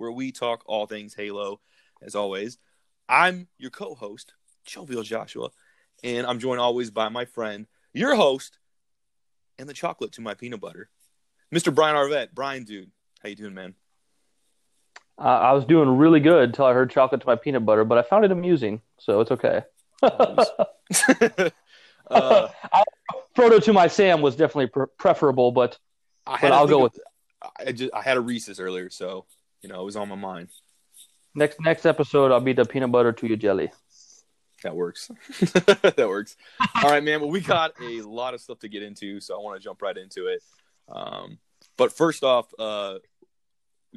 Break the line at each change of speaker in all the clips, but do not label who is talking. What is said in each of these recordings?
where we talk all things Halo. As always, I'm your co host, Jovial Joshua, and I'm joined always by my friend, your host, and the chocolate to my peanut butter, Mr. Brian Arvett. Brian, dude, how you doing, man?
Uh, I was doing really good until I heard chocolate to my peanut butter, but I found it amusing, so it's okay. uh, I, Frodo to my Sam was definitely pre- preferable, but I but I'll go with.
I just I had a Reese's earlier, so you know it was on my mind.
Next next episode, I'll be the peanut butter to your jelly.
That works. that works. All right, man. Well, we got a lot of stuff to get into, so I want to jump right into it. Um, but first off, uh,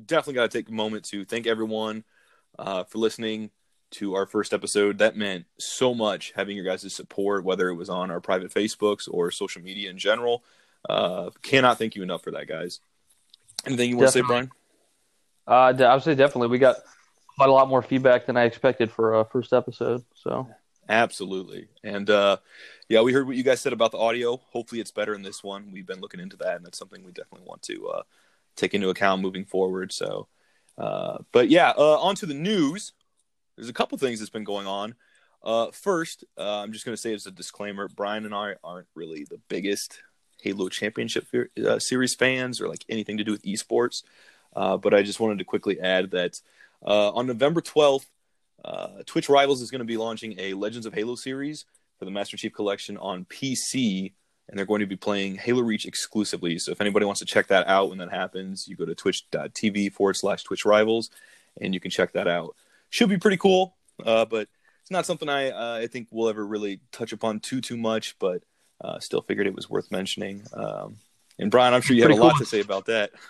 definitely got to take a moment to thank everyone uh, for listening to our first episode. That meant so much having your guys' support, whether it was on our private Facebooks or social media in general. Uh, cannot thank you enough for that, guys. Anything you want to say,
Brian? Uh, I would say definitely. We got quite a lot more feedback than I expected for a first episode. So
absolutely, and uh, yeah, we heard what you guys said about the audio. Hopefully, it's better in this one. We've been looking into that, and that's something we definitely want to uh, take into account moving forward. So, uh, but yeah, uh, on to the news there's a couple things that's been going on. Uh, first, uh, I'm just going to say as a disclaimer, Brian and I aren't really the biggest Halo Championship uh, Series fans or like anything to do with esports. Uh, but I just wanted to quickly add that uh, on November 12th, uh, Twitch Rivals is going to be launching a Legends of Halo series for the Master Chief Collection on PC, and they're going to be playing Halo Reach exclusively. So if anybody wants to check that out when that happens, you go to twitch.tv forward slash Twitch Rivals, and you can check that out should be pretty cool. Uh, but it's not something I uh, I think we'll ever really touch upon too too much. But uh, still figured it was worth mentioning. Um, and Brian, I'm sure you have a cool. lot to say about that.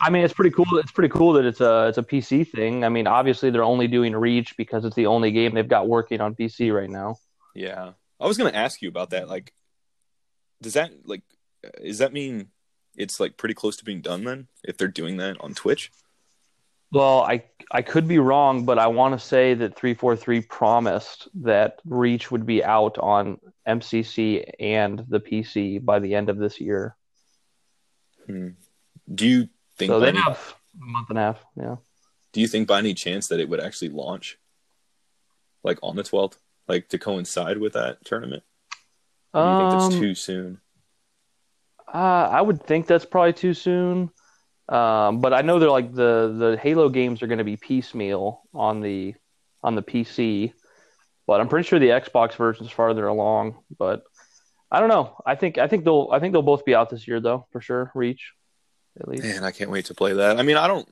I mean, it's pretty cool. It's pretty cool that it's a it's a PC thing. I mean, obviously they're only doing Reach because it's the only game they've got working on PC right now.
Yeah, I was going to ask you about that. Like, does that like, does that mean it's like pretty close to being done then? If they're doing that on Twitch?
Well, I I could be wrong, but I want to say that 343 promised that Reach would be out on MCC and the PC by the end of this year.
Hmm. Do you think
so? They any, have a month and a half. Yeah.
Do you think by any chance that it would actually launch, like on the 12th, like to coincide with that tournament? Or do you um, think that's um, too soon?
Uh, I would think that's probably too soon. Um, but I know they're like the the Halo games are going to be piecemeal on the on the PC, but I'm pretty sure the Xbox version is farther along. But I don't know. I think I think they'll I think they'll both be out this year though for sure. Reach
at least. Man, I can't wait to play that. I mean, I don't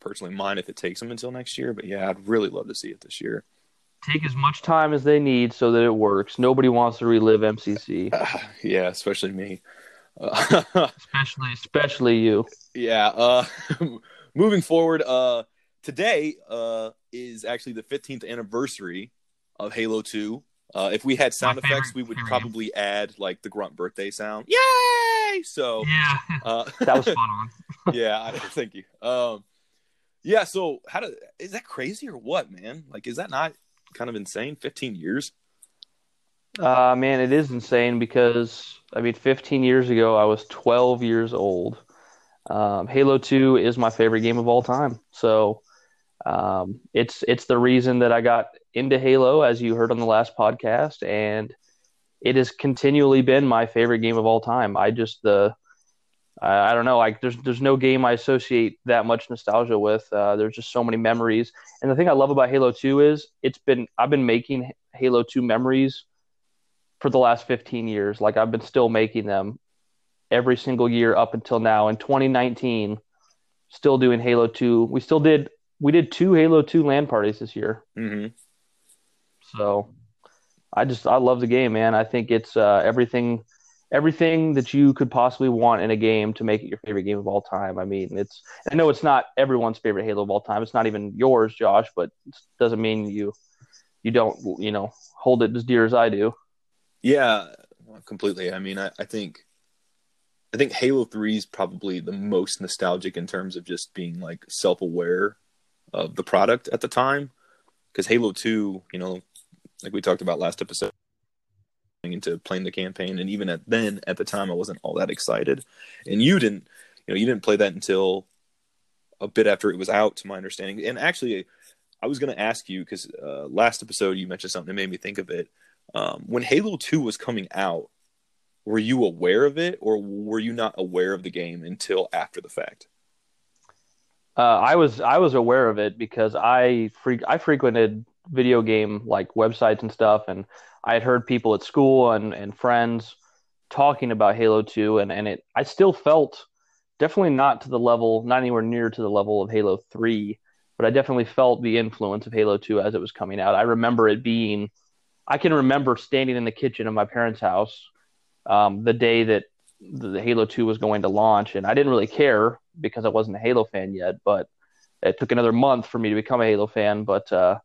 personally mind if it takes them until next year, but yeah, I'd really love to see it this year.
Take as much time as they need so that it works. Nobody wants to relive MCC.
Uh, yeah, especially me.
especially, especially you.
Yeah. Uh, moving forward, uh, today uh, is actually the 15th anniversary of Halo 2. Uh, if we had sound My effects, we would probably add like the grunt birthday sound. Yay! So
yeah, uh, that was fun.
yeah, I, thank you. Um, yeah. So how do is that crazy or what, man? Like, is that not kind of insane? 15 years.
Uh, man, it is insane because I mean, 15 years ago, I was 12 years old. Um, Halo 2 is my favorite game of all time. So um, it's it's the reason that I got into Halo, as you heard on the last podcast, and it has continually been my favorite game of all time. I just the I, I don't know, like there's there's no game I associate that much nostalgia with. Uh, there's just so many memories, and the thing I love about Halo 2 is it's been I've been making Halo 2 memories for the last 15 years. Like I've been still making them every single year up until now. In 2019, still doing Halo 2. We still did we did two Halo 2 LAN parties this year.
Mm-hmm.
So I just I love the game, man. I think it's uh, everything everything that you could possibly want in a game to make it your favorite game of all time. I mean, it's I know it's not everyone's favorite Halo of all time. It's not even yours, Josh, but it doesn't mean you you don't you know hold it as dear as I do.
Yeah, completely. I mean, I, I think I think Halo 3 is probably the most nostalgic in terms of just being like self-aware of the product at the time because Halo 2, you know, like we talked about last episode into playing the campaign and even at then at the time I wasn't all that excited. And you didn't, you know, you didn't play that until a bit after it was out to my understanding. And actually I was going to ask you cuz uh, last episode you mentioned something that made me think of it. Um, when Halo 2 was coming out, were you aware of it or were you not aware of the game until after the fact?
Uh, I was I was aware of it because I fre- I frequented video game like websites and stuff, and I had heard people at school and, and friends talking about Halo 2, and, and it I still felt definitely not to the level, not anywhere near to the level of Halo 3, but I definitely felt the influence of Halo 2 as it was coming out. I remember it being, I can remember standing in the kitchen of my parents' house um, the day that the Halo 2 was going to launch, and I didn't really care because I wasn't a Halo fan yet, but it took another month for me to become a Halo fan. But uh,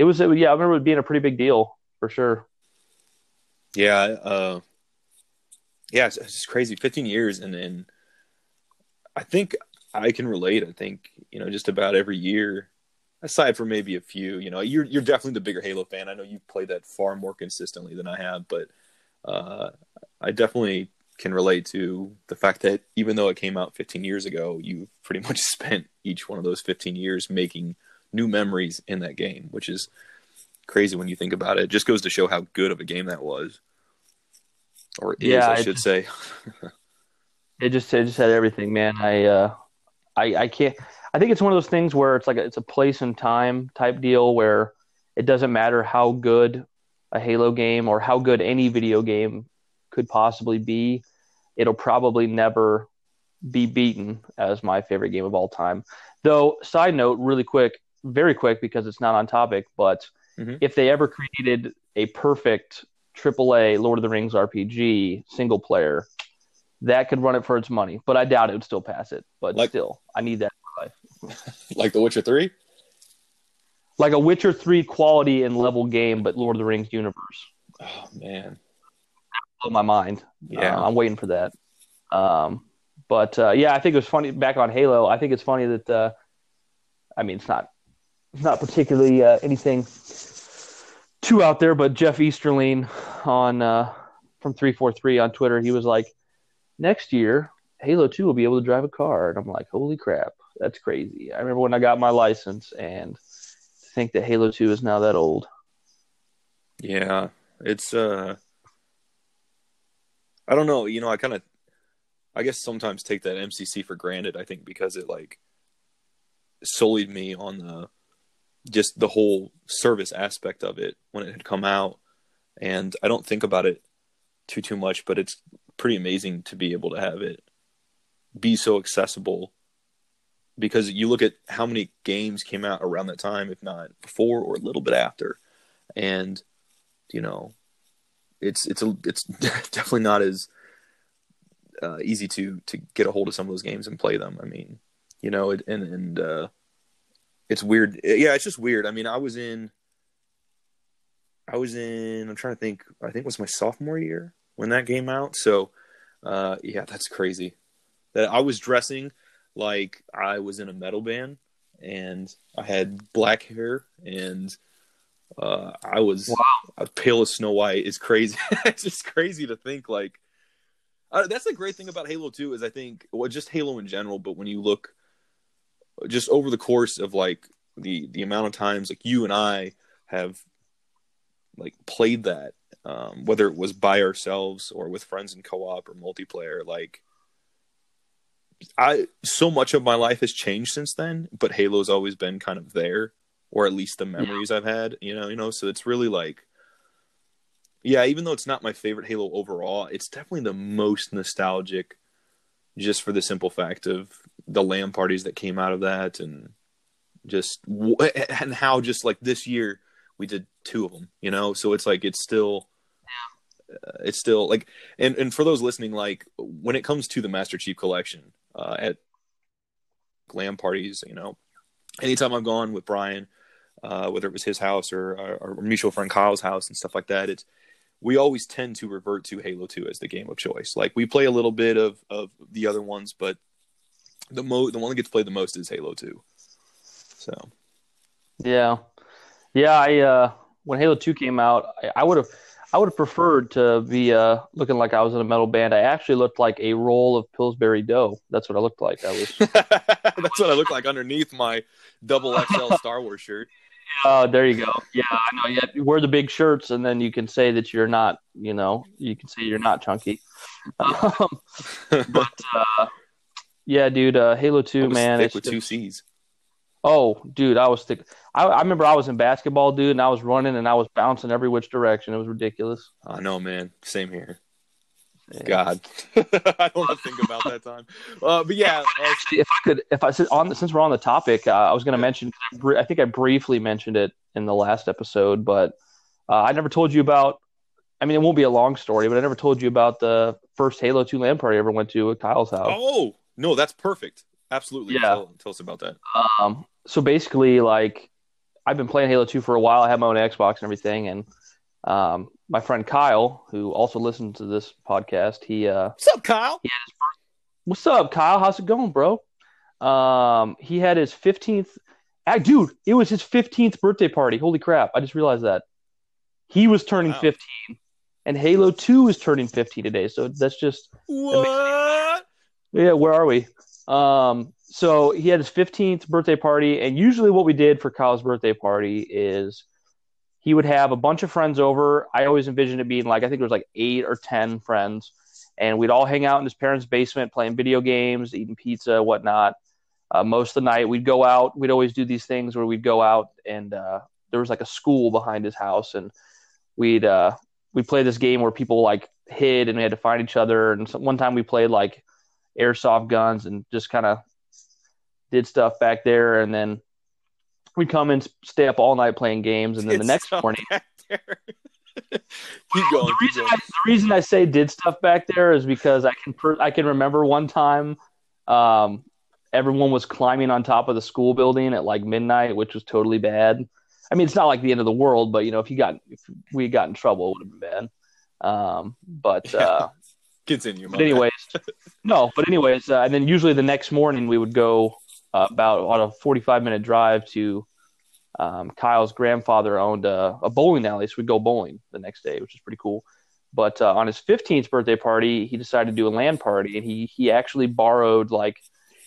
it was, it, yeah, I remember it being a pretty big deal for sure.
Yeah, uh, yeah, it's, it's crazy. Fifteen years, and then I think I can relate. I think you know, just about every year, aside from maybe a few. You know, you're you're definitely the bigger Halo fan. I know you've played that far more consistently than I have, but uh, I definitely can relate to the fact that even though it came out 15 years ago, you've pretty much spent each one of those 15 years making new memories in that game, which is crazy when you think about it. It just goes to show how good of a game that was, or is, yeah, I should just, say.
it just it just had everything, man. I uh, I I can't. I think it's one of those things where it's like a, it's a place and time type deal where it doesn't matter how good a Halo game or how good any video game could possibly be. It'll probably never be beaten as my favorite game of all time. Though, side note, really quick, very quick because it's not on topic, but mm-hmm. if they ever created a perfect AAA Lord of the Rings RPG single player, that could run it for its money. But I doubt it would still pass it. But like, still, I need that in
life. like The Witcher 3?
like a Witcher three quality and level game, but Lord of the Rings universe.
Oh man,
blow my mind. Yeah, uh, I'm waiting for that. Um, but uh, yeah, I think it was funny. Back on Halo, I think it's funny that uh, I mean, it's not not particularly uh, anything too out there, but Jeff Easterling on uh, from three four three on Twitter, he was like, next year Halo Two will be able to drive a car, and I'm like, holy crap, that's crazy. I remember when I got my license and to think that Halo 2 is now that old.
Yeah, it's uh I don't know, you know, I kind of I guess sometimes take that MCC for granted, I think because it like sullied me on the just the whole service aspect of it when it had come out. And I don't think about it too too much, but it's pretty amazing to be able to have it be so accessible. Because you look at how many games came out around that time, if not before or a little bit after, and you know, it's it's a, it's definitely not as uh, easy to to get a hold of some of those games and play them. I mean, you know, it, and and uh, it's weird. Yeah, it's just weird. I mean, I was in, I was in. I'm trying to think. I think it was my sophomore year when that came out. So, uh, yeah, that's crazy. That I was dressing like I was in a metal band and I had black hair and Uh, I was
Wow.
pale as Snow White. Is crazy. it's just crazy to think like. Uh, that's the great thing about Halo 2 is I think well just Halo in general, but when you look just over the course of like the the amount of times like you and I have like played that um, whether it was by ourselves or with friends in co-op or multiplayer like I so much of my life has changed since then but Halo's always been kind of there or at least the memories I've had you know you know so it's really like yeah even though it's not my favorite Halo overall it's definitely the most nostalgic just for the simple fact of the LAN parties that came out of that and just and how just like this year we did two of them you know? So it's like it's still uh, it's still like and and for those listening like when it comes to the master chief collection uh at LAN parties you know anytime i've gone with brian uh whether it was his house or our mutual friend kyle's house and stuff like that it's we always tend to revert to halo 2 as the game of choice like we play a little bit of of the other ones but the mo the one that gets played the most is halo 2 so
Yeah, yeah. I uh, when Halo Two came out, I would have, I would have preferred to be uh, looking like I was in a metal band. I actually looked like a roll of Pillsbury dough. That's what I looked like. I was.
That's what I look like underneath my double XL Star Wars shirt.
Oh, there you go. Yeah, I know. Yeah, you wear the big shirts, and then you can say that you're not. You know, you can say you're not chunky. Um, but uh, yeah, dude, uh, Halo Two, man. it's
with
just-
two C's.
Oh, dude, I was thick. I, I remember I was in basketball, dude, and I was running and I was bouncing every which direction. It was ridiculous.
I know, man. Same here. God, I don't want to think about that time. Uh, but yeah, uh,
Actually, if I could, if I on since we're on the topic, uh, I was going to mention. I think I briefly mentioned it in the last episode, but uh, I never told you about. I mean, it won't be a long story, but I never told you about the first Halo Two LAN party I ever went to at Kyle's house.
oh no, that's perfect. Absolutely.
Yeah.
Tell, tell us about that.
Um, so basically, like, I've been playing Halo 2 for a while. I have my own Xbox and everything. And um, my friend Kyle, who also listens to this podcast, he, uh,
What's up, Kyle?
what's up, Kyle? How's it going, bro? Um, he had his 15th, ah, dude, it was his 15th birthday party. Holy crap. I just realized that. He was turning
Wow.
15, and Halo 2 is turning 15 today. So that's just
What?
Yeah, where are we? Um, so he had his 15th birthday party, and usually what we did for Kyle's birthday party is he would have a bunch of friends over. I always envisioned it being like I think it was like eight or ten friends, and we'd all hang out in his parents' basement playing video games, eating pizza, whatnot. Uh, most of the night, we'd go out. We'd always do these things where we'd go out, and uh, there was like a school behind his house, and we'd uh, we'd play this game where people like hid and we had to find each other. And so one time we played like airsoft guns and just kind of did stuff back there. And then we'd come and stay up all night playing games. And then the next morning,
keep going.
the reason. I, the reason I say did stuff back there is because I can per, I can remember one time um, everyone was climbing on top of the school building at like midnight, which was totally bad. I mean, it's not like the end of the world, but you know, if you got if we got in trouble, it would have been bad. Um, but uh,
Continue.
but anyways, no. But anyways, uh, and then usually the next morning we would go uh, about on a forty-five minute drive to um, Kyle's grandfather owned a, a bowling alley, so we'd go bowling the next day, which is pretty cool. But uh, on his fifteenth birthday party, he decided to do a LAN party, and he he actually borrowed like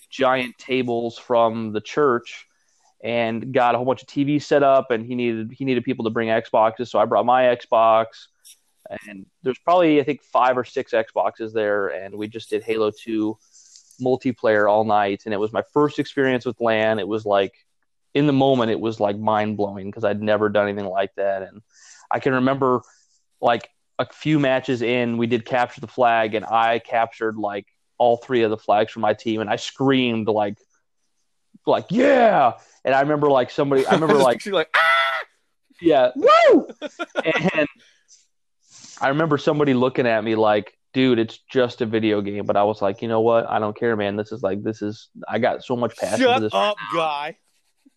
giant tables from the church and got a whole bunch of TVs set up, and he needed he needed people to bring Xboxes, so I brought my Xbox and there's probably I think five or six Xboxes there, and we just did Halo Two multiplayer all night, and it was my first experience with LAN. It was like in the moment, it was like mind blowing because I'd never done anything like that, and I can remember like a few matches in, we did capture the flag, and I captured like all three of the flags for my team, and I screamed like like yeah, and I remember like somebody, I remember like
She's like, ah!
yeah, woo! and I remember somebody looking at me like, dude, it's just a video game. But I was like, you know what? I don't care, man. This is like, this is, I got so much passion for
Shut
this.
up, guy.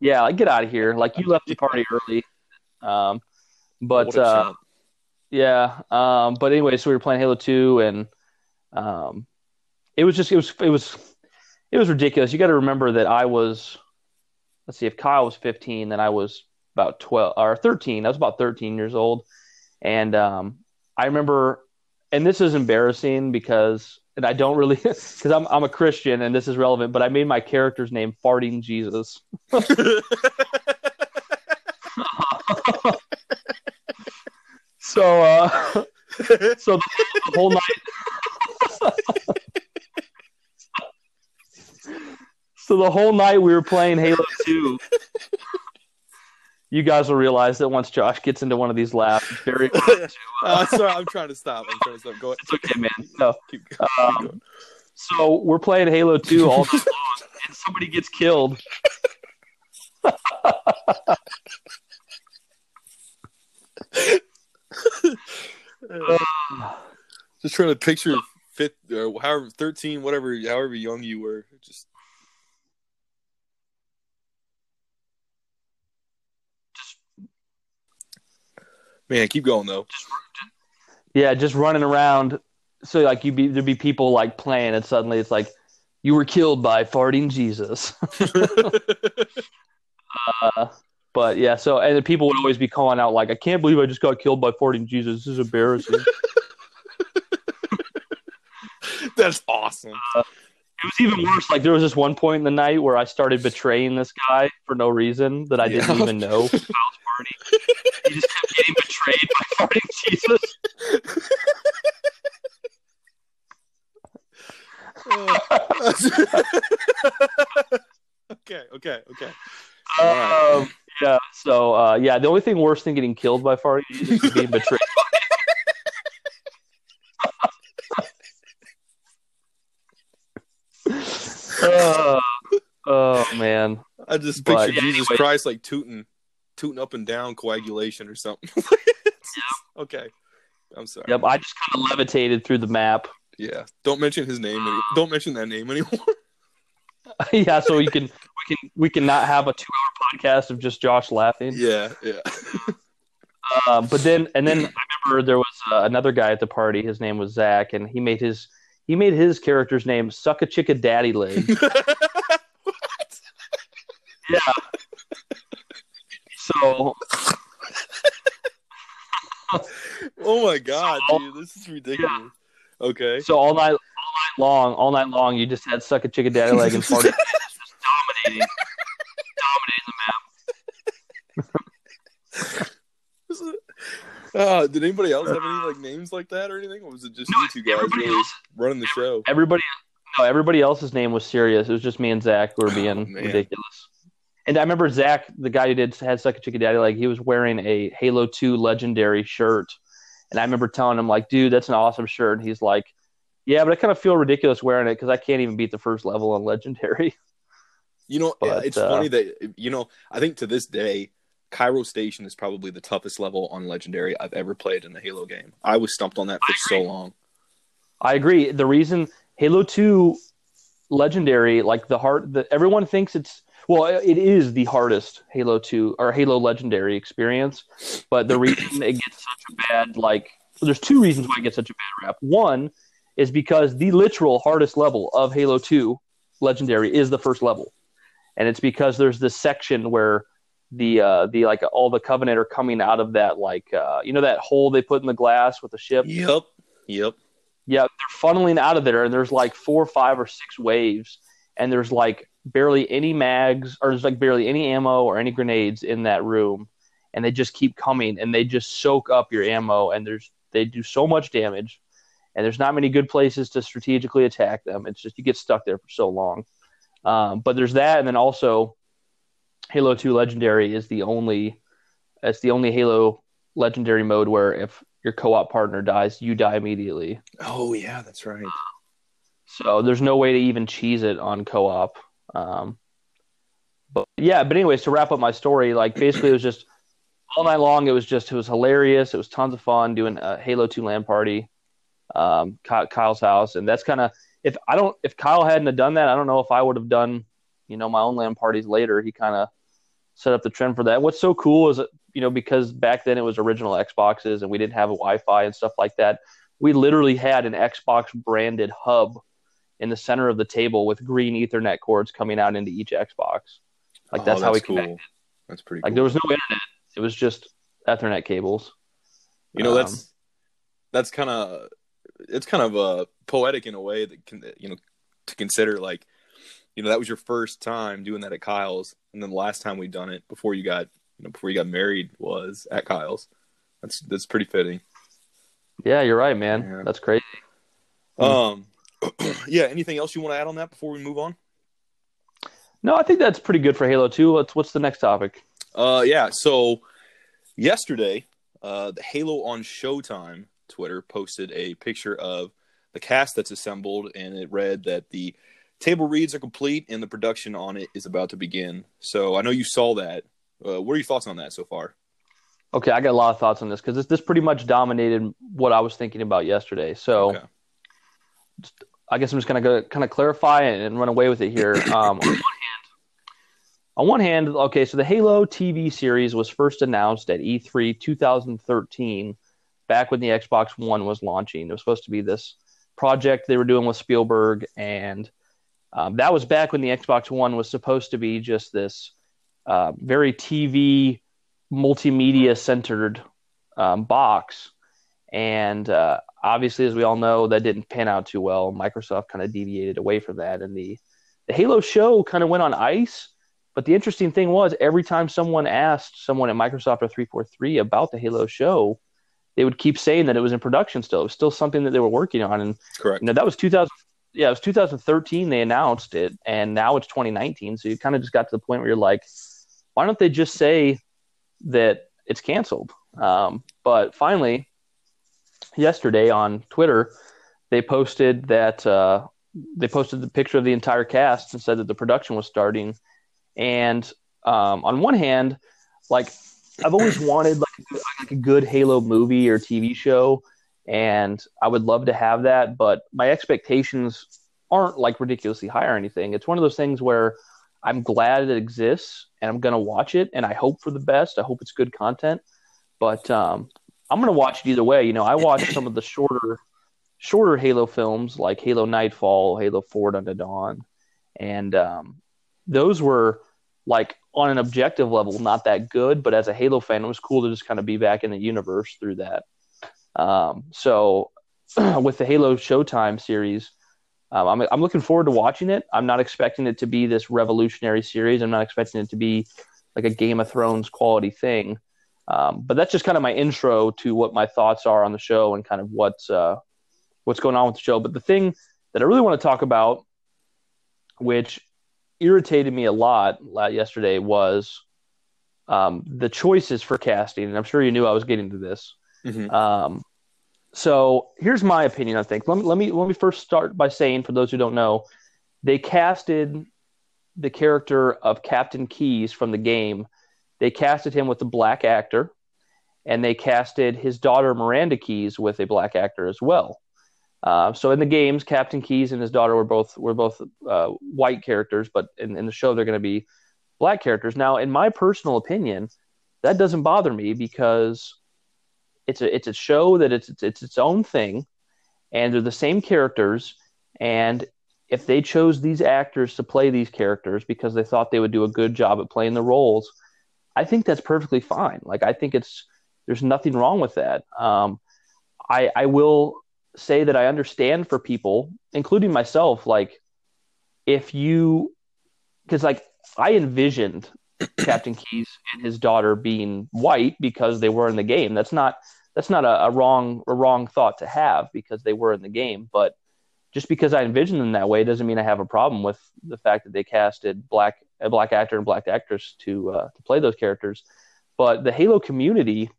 Yeah, like, get out of here. Like, you left the party early. Um, but, uh, yeah. Um, but anyway, so we were playing Halo 2 and, um, it was just, it was, it was, it was ridiculous. You got to remember that I was, let's see, if Kyle was 15, then I was about 12 or 13. I was about 13 years old. And um, I remember, and this is embarrassing because, and I don't really, because I'm, I'm a Christian and this is relevant, but I made my character's name Farting Jesus. so, uh, so the whole night. so the whole night we were playing Halo 2 you guys will realize that once Josh gets into one of these laughs, very to.
Uh, sorry, I'm trying to stop. I'm trying to stop. Go ahead.
It's okay, man. No.
Keep, keep
Um,
going.
so we're playing Halo 2 all day long, and somebody gets killed.
Just trying to picture fifth or however thirteen, whatever, however young you were. Just man, keep going though.
Yeah, just running around. So like you'd be there'd be people like playing, and suddenly it's like you were killed by farting Jesus. uh, but yeah, so and the people would always be calling out like, "I can't believe I just got killed by farting Jesus. This is embarrassing."
That's awesome.
it was even worse. Like there was this one point in the night where I started betraying this guy for no reason that I didn't
Yeah.
even know. I was farting. He just kept getting betrayed by farting Jesus.
okay, okay, okay. Alright.
Um, yeah. So uh, yeah, the only thing worse than getting killed by farting Jesus is being betrayed. Uh, oh man.
I just picture
yeah,
Jesus
anyway.
Christ like tooting, tooting up and down coagulation or something. Okay, I'm sorry.
Yep. I just kind of levitated through the map.
Yeah, don't mention his name. Any- don't mention that name anymore.
yeah. So you can we can we can not have a two hour podcast of just Josh laughing.
yeah, yeah.
Um, but then, and then I remember there was uh, another guy at the party. His name was Zach, and he made his he made his character's name Suck a Chicka Daddy Leg. yeah. So
oh my god, dude, this is ridiculous. Okay.
so all night all night long, all night long, you just had Suck a Chicka Daddy Leg and farted, just dominating, dominating the map.
Uh, did anybody else have any like names like that or anything, or was it just
No,
you two guys really
else-
running the show?
Everybody, no, everybody else's name was serious. It was just me and Zach who were
Oh,
being
man.
ridiculous. And I remember Zach, the guy who did had Suck a Chicken Daddy, like he was wearing a Halo Two Legendary shirt, and I remember telling him like, "Dude, that's an awesome shirt." And he's like, "Yeah, but I kind of feel ridiculous wearing it because I can't even beat the first level on Legendary."
You know,
But,
it's
uh,
funny that you know. I think to this day, Cairo Station is probably the toughest level on Legendary I've ever played in a Halo game. I was stumped on that for so long.
I agree. The reason Halo Two Legendary, like the hard, the everyone thinks it's well, it is the hardest Halo Two or Halo Legendary experience. But the reason it gets such a bad like, there's two reasons why it gets such a bad rap. One is because the literal hardest level of Halo Two Legendary is the first level, and it's because there's this section where the uh the like all the covenant are coming out of that like uh you know that hole they put in the glass with the ship
Yep. Yep.
yeah, they're funneling out of there, and there's like four, five, or six waves, and there's like barely any mags, or there's like barely any ammo or any grenades in that room, and they just keep coming, and they just soak up your ammo, and there's they do so much damage, and there's not many good places to strategically attack them. It's just you get stuck there for so long. Um, but there's that, and then also Halo Two Legendary is the only it's the only Halo Legendary mode where if your co-op partner dies, you die immediately.
Oh yeah, that's right.
So there's no way to even cheese it on co-op. Um, but yeah, but anyways, to wrap up my story, like basically it was just all night long. It was just it was hilarious. It was tons of fun doing a Halo Two LAN party, um, Kyle's house, and that's kind of if I don't if Kyle hadn't have done that, I don't know if I would have done you know my own LAN parties later. He kind of set up the trend for that. What's so cool is you know because back then it was original Xboxes and we didn't have a Wi-Fi and stuff like that. We literally had an Xbox branded hub in the center of the table with green Ethernet cords coming out into each Xbox. Like
Oh,
that's, how we
cool.
connected.
That's pretty.
Like
cool.
there was no internet. It was just Ethernet cables.
You know, that's um, that's kind of it's kind of uh, poetic in a way that can you know to consider like you know that was your first time doing that at Kyle's, and then the last time we done it before you got you know before you got married was at Kyle's. That's that's pretty fitting.
Yeah, you're right, man. Yeah. That's crazy.
Um, yeah. Anything else you want to add on that before we move on?
No, I think that's pretty good for Halo Two. What's what's the next topic?
Uh, yeah. So yesterday, uh, the Halo on Showtime Twitter posted a picture of the cast that's assembled, and it read that the table reads are complete and the production on it is about to begin. So I know you saw that. Uh, what are your thoughts on that so far?
Okay, I got a lot of thoughts on this because this, this pretty much dominated what I was thinking about yesterday. So okay. just, I guess I'm just going to kind of clarify and run away with it here. Um, on, one hand, on one hand, okay, so the Halo TV series was first announced at E3 2013, back when the Xbox One was launching. It was supposed to be this project they were doing with Spielberg, and um, that was back when the Xbox One was supposed to be just this uh, very TV multimedia centered um, box. And uh, obviously, as we all know, that didn't pan out too well. Microsoft kind of deviated away from that, and the the Halo show kind of went on ice. But the interesting thing was, every time someone asked someone at Microsoft or 343 about the Halo show, they would keep saying that it was in production still. It was still something that they were working on. And
correct.
You know, that was 2000. Yeah, it was 2013. They announced it, and now it's 2019. So you kind of just got to the point where you're like, why don't they just say that it's canceled? Um, but finally, yesterday on Twitter, they posted that uh, they posted the picture of the entire cast and said that the production was starting. And um, on one hand, like I've always wanted like, like a good Halo movie or TV show, and I would love to have that. But my expectations aren't like ridiculously high or anything. It's one of those things where I'm glad it exists and I'm gonna watch it, and I hope for the best. I hope it's good content, but um, I'm gonna watch it either way. You know, I watched some of the shorter, shorter Halo films like Halo Nightfall, Halo Forward Unto Dawn, and um, those were like on an objective level, not that good, but as a Halo fan, it was cool to just kind of be back in the universe through that. Um, so with the Halo Showtime series, um, I'm, I'm looking forward to watching it. I'm not expecting it to be this revolutionary series. I'm not expecting it to be like a Game of Thrones quality thing. Um, but that's just kind of my intro to what my thoughts are on the show and kind of what's uh, what's going on with the show. But the thing that I really want to talk about, which irritated me a lot yesterday was um, the choices for casting, and I'm sure you knew I was getting to this. Mm-hmm. Um, so here's my opinion. I think let me let me let me first start by saying, for those who don't know, they casted the character of Captain Keyes from the game. They casted him with a black actor, and they casted his daughter Miranda Keyes with a black actor as well. Uh, so in the games, Captain Keyes and his daughter were both were both uh, white characters, but in, in the show they're going to be black characters. Now, in my personal opinion, that doesn't bother me because it's a it's a show that it's it's, it's its own thing, and they're the same characters. And if they chose these actors to play these characters because they thought they would do a good job at playing the roles, I think that's perfectly fine. Like I think it's there's nothing wrong with that. Um, I I will say that I understand for people, including myself, like if you, because like I envisioned Captain Keyes and his daughter being white because they were in the game. That's not that's not a, a, wrong a wrong thought to have because they were in the game. But just because I envision them that way doesn't mean I have a problem with the fact that they casted black a black actor and black actress to uh, to play those characters. But the Halo community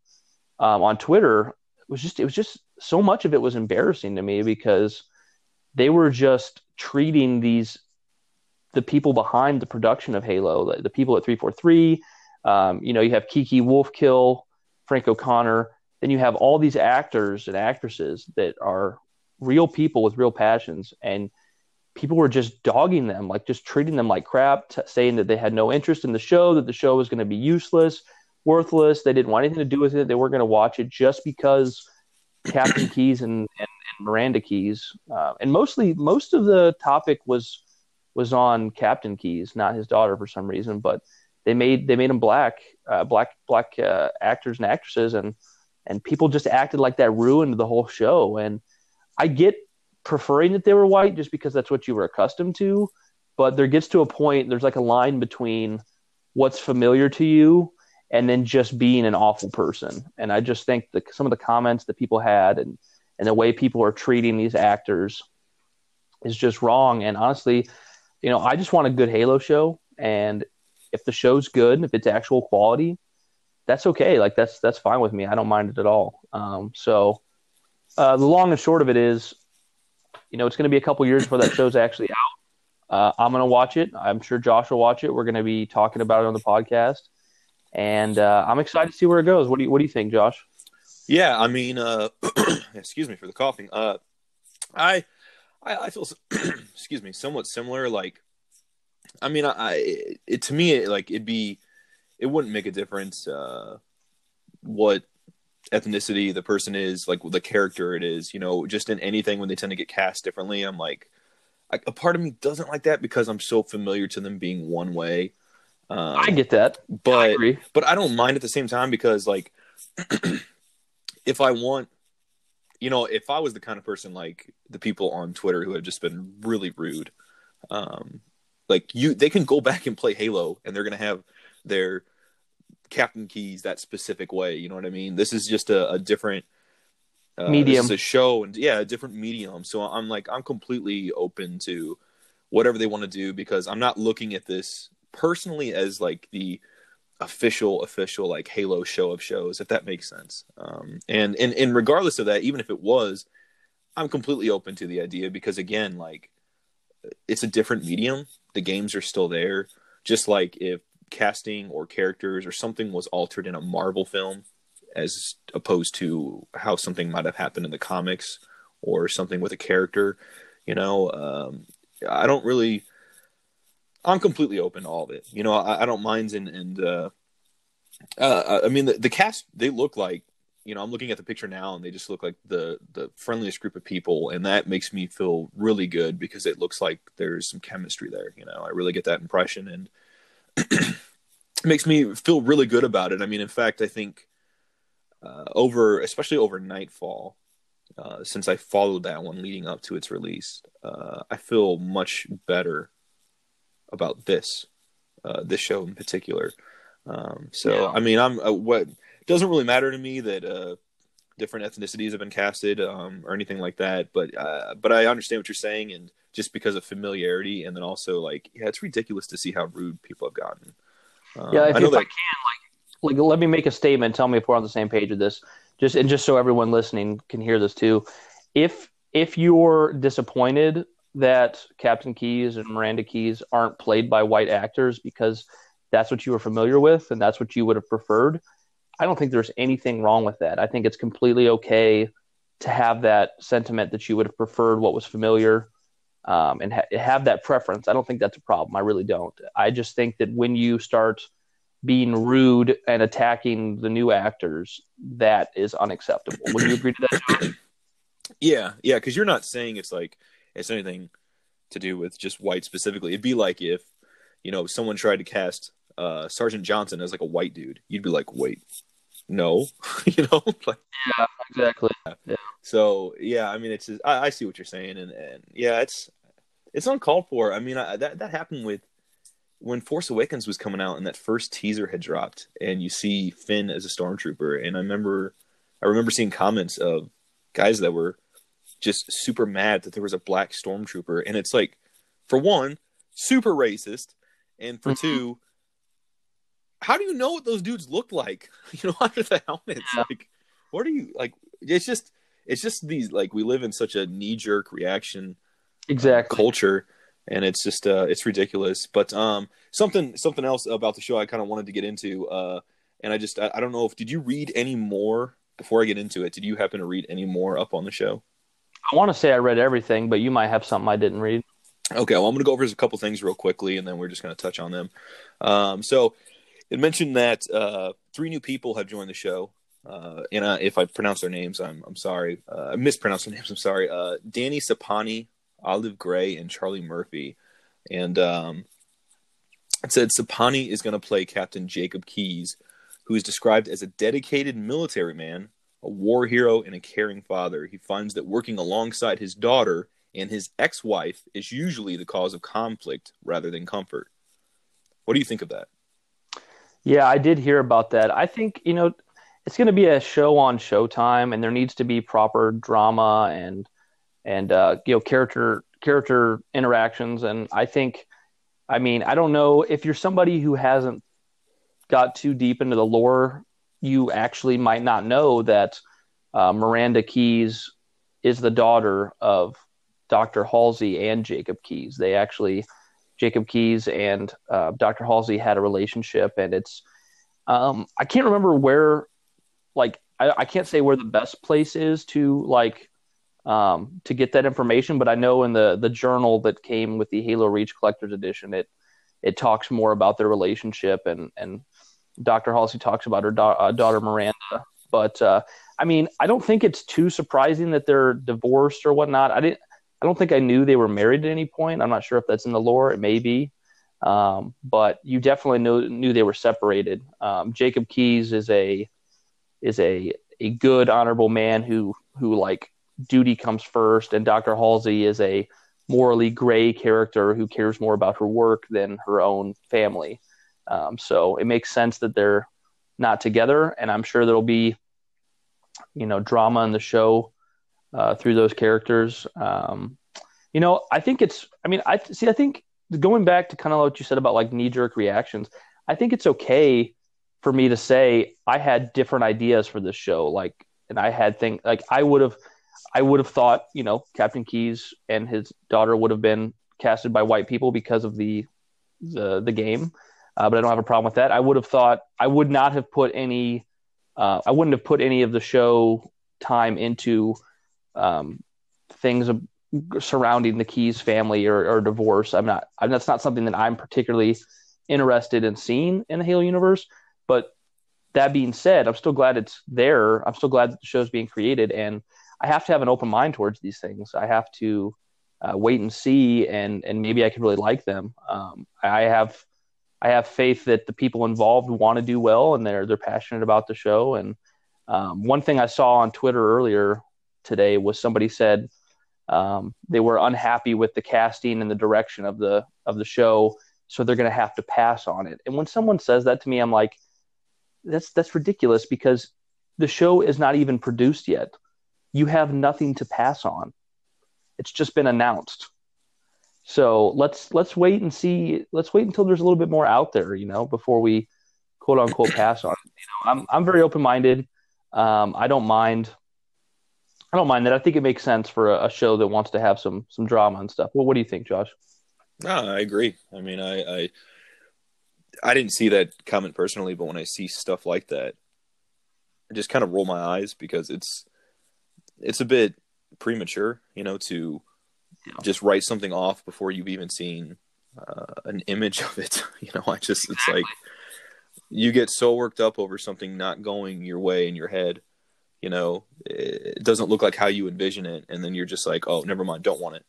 um, on Twitter was just it was just so much of it was embarrassing to me because they were just treating these the people behind the production of Halo, the, the people at 343. Um, you know, you have Kiki Wolfkill, Frank O'Connor. Then you have all these actors and actresses that are real people with real passions, and people were just dogging them, like just treating them like crap, t- saying that they had no interest in the show, that the show was going to be useless, worthless. They didn't want anything to do with it. They weren't going to watch it just because Captain Keyes and, and, and, Miranda Keyes, uh, and mostly most of the topic was was on Captain Keyes, not his daughter for some reason. But they made they made them black, uh, black black uh, actors and actresses, and and people just acted like that ruined the whole show. And I get preferring that they were white just because that's what you were accustomed to, but there gets to a point there's like a line between what's familiar to you and then just being an awful person. And I just think that some of the comments that people had and and the way people are treating these actors is just wrong. And honestly, you know, I just want a good Halo show. And if the show's good, if it's actual quality, that's okay. Like that's that's fine with me. I don't mind it at all. Um, so uh, the long and short of it is, you know, it's going to be a couple years before that show's actually out. Uh, I'm going to watch it. I'm sure Josh will watch it. We're going to be talking about it on the podcast, and uh, I'm excited to see where it goes. What do you What do you think, Josh?
Yeah, I mean, uh, excuse me for the coughing. I, I, I feel, excuse me, somewhat similar. Like, I mean, I, it to me, it, like it'd be, it wouldn't make a difference uh, what ethnicity the person is, like the character it is. You know, just in anything when they tend to get cast differently. I'm like, I, a part of me doesn't like that because I'm so familiar to them being one way.
Um, I get that,
but I but I don't mind at the same time because like if I want, you know, if I was the kind of person like the people on Twitter who have just been really rude, um, like you, they can go back and play Halo and they're gonna have their Captain Keyes that specific way. You know what I mean? This is just a, a different
uh, medium.
This is a show and yeah, a different medium. So I'm like, I'm completely open to whatever they want to do because I'm not looking at this personally as like the official official like Halo show of shows, if that makes sense. Um, and and and regardless of that, even if it was, I'm completely open to the idea because again, like it's a different medium. The games are still there. Just like if casting or characters or something was altered in a Marvel film, as opposed to how something might have happened in the comics or something with a character. You know, um, I don't really. I'm completely open to all of it. You know, I, I don't mind and and uh, uh, I mean the, the cast they look like you know I'm looking at the picture now and they just look like the the friendliest group of people and that makes me feel really good because it looks like there's some chemistry there. You know, I really get that impression and it makes me feel really good about it. I mean, in fact, I think uh, over, especially over Nightfall, uh, since I followed that one leading up to its release, uh, I feel much better about this, uh, this show in particular. Um, so, yeah. I mean, I'm uh, what doesn't really matter to me that uh, different ethnicities have been casted um, or anything like that. But but I understand what you're saying, and just because of familiarity, and then also like, yeah, it's ridiculous to see how rude people have gotten.
Um, yeah, if, I, if that... I can, like like let me make a statement tell me if we're on the same page with this just and just so everyone listening can hear this too if if you're disappointed that captain Keyes and miranda Keyes aren't played by white actors because that's what you were familiar with and that's what you would have preferred. I don't think there's anything wrong with that. I think it's completely okay to have that sentiment that you would have preferred what was familiar um, and ha- have that preference. I don't think that's a problem. I really don't. I just think that when you start being rude and attacking the new actors, that is unacceptable. Would you agree to that?
Yeah, yeah, because you're not saying it's like it's anything to do with just white specifically. It'd be like if you know someone tried to cast uh, Sergeant Johnson as like a white dude, you'd be like, wait, no, you know, like,
yeah, exactly. Yeah.
So yeah, I mean, it's just, I, I, see what you're saying, and and yeah, it's it's uncalled for. I mean, I, that that happened with when Force Awakens was coming out and that first teaser had dropped, and you see Finn as a stormtrooper, and I remember, I remember seeing comments of guys that were just super mad that there was a black stormtrooper, and it's like, for one, super racist, and for mm-hmm. two, how do you know what those dudes look like? You know, under the helmets, yeah. like, what are you like? It's just, it's just these like we live in such a knee jerk reaction,
exactly
culture and it's just uh, it's ridiculous. But um, something something else about the show I kind of wanted to get into, uh, and I just I, I, don't know if did you read any more before I get into it? Did you happen to read any more up on the show?
I want to say I read everything, but you might have something I didn't read.
Okay, well I'm going to go over a couple things real quickly, and then we're just going to touch on them. Um, so it mentioned that uh, three new people have joined the show. Uh, and uh, if I pronounce their names, I'm I'm sorry. Uh, I mispronounced their names. I'm sorry. Uh, Danny Sapani, Olive Gray and Charlie Murphy. And um, It said Sapani is going to play Captain Jacob Keyes, who is described as a dedicated military man, a war hero, and a caring father. He finds that working alongside his daughter and his ex wife is usually the cause of conflict rather than comfort. What do you think of that?
Yeah, I did hear about that. I think, you know, it's going to be a show on Showtime, and there needs to be proper drama and and uh, you know character character interactions. And I think, I mean, I don't know if you're somebody who hasn't got too deep into the lore, you actually might not know that uh, Miranda Keyes is the daughter of Dr. Halsey and Jacob Keyes. They actually, Jacob Keyes and uh, Dr. Halsey had a relationship, and it's, um, I can't remember where, like, I, I can't say where the best place is to like um, to get that information, but I know in the the journal that came with the Halo Reach Collector's Edition, it it talks more about their relationship, and and Dr. Halsey talks about her da- uh, daughter Miranda. But uh, I mean, I don't think it's too surprising that they're divorced or whatnot. I didn't. I don't think I knew they were married at any point. I'm not sure if that's in the lore. It may be, um, but you definitely knew knew they were separated. Um, Jacob Keyes is a is a a good, honorable man who who like duty comes first, and Dr. Halsey is a morally gray character who cares more about her work than her own family. Um, so it makes sense that they're not together, and I'm sure there'll be, you know, drama in the show uh, through those characters. Um, you know, I think it's. I mean, I see. I think going back to kind of what you said about like knee jerk reactions, I think it's okay for me to say I had different ideas for this show. Like, and I had think like I would have I would have thought, you know, Captain Keyes and his daughter would have been casted by white people because of the the the game, uh, but I don't have a problem with that. I would have thought I would not have put any, uh, I wouldn't have put any of the show time into um, things surrounding the Keyes family or, or divorce. I'm not. I'm, that's not something that I'm particularly interested in seeing in the Halo universe. But that being said, I'm still glad it's there. I'm still glad that the show's being created and I have to have an open mind towards these things. I have to uh, wait and see, and and maybe I can really like them. Um, I have I have faith that the people involved want to do well, and they're they're passionate about the show. And um, one thing I saw on Twitter earlier today was somebody said um, they were unhappy with the casting and the direction of the of the show, so they're going to have to pass on it. And when someone says that to me, I'm like, that's that's ridiculous because the show is not even produced yet you have nothing to pass on. It's just been announced. So let's let's wait and see. Let's wait until there's a little bit more out there, you know, before we quote unquote pass on. You know, I'm I'm very open minded. Um, I don't mind. I don't mind that. I think it makes sense for a, a, show that wants to have some some drama and stuff. Well, what do you think, Josh?
No, I agree. I mean, I, I I didn't see that comment personally, but when I see stuff like that, I just kind of roll my eyes because it's it's a bit premature, you know, to yeah. just write something off before you've even seen uh, an image of it. You know, I just it's like you get so worked up over something not going your way in your head. You know, it doesn't look like how you envision it, and then you're just like, oh, never mind, don't want it,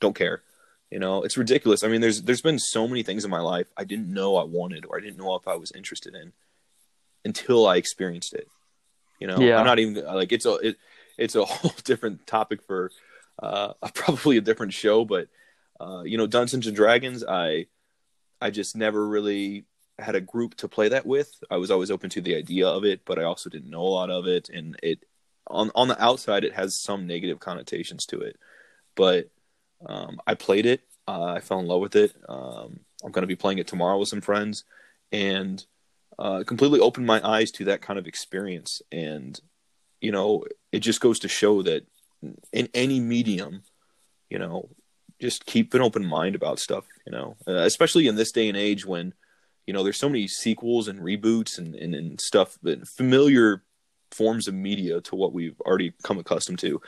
don't care. You know, it's ridiculous. I mean, there's there's been so many things in my life I didn't know I wanted or I didn't know if I was interested in until I experienced it. You know, yeah. I'm not even like it's a it, it's a whole different topic for uh, probably a different show. But uh, you know, Dungeons and Dragons, I I just never really had a group to play that with. I was always open to the idea of it, but I also didn't know a lot of it, and it on on the outside it has some negative connotations to it. But um, I played it. Uh, I fell in love with it. Um, I'm going to be playing it tomorrow with some friends, and uh, completely opened my eyes to that kind of experience. And you know, it just goes to show that in any medium, you know, just keep an open mind about stuff, you know, uh, especially in this day and age when, you know, there's so many sequels and reboots and, and, and stuff, familiar forms of media to what we've already come accustomed to.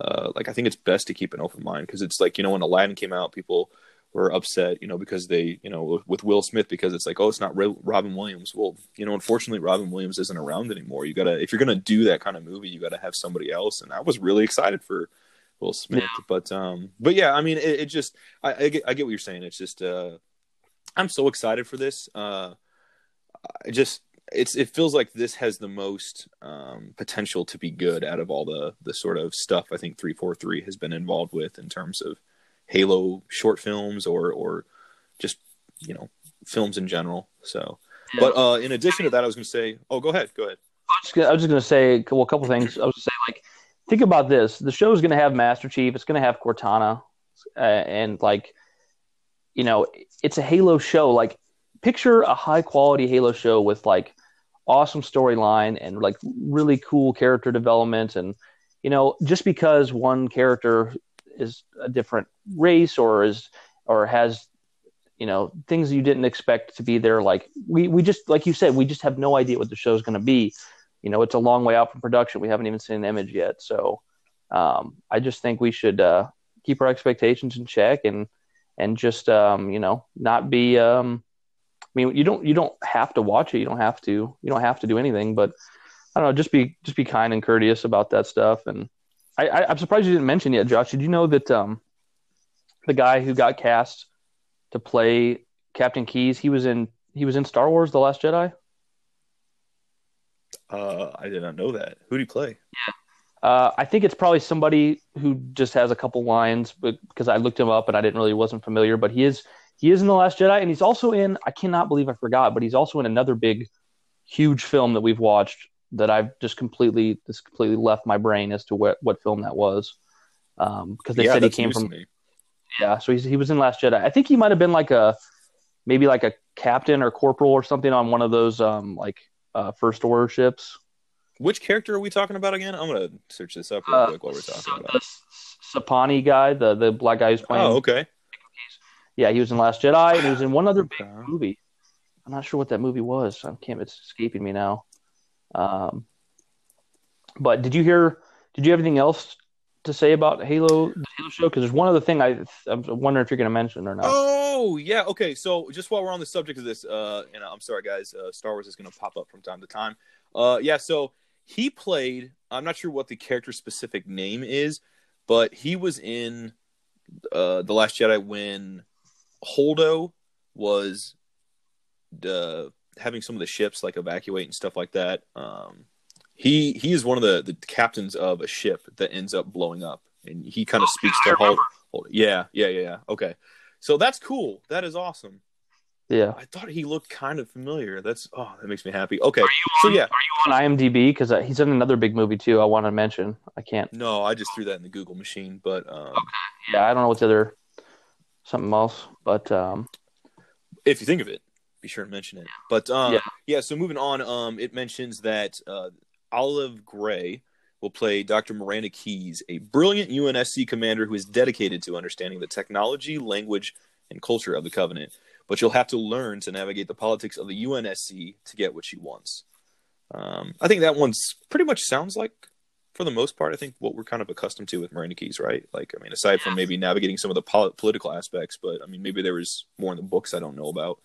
Uh, like, I think it's best to keep an open mind because it's like, you know, when Aladdin came out, people were upset, you know, because they, you know, with Will Smith because it's like, oh, it's not Robin Williams. Well, you know, unfortunately, Robin Williams isn't around anymore. You gotta, if you're gonna do that kind of movie, you gotta have somebody else. And I was really excited for Will Smith, yeah. but, um, but yeah, I mean, it, it just, I, I, get, I get what you're saying. It's just, uh, I'm so excited for this. Uh, I just it's it feels like this has the most um, potential to be good out of all the the sort of stuff I think 343 has been involved with in terms of Halo short films or or just you know films in general. So, yeah. but uh, in addition to that, I was going to say, oh, go ahead, go ahead.
I was just going to say well, a couple things. I was going to say like think about this: the show is going to have Master Chief, it's going to have Cortana, uh, and like you know, it's a Halo show. Like picture a high quality Halo show with like awesome storyline and like really cool character development and you know just because one character is a different race or is or has you know things you didn't expect to be there like we we just like you said we just have no idea what the show is going to be you know it's a long way out from production we haven't even seen an image yet so um, i just think we should uh, keep our expectations in check and and just um, you know not be um, I mean, you don't you don't have to watch it. You don't have to you don't have to do anything. But I don't know. Just be just be kind and courteous about that stuff. And I, I am surprised you didn't mention yet, Josh. Did you know that um the guy who got cast to play Captain Keyes, he was in he was in Star Wars: The Last Jedi.
Uh, I did not know that. Who did he play?
Yeah. Uh, I think it's probably somebody who just has a couple lines, but because I looked him up and I didn't really wasn't familiar. But he is he is in the Last Jedi, and he's also in. I cannot believe I forgot, but he's also in another big, huge film that we've watched that I've just completely just completely left my brain as to what what film that was. Um, because they yeah, said he came from. Yeah, so he's, he was in Last Jedi. I think he might have been like a maybe like a captain or corporal or something on one of those um like uh, first order ships.
Which character are we talking about again? I'm gonna search this up real uh, quick while we're talking about. The
Sapani guy, the the black guy who's playing.
Oh, okay.
Yeah, he was in Last Jedi, and he was in one other big movie. I'm not sure what that movie was. I can't. It's escaping me now. Um, but did you hear? Did you have anything else to say about Halo, the Halo show? Because there's one other thing I I'm wondering if you're going to mention or not.
Oh yeah, okay. So just while we're on the subject of this, uh, and I'm sorry guys, uh, Star Wars is going to pop up from time to time. Uh, yeah. So he played. I'm not sure what the character specific name is, but he was in uh, the Last Jedi when Holdo was uh, having some of the ships like evacuate and stuff like that. Um, he he is one of the, the captains of a ship that ends up blowing up, and he kind of oh, speaks yeah, to Holdo. Yeah, yeah, yeah, yeah. Okay, so that's cool. That is awesome.
Yeah,
I thought he looked kind of familiar. That's oh, that makes me happy. Okay, so
on,
yeah,
are you on IMDb? Because uh, he's in another big movie too. I want to mention. I can't.
No, I just threw that in the Google machine, but um, okay.
yeah, I don't know what's other something else. But um,
if you think of it, be sure to mention it. But um, yeah. yeah. So moving on, um, it mentions that uh, Olive Gray will play Dr. Miranda Keyes, a brilliant UNSC commander who is dedicated to understanding the technology, language, and culture of the Covenant. But you'll have to learn to navigate the politics of the UNSC to get what she wants. Um, I think that one's pretty much sounds like for the most part, I think what we're kind of accustomed to with Miranda Keyes, right? Like, I mean, aside from maybe navigating some of the pol- political aspects, but I mean, maybe there was more in the books I don't know about.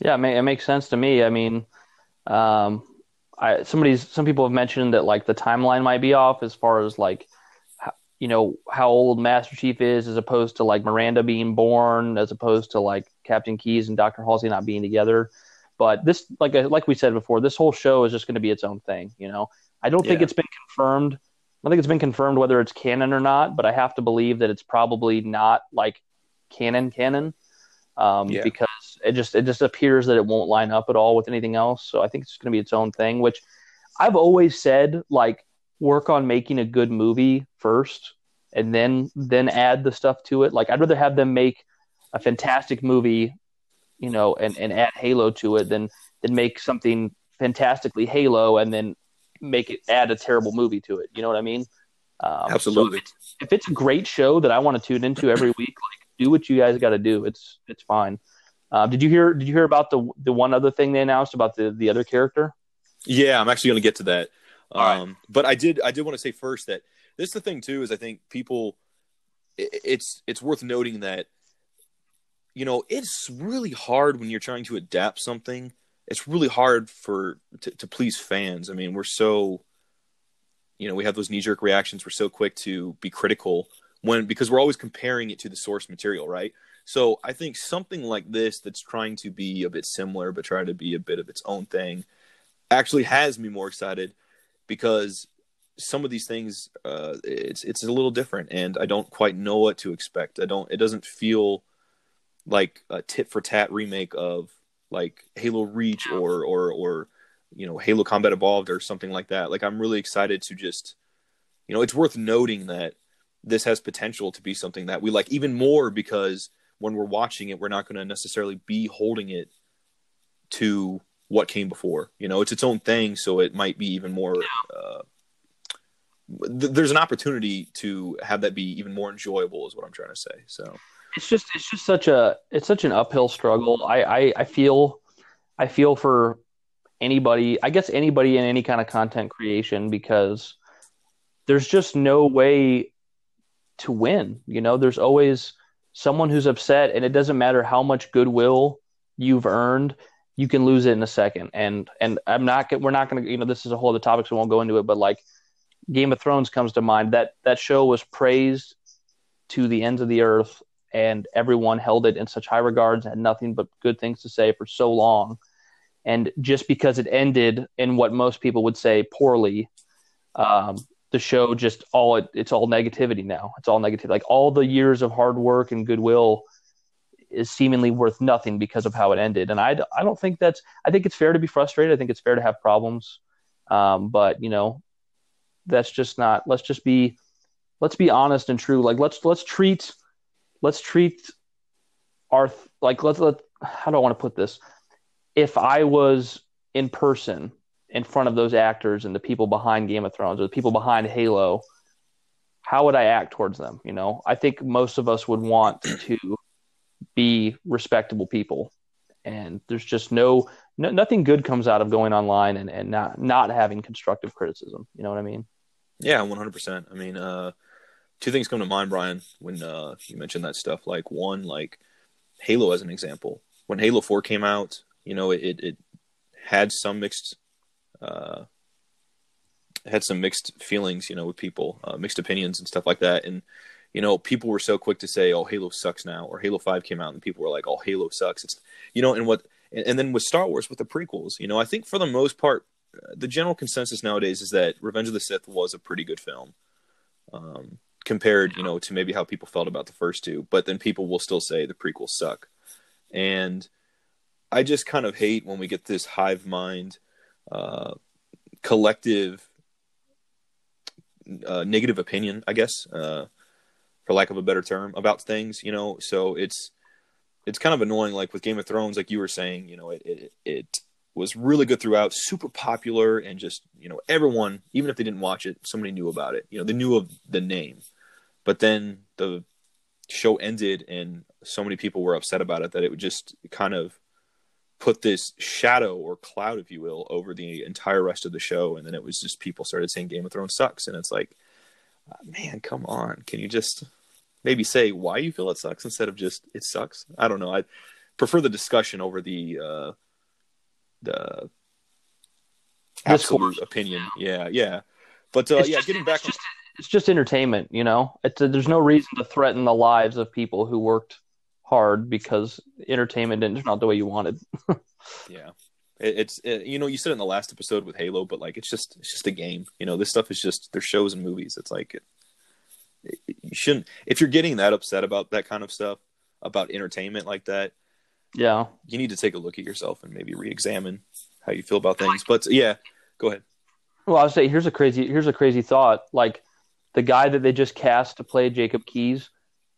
Yeah, it makes sense to me. I mean, um, I somebody's some people have mentioned that like the timeline might be off as far as like you know how old Master Chief is as opposed to like Miranda being born as opposed to like Captain Keyes and Doctor Halsey not being together. But this, like like we said before, this whole show is just going to be its own thing. You know, I don't yeah. think it's been confirmed. I think it's been confirmed whether it's canon or not, but I have to believe that it's probably not like canon canon. Um, yeah. because it just it just appears that it won't line up at all with anything else. So I think it's going to be its own thing. Which I've always said, like, work on making a good movie first, and then then add the stuff to it. Like, I'd rather have them make a fantastic movie, you know, and and add Halo to it than than make something fantastically Halo and then make it add a terrible movie to it. You know what I mean?
Um, Absolutely.
So if, it's, if, it's, a great show that I want to tune into every week, like do what you guys got to do. It's it's fine. Uh, did you hear? Did you hear about the the one other thing they announced about the the other character?
Yeah, I'm actually going to get to that. Um, right. But I did I did want to say first that this is the thing too is I think people it, it's it's worth noting that you know it's really hard when you're trying to adapt something it's really hard for to, to please fans. I mean, we're so you know we have those knee jerk reactions. We're so quick to be critical when because we're always comparing it to the source material, right? So I think something like this that's trying to be a bit similar but try to be a bit of its own thing actually has me more excited because some of these things uh, it's it's a little different and I don't quite know what to expect. I don't it doesn't feel like a tit for tat remake of like Halo Reach or or or you know Halo Combat Evolved or something like that. Like I'm really excited to just you know it's worth noting that this has potential to be something that we like even more because when we're watching it we're not going to necessarily be holding it to what came before. You know, it's its own thing, so it might be even more. Uh, th- there's an opportunity to have that be even more enjoyable, is what I'm trying to say. So
it's just it's just such a it's such an uphill struggle. I I, I feel I feel for anybody. I guess anybody in any kind of content creation because there's just no way to win. You know, there's always someone who's upset, and it doesn't matter how much goodwill you've earned you can lose it in a second. And and I'm not we're not going to you know this is a whole other topic, so we won't go into it. But like Game of Thrones comes to mind. That that show was praised to the ends of the earth, and everyone held it in such high regards and had nothing but good things to say for so long. And just because it ended in what most people would say poorly, um, the show just all it, it's all negativity now. It's all negative. Like all the years of hard work and goodwill is seemingly worth nothing because of how it ended. And I, I don't think that's, I think it's fair to be frustrated. I think it's fair to have problems. Um, but you know, that's just not, let's just be, let's be honest and true. Like let's, let's treat, let's treat our, like, let's, let, how do I want to put this? If I was in person in front of those actors and the people behind Game of Thrones or the people behind Halo, how would I act towards them? You know, I think most of us would want to be respectable people. And there's just no, no nothing good comes out of going online and, and not not having constructive criticism. You know what I mean?
Yeah, one hundred percent. I mean, uh, two things come to mind, Brian, when uh, you mentioned that stuff. Like one, like Halo as an example. When Halo Four came out, you know, it it had some mixed uh, had some mixed feelings, you know, with people, uh, mixed opinions and stuff like that. And you know, people were so quick to say, "Oh, Halo sucks now," or Halo Five came out, and people were like, "Oh, Halo sucks." It's you know, and what, and, and then with Star Wars with the prequels, you know, I think for the most part, uh, the general consensus nowadays is that Revenge of the Sith was a pretty good film, um, compared, you know, to maybe how people felt about the first two. But then people will still say the prequels suck, and I just kind of hate when we get this hive mind, uh, collective. Uh, negative opinion, I guess, uh, for lack of a better term, about things. You know, so it's it's kind of annoying. Like with Game of Thrones, like you were saying, you know, it it, it was really good throughout, super popular, and just you know everyone, even if they didn't watch it, somebody knew about it. You know, they knew of the name, but then the show ended, and so many people were upset about it that it would just kind of put this shadow or cloud, if you will, over the entire rest of the show, and then it was just people started saying Game of Thrones sucks, and it's like man, come on. Can you just maybe say why you feel it sucks instead of just it sucks? I don't know. I prefer the discussion over the uh, the absolute Discourse. opinion. Yeah, yeah. But uh, yeah,
just,
getting back.
It's just, it's just entertainment, you know. It's there's no reason to threaten the lives of people who worked hard because entertainment didn't turn out the way you wanted.
yeah, it, it's it, you know you said it in the last episode with Halo, but like it's just it's just a game. You know, this stuff is just there's shows and movies. It's like it, you shouldn't if you're getting that upset about that kind of stuff about entertainment like that.
Yeah,
you need to take a look at yourself and maybe re-examine how you feel about things. But yeah, go ahead.
Well, I'll say here's a crazy here's a crazy thought. Like the guy that they just cast to play Jacob Keyes,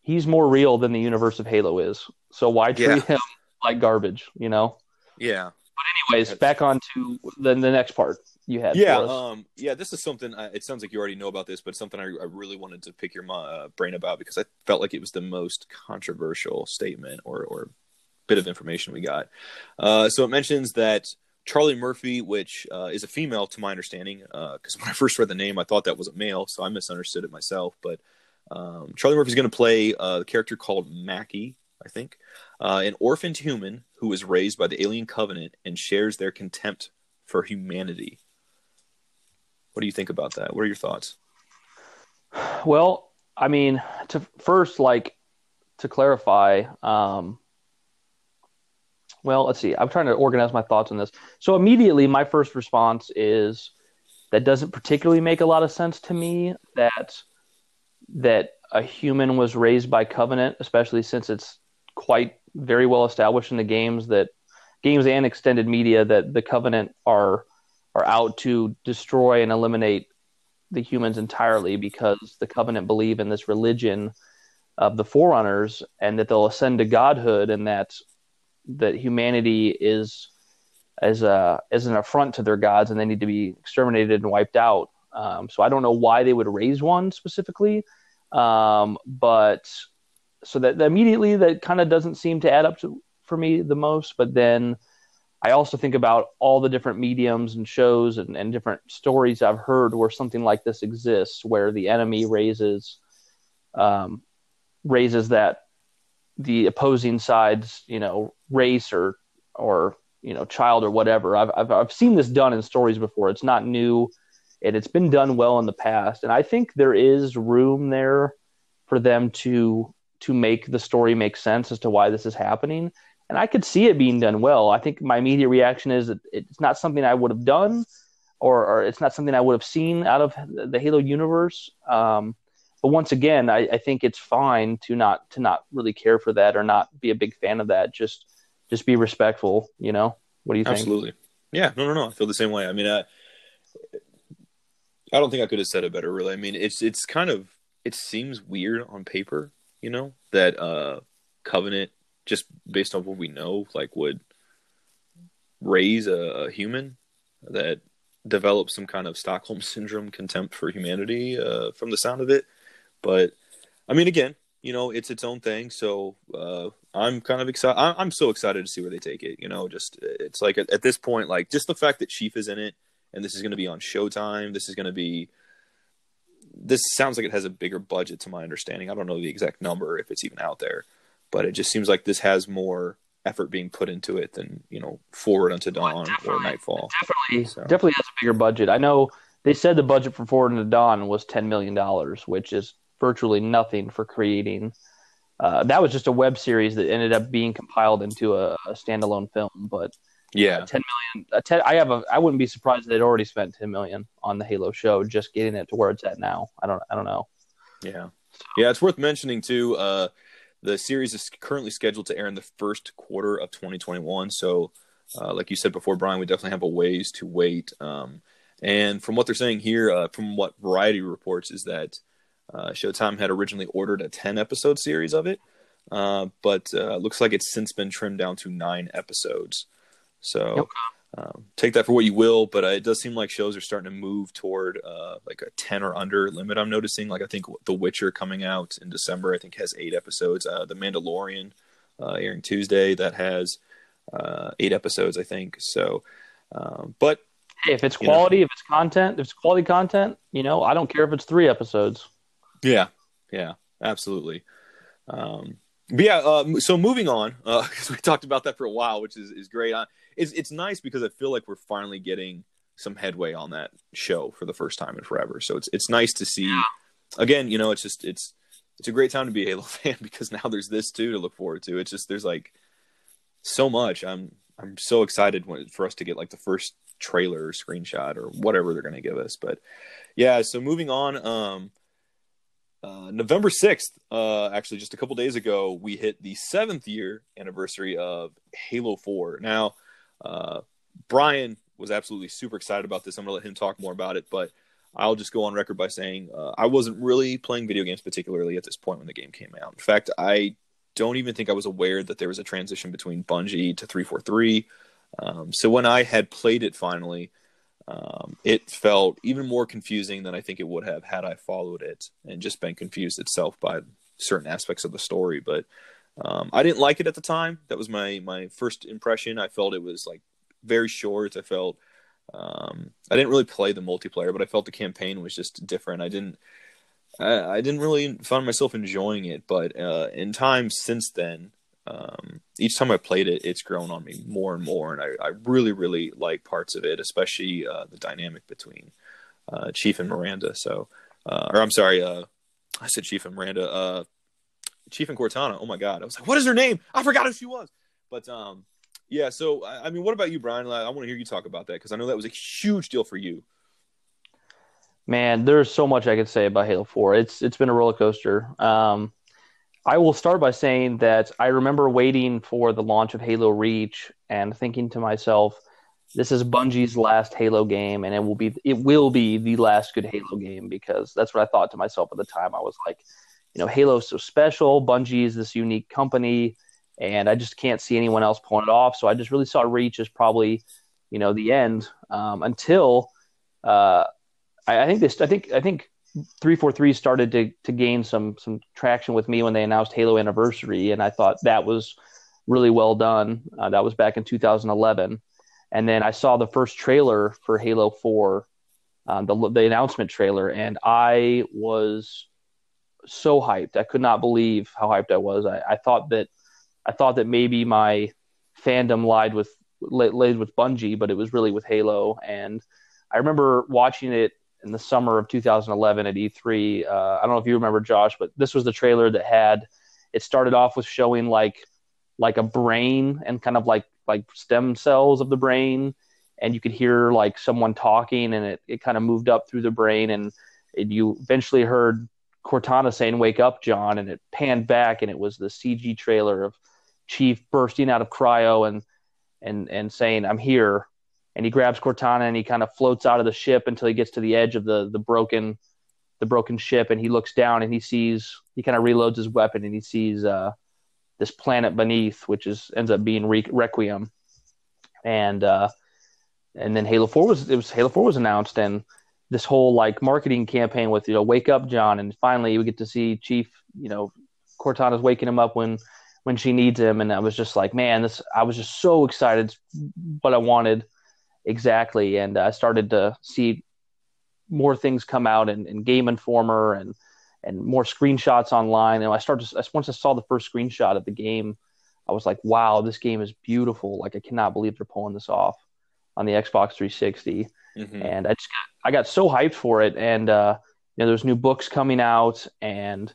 he's more real than the universe of Halo is. So why treat yeah. him like garbage? You know?
Yeah.
But anyways, back on to the, the next part you had.
Yeah, um, yeah. This is something. Uh, it sounds like you already know about this, but something I, I really wanted to pick your uh, brain about because I felt like it was the most controversial statement or, or bit of information we got. Uh, so it mentions that Charlie Murphy, which uh, is a female to my understanding, because uh, when I first read the name, I thought that was a male, so I misunderstood it myself. But um, Charlie Murphy's going to play a character called Makee, I think, uh, an orphaned human who was raised by the alien covenant and shares their contempt for humanity. What do you think about that? What are your thoughts?
Well, I mean, to first, like to clarify, um, well, let's see. I'm trying to organize my thoughts on this. So immediately, my first response is that doesn't particularly make a lot of sense to me. That that a human was raised by covenant, especially since it's quite very well established in the games that games and extended media that the covenant are are out to destroy and eliminate the humans entirely because the covenant believe in this religion of the forerunners and that they'll ascend to godhood and that that humanity is as a as an affront to their gods and they need to be exterminated and wiped out. Um, so I don't know why they would raise one specifically, um, but so that, that immediately that kind of doesn't seem to add up to for me the most. But then I also think about all the different mediums and shows and, and different stories I've heard where something like this exists, where the enemy raises um, raises that the opposing side's you know race or or you know child or whatever. I've I've, I've seen this done in stories before. It's not new, and it's been done well in the past. And I think there is room there for them to to make the story make sense as to why this is happening. And I could see it being done well. I think my immediate reaction is that it's not something I would have done, or, or it's not something I would have seen out of the Halo universe. Um, but once again, I, I, think it's fine to not to not really care for that or not be a big fan of that. Just just be respectful. You know, what do you think?
Absolutely. Yeah. No, no, no. I feel the same way. I mean, I, I don't think I could have said it better. Really. I mean, it's it's kind of it seems weird on paper. You know that uh Covenant just based on what we know, like would raise a, a human that develops some kind of Stockholm syndrome contempt for humanity uh, from the sound of it. But I mean, again, you know, it's its own thing. So uh, I'm kind of excited. I'm so excited to see where they take it. You know, just it's like at, at this point, like just the fact that Chief is in it, and this is going to be on Showtime. This is going to be. This sounds like it has a bigger budget, to my understanding. I don't know the exact number if it's even out there, but it just seems like this has more effort being put into it than you know Forward Unto Dawn or Nightfall.
Definitely, so. definitely has a bigger budget. I know they said the budget for Forward Unto Dawn was ten million dollars, which is virtually nothing for creating. Uh, that was just a web series that ended up being compiled into a, a standalone film. But
yeah,
ten million. 10, I have a. I wouldn't be surprised they'd already spent ten million on the Halo show, just getting it to where it's at now. I don't. I don't know.
Yeah, yeah. It's worth mentioning too. Uh, the series is currently scheduled to air in the first quarter of 2021. So, uh, like you said before, Brian, we definitely have a ways to wait. Um, and from what they're saying here, uh, from what Variety reports, is that uh, Showtime had originally ordered a 10 episode series of it, uh, but uh, looks like it's since been trimmed down to nine episodes. So um, take that for what you will, but uh, it does seem like shows are starting to move toward uh, like a 10 or under limit. I'm noticing, like, I think The Witcher coming out in December, I think has eight episodes. Uh, the Mandalorian airing Tuesday, that has eight episodes, I think. So, um, but
Hey, if it's quality, know. if it's content, if it's quality content, you know, I don't care if it's three episodes.
Yeah, yeah, absolutely. Um, but yeah, uh, so moving on, because uh, we talked about that for a while, which is, is great. Uh, it's, it's nice because I feel like we're finally getting some headway on that show for the first time in forever. So it's it's nice to see. Again, you know, it's just it's it's a great time to be a Halo fan because now there's this too to look forward to. It's just there's like so much. I'm I'm so excited when, for us to get like the first trailer or screenshot or whatever they're going to give us. But yeah, so moving on. Um, uh, November 6th, uh, actually, just a couple days ago, we hit the seventh year anniversary of Halo 4. Now, uh, Brian was absolutely super excited about this. I'm going to let him talk more about it, but I'll just go on record by saying uh, I wasn't really playing video games particularly at this point when the game came out. In fact, I don't even think I was aware that there was a transition between Bungie to 343. Um, so when I had played it finally, um, it felt even more confusing than I think it would have had I followed it and just been confused itself by certain aspects of the story. But um, I didn't like it at the time. That was my my first impression. I felt it was like very short. I felt um, I didn't really play the multiplayer, but I felt the campaign was just different. I didn't I, I didn't really find myself enjoying it. But uh, in time since then, um, each time I played it, it's grown on me more and more, and I, I really, really like parts of it, especially uh, the dynamic between uh, Chief and Miranda. So, uh, or I'm sorry, uh, I said Chief and Miranda. Chief and Cortana. Oh my god, I was like, what is her name? I forgot who she was. But um, yeah. So I mean, what about you, Brian? I want to hear you talk about that because I know that was a huge deal for you.
Man, there's so much I could say about Halo Four. It's it's been a roller coaster. Um, I will start by saying that I remember waiting for the launch of Halo Reach and thinking to myself, this is Bungie's last Halo game, and it will be it will be the last good Halo game because that's what I thought to myself at the time. I was like, you know, Halo's so special. Bungie is this unique company, and I just can't see anyone else pulling it off. So I just really saw Reach as probably, you know, the end um, until uh, I, I think this. I think I think three four three started to to gain some some traction with me when they announced Halo Anniversary, and I thought that was really well done. Uh, that was back in 2011, and then I saw the first trailer for Halo Four, um, the the announcement trailer, and I was so hyped. I could not believe how hyped I was. I, I thought that I thought that maybe my fandom lied with laid with Bungie, but it was really with Halo. And I remember watching it in the summer of 2011 at E3. Uh, I don't know if you remember, Josh, but this was the trailer that had. It started off with showing like like a brain and kind of like like stem cells of the brain, and you could hear like someone talking, and it it kind of moved up through the brain, and it, you eventually heard Cortana saying "Wake up, John," and it panned back, and it was the CG trailer of Chief bursting out of cryo and and and saying, "I'm here." and he grabs Cortana and he kind of floats out of the ship until he gets to the edge of the the broken the broken ship and he looks down and he sees he kind of reloads his weapon and he sees uh, this planet beneath which is ends up being Re- Requiem and uh, and then Halo 4 was it was Halo 4 was announced and this whole like marketing campaign with you know wake up John and finally we get to see Chief you know Cortana's waking him up when when she needs him and I was just like man this I was just so excited what I wanted exactly, and I started to see more things come out in, in Game Informer and and more screenshots online. And I started to, once I saw the first screenshot of the game, I was like, wow, this game is beautiful. Like I cannot believe they're pulling this off on the Xbox 360. Mm-hmm. And I just got, I got so hyped for it. And uh, you know, there's new books coming out, and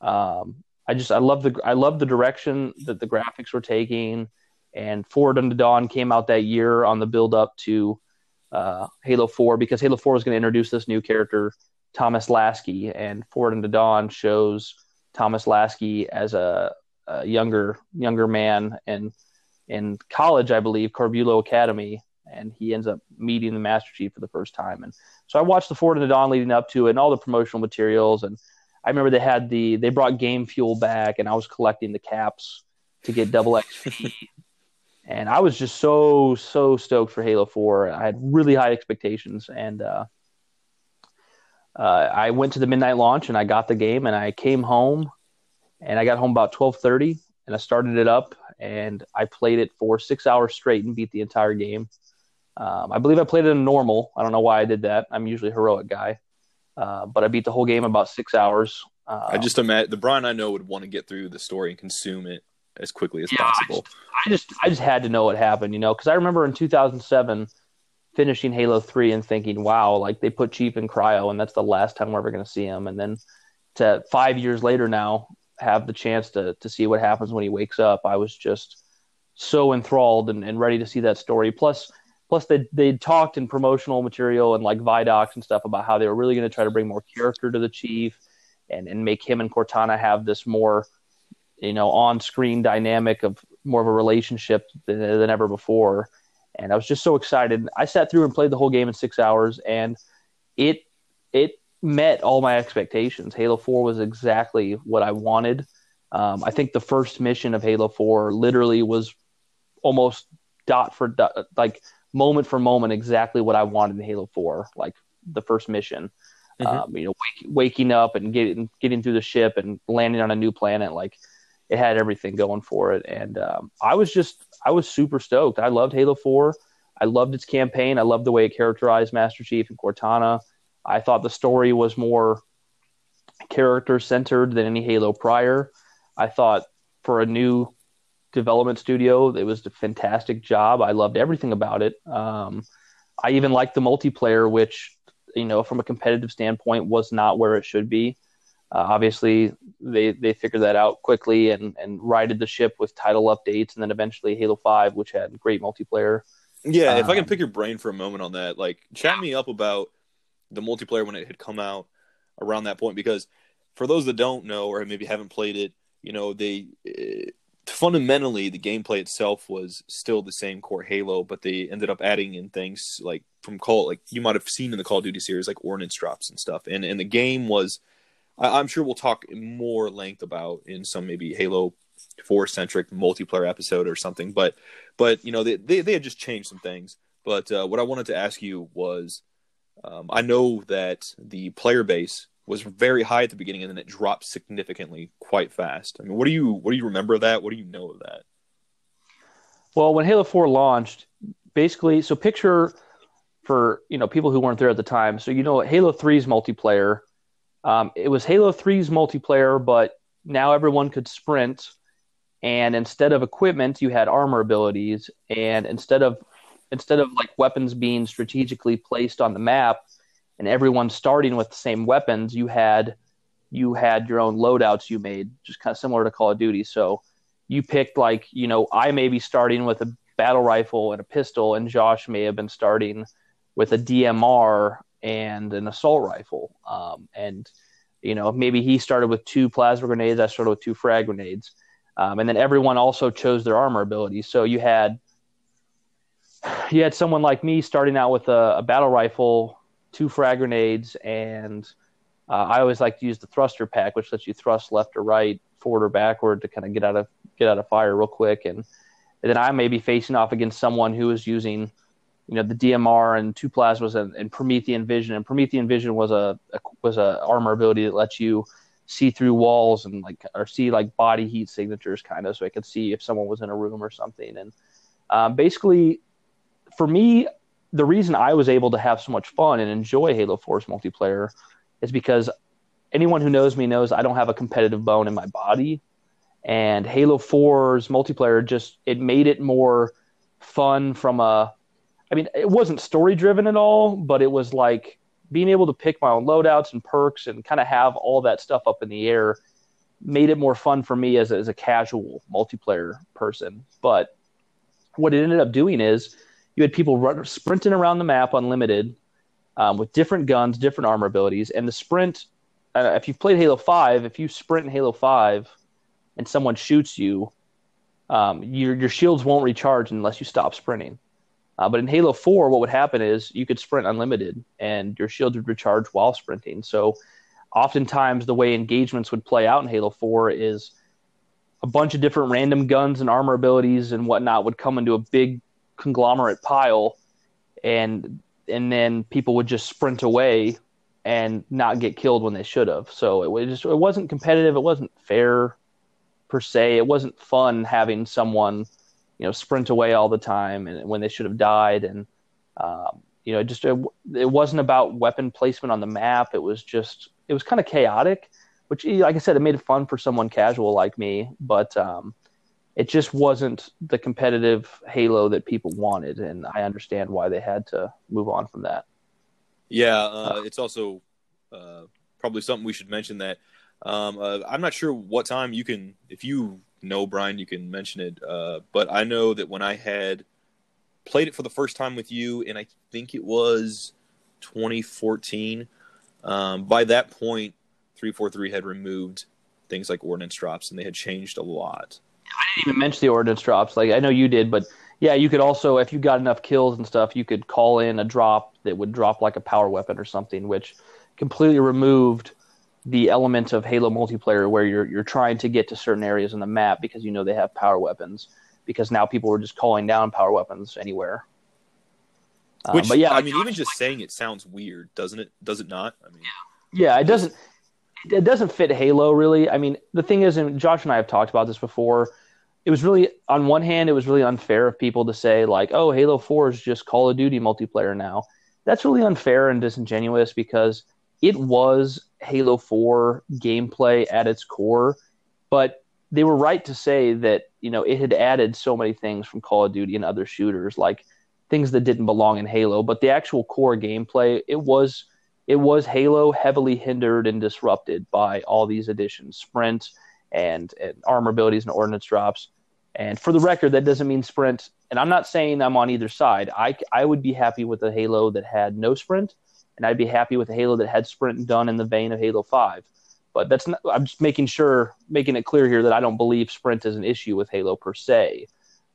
um, I just I love the I love the direction that the graphics were taking and Forward Unto Dawn came out that year on the build up to uh, Halo 4 because Halo 4 is going to introduce this new character, Thomas Lasky, and Forward Unto Dawn shows Thomas Lasky as a, a younger younger man and in college, I believe, Corbulo Academy, and he ends up meeting the Master Chief for the first time. And so I watched the Forward the Dawn leading up to it and all the promotional materials. And I remember they had the they brought Game Fuel back, and I was collecting the caps to get double XP and I was just so so stoked for Halo Four. I had really high expectations, and uh, uh, I went to the midnight launch and I got the game, and I came home, and I got home about twelve thirty, and I started it up, and I played it for six hours straight and beat the entire game. Um, I believe I played it in normal. I don't know why I did that. I'm usually a heroic guy, uh, but I beat the whole game in about six hours.
I just imagine the Brian I know would want to get through the story and consume it as quickly as yeah, possible.
I just, I just had to know what happened, you know, because I remember in 2007 finishing Halo 3 and thinking, wow, like they put Chief in cryo, and that's the last time we're ever going to see him. And then to five years later now, have the chance to to see what happens when he wakes up. I was just so enthralled and, and ready to see that story. Plus, plus they they talked in promotional material and like Vidocs and stuff about how they were really going to try to bring more character to the Chief and and make him and Cortana have this more you know on-screen dynamic of more of a relationship than, than ever before. And i was just so excited. I sat through and played the whole game in six hours and it it met all my expectations. Halo 4 was exactly what i wanted. Um, i think the first mission of halo 4 literally was almost dot for dot like moment for moment exactly what i wanted in halo 4 like the first mission mm-hmm. um, you know wake, waking up and getting getting through the ship and landing on a new planet like it had everything going for it. And um, I was just, I was super stoked. I loved Halo 4. I loved its campaign. I loved the way it characterized Master Chief and Cortana. I thought the story was more character centered than any Halo prior. I thought for a new development studio, it was a fantastic job. I loved everything about it. Um, I even liked the multiplayer, which, you know, from a competitive standpoint, was not where it should be. Uh, obviously, they they figured that out quickly and and righted the ship with title updates, and then eventually Halo Five, which had great multiplayer.
Yeah, if I can um, pick your brain for a moment on that, like chat me up about the multiplayer when it had come out around that point, because for those that don't know or maybe haven't played it, you know, they uh, fundamentally the gameplay itself was still the same core Halo, but they ended up adding in things like from Call, like you might have seen in the Call of Duty series, like ordnance drops and stuff, and and the game was. I, I'm sure we'll talk more length about in some maybe Halo four centric multiplayer episode or something. But but you know they they, they had just changed some things. But uh, what I wanted to ask you was, um, I know that the player base was very high at the beginning and then it dropped significantly quite fast. I mean, what do you what do you remember of that? What do you know of that?
Well, when Halo Four launched, basically, so picture for you know people who weren't there at the time. So you know Halo 3's multiplayer. Um, it was Halo 3's multiplayer, but now everyone could sprint and instead of equipment you had armor abilities and instead of instead of like weapons being strategically placed on the map and everyone starting with the same weapons you had you had your own loadouts you made just kind of similar to call of duty. So you picked like you know i may be starting with a battle rifle and a pistol and josh may have been starting with a dmr and an assault rifle. Um, and you know maybe he started with two plasma grenades i started with two frag grenades. Um, and then everyone also chose their armor abilities. So you had you had someone like me starting out with a, a battle rifle, two frag grenades, and uh, I always like to use the thruster pack, which lets you thrust left or right, forward or backward to kind of get out of get out of fire real quick. And, and then I may be facing off against someone who is using, you know, the DMR and two plasmas and, and Promethean Vision. And Promethean Vision was a, a was a armor ability that lets you see through walls and like or see like body heat signatures kind of so i could see if someone was in a room or something and um, basically for me the reason i was able to have so much fun and enjoy halo 4's multiplayer is because anyone who knows me knows i don't have a competitive bone in my body and halo 4's multiplayer just it made it more fun from a i mean it wasn't story driven at all but it was like being able to pick my own loadouts and perks and kind of have all that stuff up in the air made it more fun for me as a, as a casual multiplayer person. But what it ended up doing is you had people run, sprinting around the map unlimited um, with different guns, different armor abilities, and the sprint. Uh, if you've played Halo Five, if you sprint in Halo Five and someone shoots you, um, your your shields won't recharge unless you stop sprinting. Uh, but in Halo 4, what would happen is you could sprint unlimited and your shield would recharge while sprinting. So oftentimes the way engagements would play out in Halo 4 is a bunch of different random guns and armor abilities and whatnot would come into a big conglomerate pile and and then people would just sprint away and not get killed when they should have. So it was just it wasn't competitive, it wasn't fair per se. It wasn't fun having someone – you know sprint away all the time and when they should have died and um, you know just it, it, wasn't about weapon placement on the map it was just it was kind of chaotic which like i said it made it fun for someone casual like me but um, it just wasn't the competitive halo that people wanted and i understand why they had to move on from that
yeah uh, it's also uh, probably something we should mention that um, uh, i'm not sure what time you can if you know, Brian, you can mention it. Uh, but I know that when I had played it for the first time with you, and I think it was 2014, um, by that point, 343 had removed things like ordinance drops, and they had changed a lot.
I didn't even mention the ordnance drops. Like I know you did, but yeah, you could also, if you got enough kills and stuff, you could call in a drop that would drop like a power weapon or something, which completely removed the element of Halo multiplayer where you're you're trying to get to certain areas on the map because you know they have power weapons because now people are just calling down power weapons anywhere.
Um, Which, but yeah, I mean, even just saying it sounds weird, doesn't it? Does it not? I mean,
yeah, it doesn't. It doesn't fit Halo really. I mean, the thing is, and Josh and I have talked about this before. It was really, on one hand, it was really unfair of people to say like, "Oh, Halo Four is just Call of Duty multiplayer now." That's really unfair and disingenuous because it was Halo 4 gameplay at its core, but they were right to say that, you know, it had added so many things from Call of Duty and other shooters, like things that didn't belong in Halo, but the actual core gameplay, it was it was Halo heavily hindered and disrupted by all these additions, sprint and, and armor abilities and ordnance drops. And for the record, that doesn't mean sprint. And I'm not saying I'm on either side. I, I would be happy with a Halo that had no sprint, and I'd be happy with a Halo that had sprint done in the vein of Halo 5. But that's not, I'm just making sure, making it clear here that I don't believe sprint is an issue with Halo per se.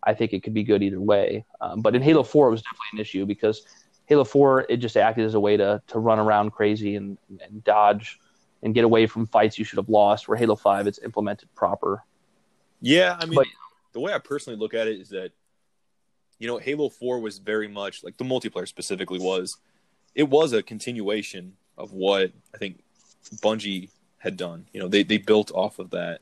I think it could be good either way. Um, but in Halo 4, it was definitely an issue because Halo 4, it just acted as a way to, to run around crazy and, and dodge and get away from fights you should have lost. Where Halo 5, it's implemented proper.
Yeah, I mean,
But-
the way I personally look at it is that, you know, Halo 4 was very much like the multiplayer specifically was, it was a continuation of what I think Bungie had done. You know, they, they built off of that.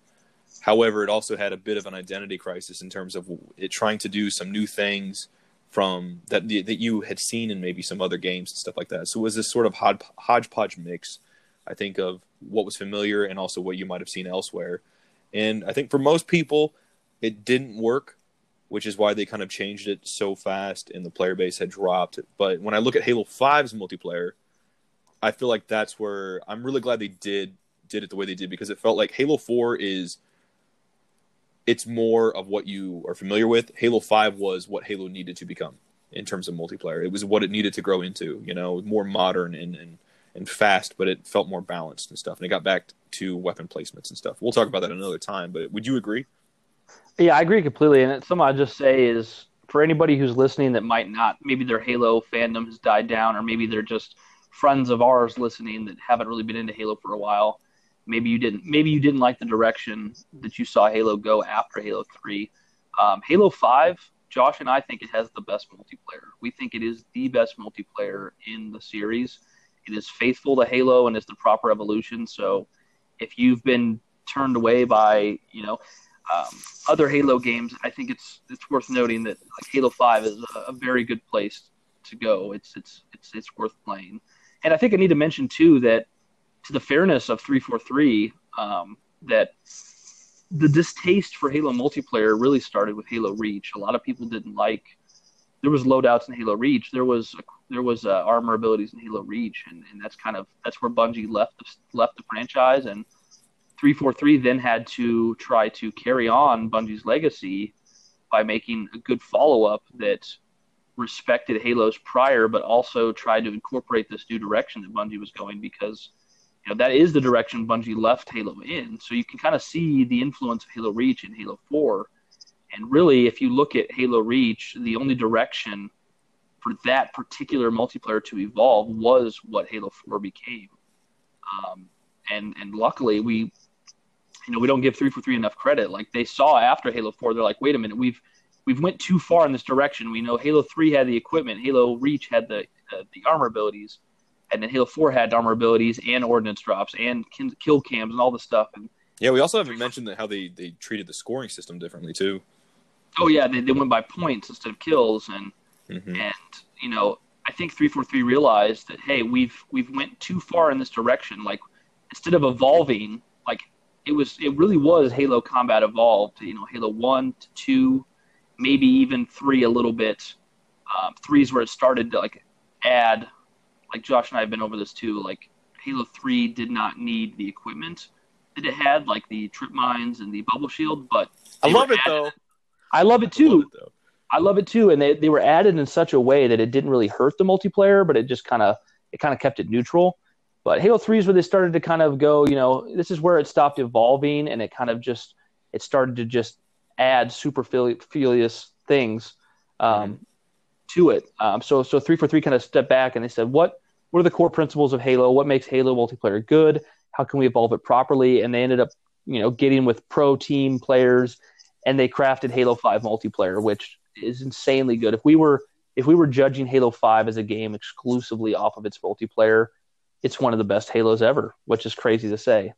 However, it also had a bit of an identity crisis in terms of it trying to do some new things from that that you had seen in maybe some other games and stuff like that. So it was this sort of hod, hodgepodge mix, I think, of what was familiar and also what you might have seen elsewhere. And I think for most people, it didn't work, which is why they kind of changed it so fast and the player base had dropped. But when I look at Halo 5's multiplayer, I feel like that's where I'm really glad they did did it the way they did because it felt like Halo 4 is it's more of what you are familiar with. Halo 5 was what Halo needed to become in terms of multiplayer. It was what it needed to grow into, you know, more modern and and, and fast, but it felt more balanced and stuff. And it got back to weapon placements and stuff. We'll talk about that another time, but would you agree?
Yeah, I agree completely. And it's something I just say is for anybody who's listening that might not, maybe their Halo fandom has died down, or maybe they're just friends of ours listening that haven't really been into Halo for a while. Maybe you didn't. Maybe you didn't like the direction that you saw Halo go after Halo Three. Um, Halo Five, Josh and I think it has the best multiplayer. We think it is the best multiplayer in the series. It is faithful to Halo and is the proper evolution. So, if you've been turned away by you know um, other Halo games, I think it's it's worth noting that like Halo Five is a, a very good place to go. It's it's it's it's worth playing, and I think I need to mention too that to the fairness of three four three, um, that the distaste for Halo multiplayer really started with Halo Reach. A lot of people didn't like. There was loadouts in Halo Reach. There was there was uh, armor abilities in Halo Reach, and, and that's kind of that's where Bungie left the, left the franchise and 343 then had to try to carry on Bungie's legacy by making a good follow up that respected Halo's prior, but also tried to incorporate this new direction that Bungie was going because you know that is the direction Bungie left Halo in. So you can kind of see the influence of Halo Reach in Halo 4. And really, if you look at Halo Reach, the only direction for that particular multiplayer to evolve was what Halo 4 became. Um, and and luckily we you know we don't give 343 enough credit like they saw after halo 4 they're like wait a minute we've we've went too far in this direction we know halo 3 had the equipment halo reach had the uh, the armor abilities and then halo 4 had armor abilities and ordnance drops and kill cams and all the stuff. And
Yeah, we also haven't mentioned that how they they treated the scoring system differently too.
oh yeah they, they went by points instead of kills. And
hmm
and you know i think 343 realized that hey we've we've went too far in this direction. Like instead of evolving like it was it really was halo combat evolved you know halo 1 to 2 maybe even 3 a little bit. Um, 3 is where it started to like add like josh and i have been over this too like halo 3 did not need the equipment that it had like the trip mines and the bubble shield but
I love it though.
i love it too
Love it.
I love it too, and they, they were added in such a way that it didn't really hurt the multiplayer, but it just kind of it kind of kept it neutral. But Halo Three is where they started to kind of go, you know, this is where it stopped evolving, and it kind of just it started to just add superfluous things um, to it. Um, so so three kind of stepped back and they said, what what are the core principles of Halo? What makes Halo multiplayer good? How can we evolve it properly? And they ended up, you know, getting with pro team players, and they crafted Halo Five multiplayer, which is insanely good. If we were if we were judging Halo 5 as a game exclusively off of its multiplayer, it's one of the best Halos ever, which is crazy to say.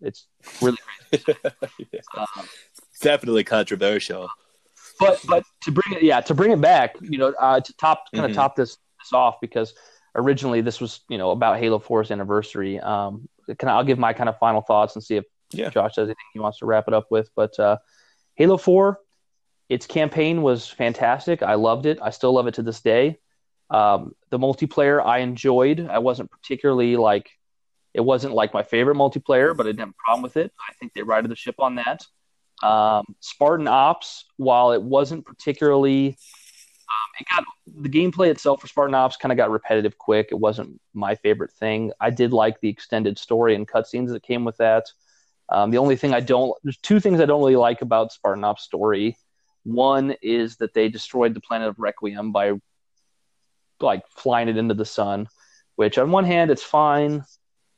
It's really crazy.
Yeah.
Um,
Definitely controversial.
but but to bring it yeah to bring it back, you know, uh, to top kind of
Mhm.
top this, this off because originally this was you know about Halo 4's anniversary. Um, can I, I'll give my kind of final thoughts and see if
Yeah.
Josh has anything he wants to wrap it up with. But uh, Halo 4, its campaign was fantastic. I loved it. I still love it to this day. Um, the multiplayer I enjoyed. I wasn't particularly like it wasn't like my favorite multiplayer, but I didn't have a problem with it. I think they righted the ship on that. Um, Spartan Ops, while it wasn't particularly, it got the gameplay itself for Spartan Ops kind of got repetitive quick. It wasn't my favorite thing. I did like the extended story and cutscenes that came with that. Um, the only thing I don't, there's two things I don't really like about Spartan Ops story. One is that they destroyed the planet of Requiem by like flying it into the sun, which on one hand it's fine,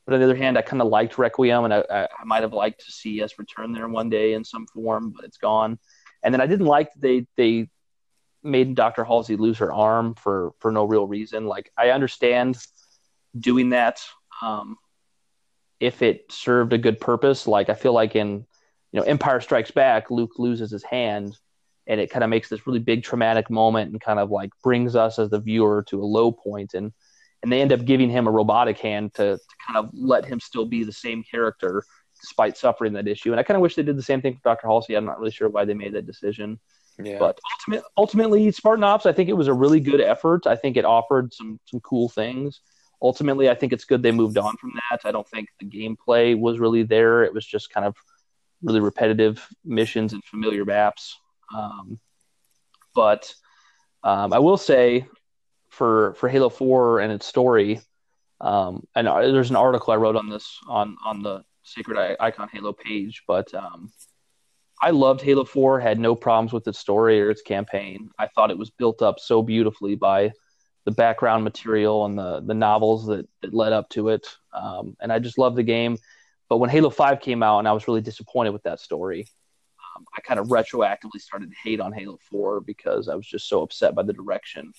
but on the other hand I kind of liked Requiem and I, I might have liked to see us return there one day in some form, but it's gone. And then I didn't like they they made Dr. Halsey lose her arm for for no real reason. Like I understand doing that um, if it served a good purpose. Like I feel like in you know Empire Strikes Back, Luke loses his hand and it kind of makes this really big traumatic moment and kind of like brings us as the viewer to a low point and and they end up giving him a robotic hand to, to kind of let him still be the same character despite suffering that issue and i kind of wish they did the same thing for dr halsey i'm not really sure why they made that decision yeah. but ultimate, ultimately spartan ops i think it was a really good effort. I think it offered some some cool things. Ultimately i think it's good they moved on from that. I don't think the gameplay was really there. It was just kind of really repetitive missions and familiar maps. Um, but um, I will say for for Halo Four and its story, um, and there's an article I wrote on this on on the Sacred Icon Halo page, but um, I loved Halo Four. Had no problems with its story or its campaign. I thought it was built up so beautifully by the background material and the the novels that, that led up to it. Um, and I just loved the game. But when Halo Five came out, and I was really disappointed with that story um, I kind of retroactively started to hate on Halo 4 because I was just so upset by the direction of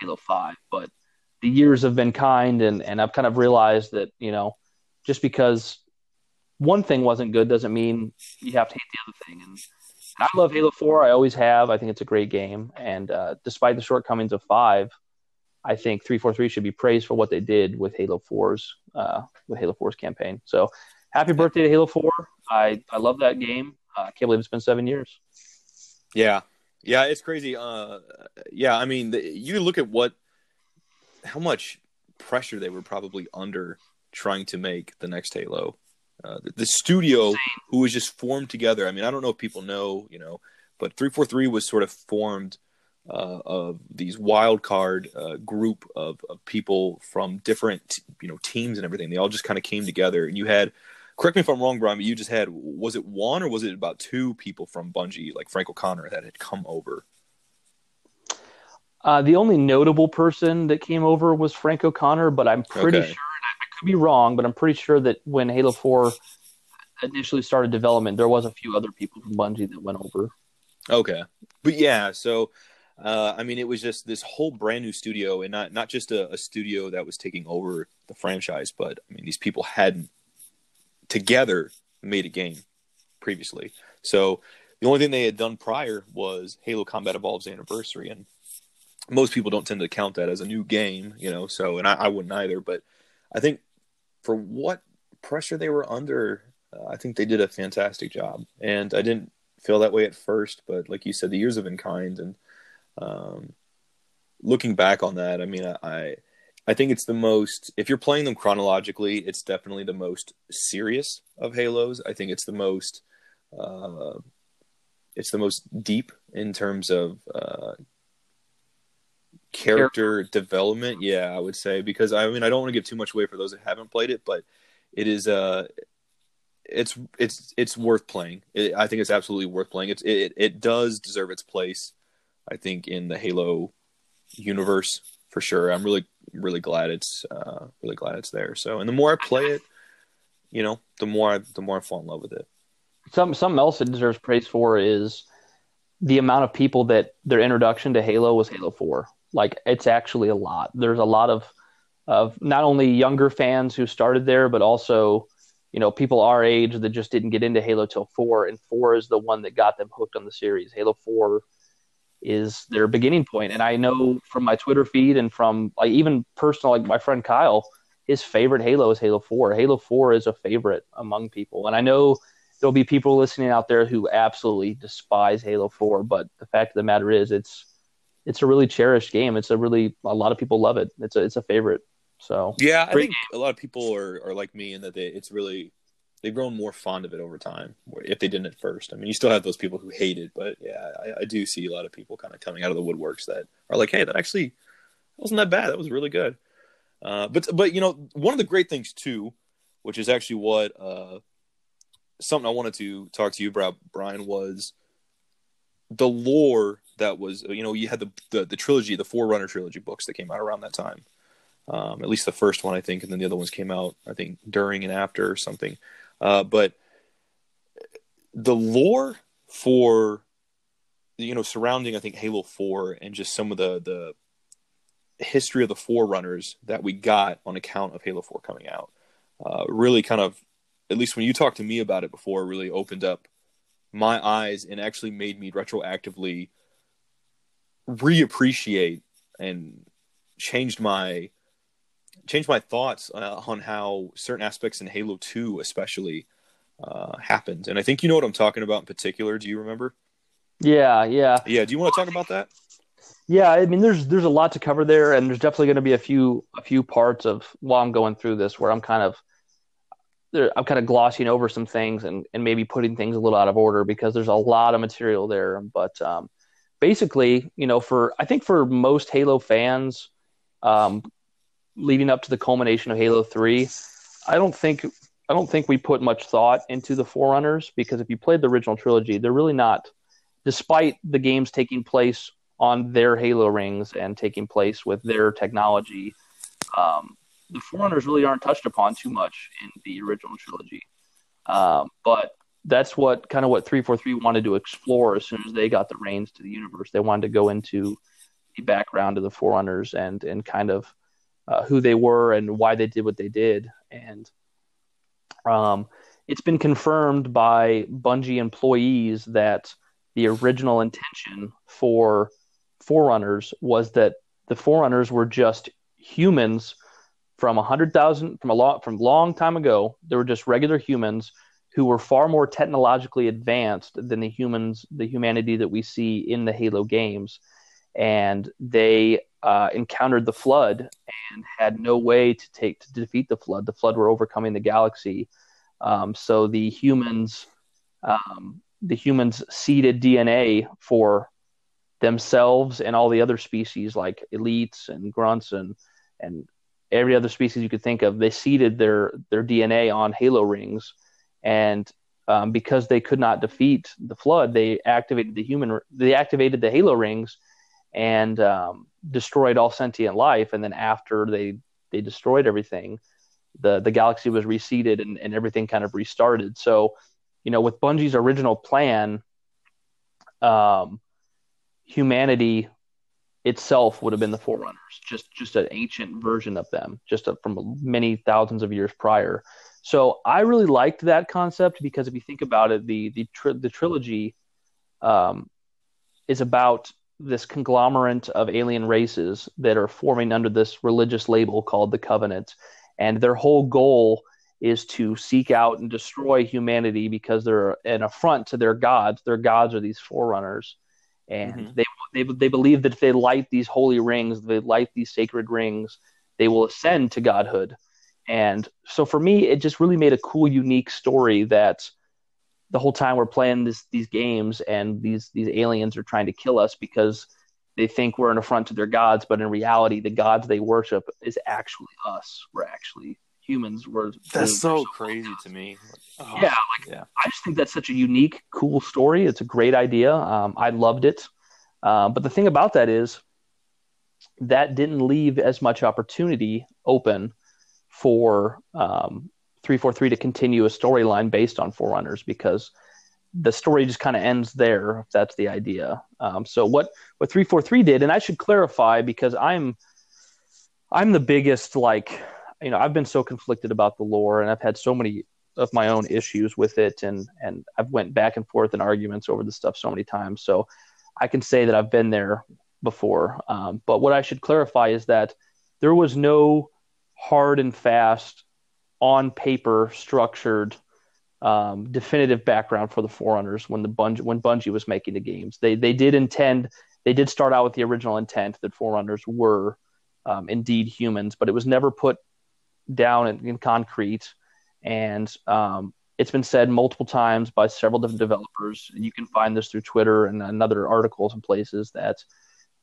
Halo 5. But the years have been kind, and, and I've kind of realized that, you know, just because one thing wasn't good doesn't mean you have to hate the other thing. And, and I love Halo 4. I always have. I think it's a great game. And uh, despite the shortcomings of 5, I think 343 should be praised for what they did with Halo 4's uh, with Halo 4's campaign. So happy birthday to Halo 4. I, I love that game. Uh, I can't believe it's been seven years.
Yeah, yeah, it's crazy. Uh, yeah, I mean, the, you look at what, how much pressure they were probably under trying to make the next Halo. Uh, the, the, studio, who was just formed together. I mean, I don't know if people know, you know, but 343 was sort of formed uh, of these wild card uh, group of, of people from different, you know, teams and everything. They all just kind of came together, and you had correct me if I'm wrong, Brian, but you just had was it one or was it about two people from Bungie, like Frank O'Connor, that had come over?
Uh, the only notable person that came over was Frank O'Connor, but I'm pretty okay. sure I could be wrong, but I'm pretty sure that when Halo Four initially started development, there was a few other people from Bungie that went over.
Okay, but yeah, so uh, I mean, it was just this whole brand new studio, and not not just a, a, studio that was taking over the franchise, but I mean, these people hadn't together made a game previously. So the only thing they had done prior was Halo Combat Evolved's anniversary, and most people don't tend to count that as a new game, you know. So, and I, I wouldn't either. But I think for what pressure they were under, uh, I think they did a fantastic job. And I didn't feel that way at first, but like you said, the years have been kind. And um, looking back on that, I mean, I, I I think it's the most if you're playing them chronologically, it's definitely the most serious of Halos. I think it's the most uh, it's the most deep in terms of uh, character development. Yeah, I would say because I mean I don't want to give too much away for those that haven't played it, but it is uh it's it's it's worth playing. It, I think it's absolutely worth playing. It's it it does deserve its place. I think in the Halo universe for sure. I'm really really glad it's uh, really glad it's there. So, and the more I play it, you know, the more I, the more I fall in love with it.
Some something else it deserves praise for is the amount of people that their introduction to Halo was Halo Four. Like it's actually a lot. There's a lot of of not only younger fans who started there, but also you know people our age that just didn't get into Halo till four, and four is the one that got them hooked on the series. Halo Four is their beginning point. And I know from my Twitter feed and from like even personal, like my friend Kyle, his favorite Halo is Halo 4. Halo 4 is a favorite among people. And I know there'll be people listening out there who absolutely despise Halo 4, but the fact of the matter is it's it's a really cherished game. It's a really a lot of people love it. It's a it's a favorite. So
yeah, I think a lot of people are, are like me in that they it's really they've grown more fond of it over time. If they didn't at first, I mean, you still have those people who hate it, but yeah, I, I do see a lot of people kind of coming out of the woodworks that are like, hey, that actually wasn't that bad. That was really good. Uh, but but you know, one of the great things too, which is actually what uh, something I wanted to talk to you about, Brian, was the lore that was you know you had the the, the trilogy, the Forerunner trilogy books that came out around that time. Um, at least the first one, I think, and then the other ones came out, I think, during and after or something. Uh, but the lore for you know surrounding, I think, Halo Four and just some of the the history of the Forerunners that we got on account of Halo Four coming out uh, really kind of, at least when you talked to me about it before, really opened up my eyes and actually made me retroactively reappreciate and changed my changed my thoughts uh, on how certain aspects in Halo 2 especially uh, happened. And I think you know what I'm talking about in particular. Do you remember?
Yeah, yeah.
Yeah, do you want to talk about that?
Yeah, I mean there's there's a lot to cover there and there's definitely going to be a few a few parts of while I'm going through this where I'm kind of there I'm kind of glossing over some things and, and maybe putting things a little out of order because there's a lot of material there. But um, basically, you know, for I think for most Halo fans, um, leading up to the culmination of Halo Three, I don't think I don't think we put much thought into the Forerunners because if you played the original trilogy, they're really not. Despite the games taking place on their Halo rings and taking place with their technology, um, the Forerunners really aren't touched upon too much in the original trilogy. Um, but that's what kind of what 343 wanted to explore as soon as they got the reins to the universe. They wanted to go into the background of the Forerunners and and kind of uh, who they were and why they did what they did. And um, it's been confirmed by Bungie employees that the original intention for Forerunners was that the Forerunners were just humans from a hundred thousand from a lot from long time ago. They were just regular humans who were far more technologically advanced than the humans, the humanity that we see in the Halo games, and they uh, encountered the flood and had no way to take to defeat the flood. The flood were overcoming the galaxy, um, so the humans, um, the humans seeded DNA for themselves and all the other species like elites and grunts and and every other species you could think of. They seeded their their DNA on halo rings, and um, because they could not defeat the flood, they activated the human. They activated the halo rings and um, destroyed all sentient life. And then after they they destroyed everything, the the galaxy was reseeded and, and everything kind of restarted. So, you know, with Bungie's original plan, um, humanity itself would have been the Forerunners, just just an ancient version of them, just a, from many thousands of years prior. So I really liked that concept because if you think about it, the the tri- the trilogy um, is about this conglomerate of alien races that are forming under this religious label called the Covenant, and their whole goal is to seek out and destroy humanity because they're an affront to their gods. Their gods are these forerunners and mm-hmm. they, they they believe that if they light these holy rings, they light these sacred rings, they will ascend to godhood. And so for me, it just really made a cool, unique story that the whole time we're playing this, these games and these these aliens are trying to kill us because they think we're an affront to their gods, but in reality, the gods they worship is actually us. We're actually humans. We're
that's so crazy to me.
Oh, yeah, like, yeah. I just think that's such a unique, cool story. It's a great idea. Um, I loved it. Uh, but the thing about that is that didn't leave as much opportunity open for um, 343 to continue a storyline based on Forerunners because the story just kind of ends there if that's the idea. Um, so what what 343 did, and I should clarify because I'm I'm the biggest like you know I've been so conflicted about the lore and I've had so many of my own issues with it and and I've went back and forth in arguments over the stuff so many times. So I can say that I've been there before. Um, but what I should clarify is that there was no hard and fast, on paper structured, um, definitive background for the Forerunners when the Bungie when Bungie was making the games. They they did intend they did start out with the original intent that Forerunners were um, indeed humans, but it was never put down in, in concrete. And um, it's been said multiple times by several different developers. And you can find this through Twitter and, other articles and places that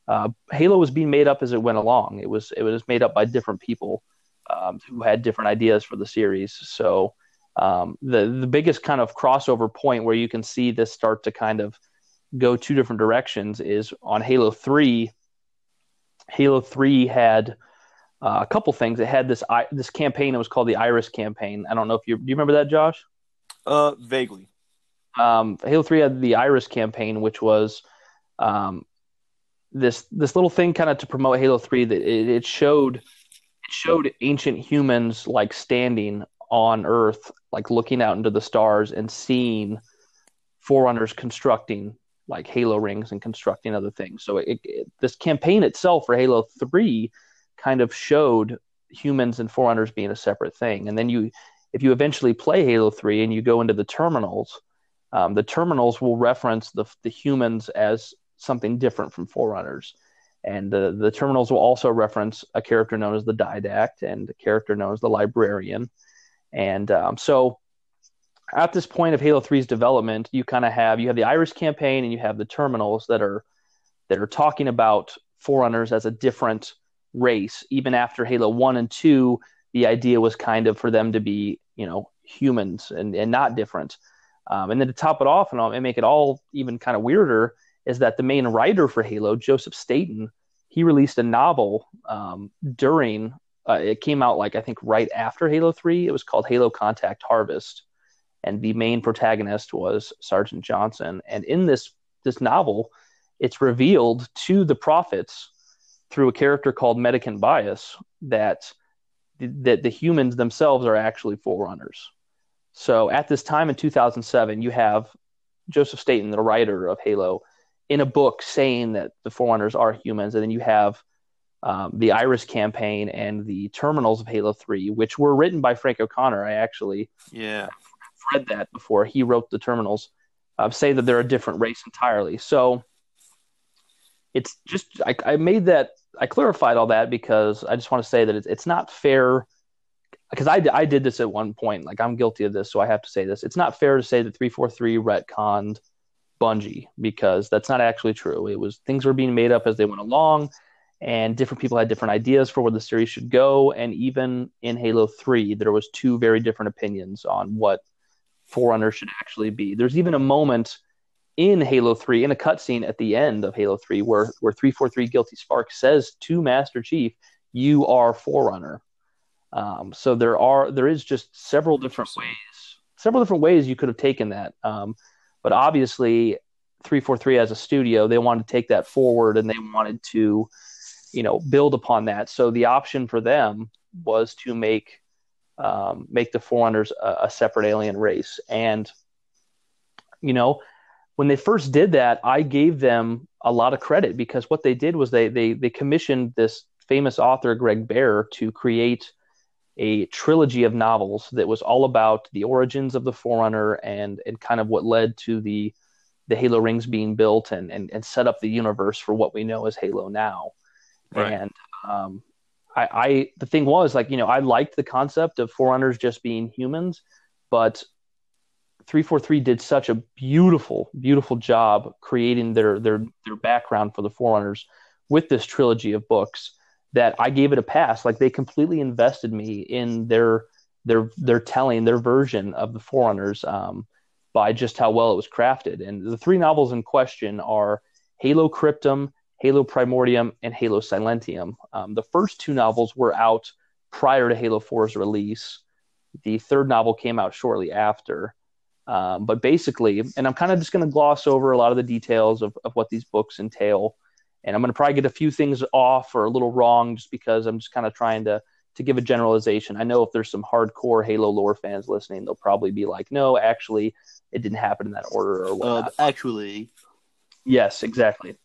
uh, Halo was being made up as it went along. It was it was made up by different people um, who had different ideas for the series. So um, the the biggest kind of crossover point where you can see this start to kind of go two different directions is on Halo Three. Halo Three had uh, a couple things. It had this this campaign. It was called the Iris campaign. I don't know if you do you remember that, Josh?
Uh, vaguely.
Um, Halo Three had the Iris campaign, which was um, this this little thing kind of to promote Halo Three. That it, it showed showed ancient humans like standing on Earth, like looking out into the stars and seeing forerunners constructing like Halo rings and constructing other things. So it, it, this campaign itself for Halo Three kind of showed humans and forerunners being a separate thing. And then you, if you eventually play Halo Three and you go into the terminals, um, the terminals will reference the the humans as something different from forerunners. And the, the terminals will also reference a character known as the Didact and a character known as the Librarian. And um, so at this point of Halo 3's development, you kind of have you have the Iris campaign and you have the terminals that are that are talking about forerunners as a different race. Even after Halo 1 and 2, the idea was kind of for them to be, you know, humans and, and not different. Um, and then to top it off and, and make it all even kind of weirder is that the main writer for Halo, Joseph Staten, he released a novel um, during uh, it came out like I think right after Halo 3. It was called Halo Contact Harvest and the main protagonist was Sergeant Johnson. And in this this novel, it's revealed to the prophets through a character called Mendicant Bias that that the humans themselves are actually forerunners. So at this time in 2007, you have Joseph Staten, the writer of Halo, in a book saying that the forerunners are humans, and then you have um, the Iris campaign and the terminals of Halo 3, which were written by Frank O'Connor. I actually
yeah
read that before. He wrote the terminals, uh, say that they're a different race entirely. So it's just I, I made that I clarified all that because I just want to say that it's it's not fair because I, I did this at one point. Like I'm guilty of this, so I have to say this. It's not fair to say that 343 retconned Bungie because that's not actually true. It was things were being made up as they went along, and different people had different ideas for where the series should go. And even in Halo 3, there was two very different opinions on what Forerunner should actually be. There's even a moment in Halo 3, in a cutscene at the end of Halo 3, where, where 343 Guilty Spark says to Master Chief, You are Forerunner. Um, so there are there is just several different ways, several different ways you could have taken that. Um, but obviously, 343 as a studio, they wanted to take that forward and they wanted to, you know, build upon that. So the option for them was to make um, make the Forerunners a, a separate alien race. And, you know, when they first did that, I gave them a lot of credit because what they did was they they they commissioned this famous author Greg Bear to create a trilogy of novels that was all about the origins of the Forerunner and and kind of what led to the the Halo rings being built and and, and set up the universe for what we know as Halo now. Right. And um, I, I the thing was like you know I liked the concept of Forerunners just being humans, but 343 did such a beautiful beautiful job creating their their their background for the Forerunners with this trilogy of books that I gave it a pass. Like they completely invested me in their their their telling their version of the Forerunners um, by just how well it was crafted. And the three novels in question are Halo Cryptum, Halo Primordium, and Halo Silentium. Um, the first two novels were out prior to Halo 4's release. The third novel came out shortly after. Um, but basically, and I'm kind of just going to gloss over a lot of the details of, of what these books entail. And I'm going to probably get a few things off or a little wrong just because I'm just kind of trying to to give a generalization. I know if there's some hardcore Halo lore fans listening, they'll probably be like, "No, actually, it didn't happen in that order." Or.
Uh, actually,
yes, exactly.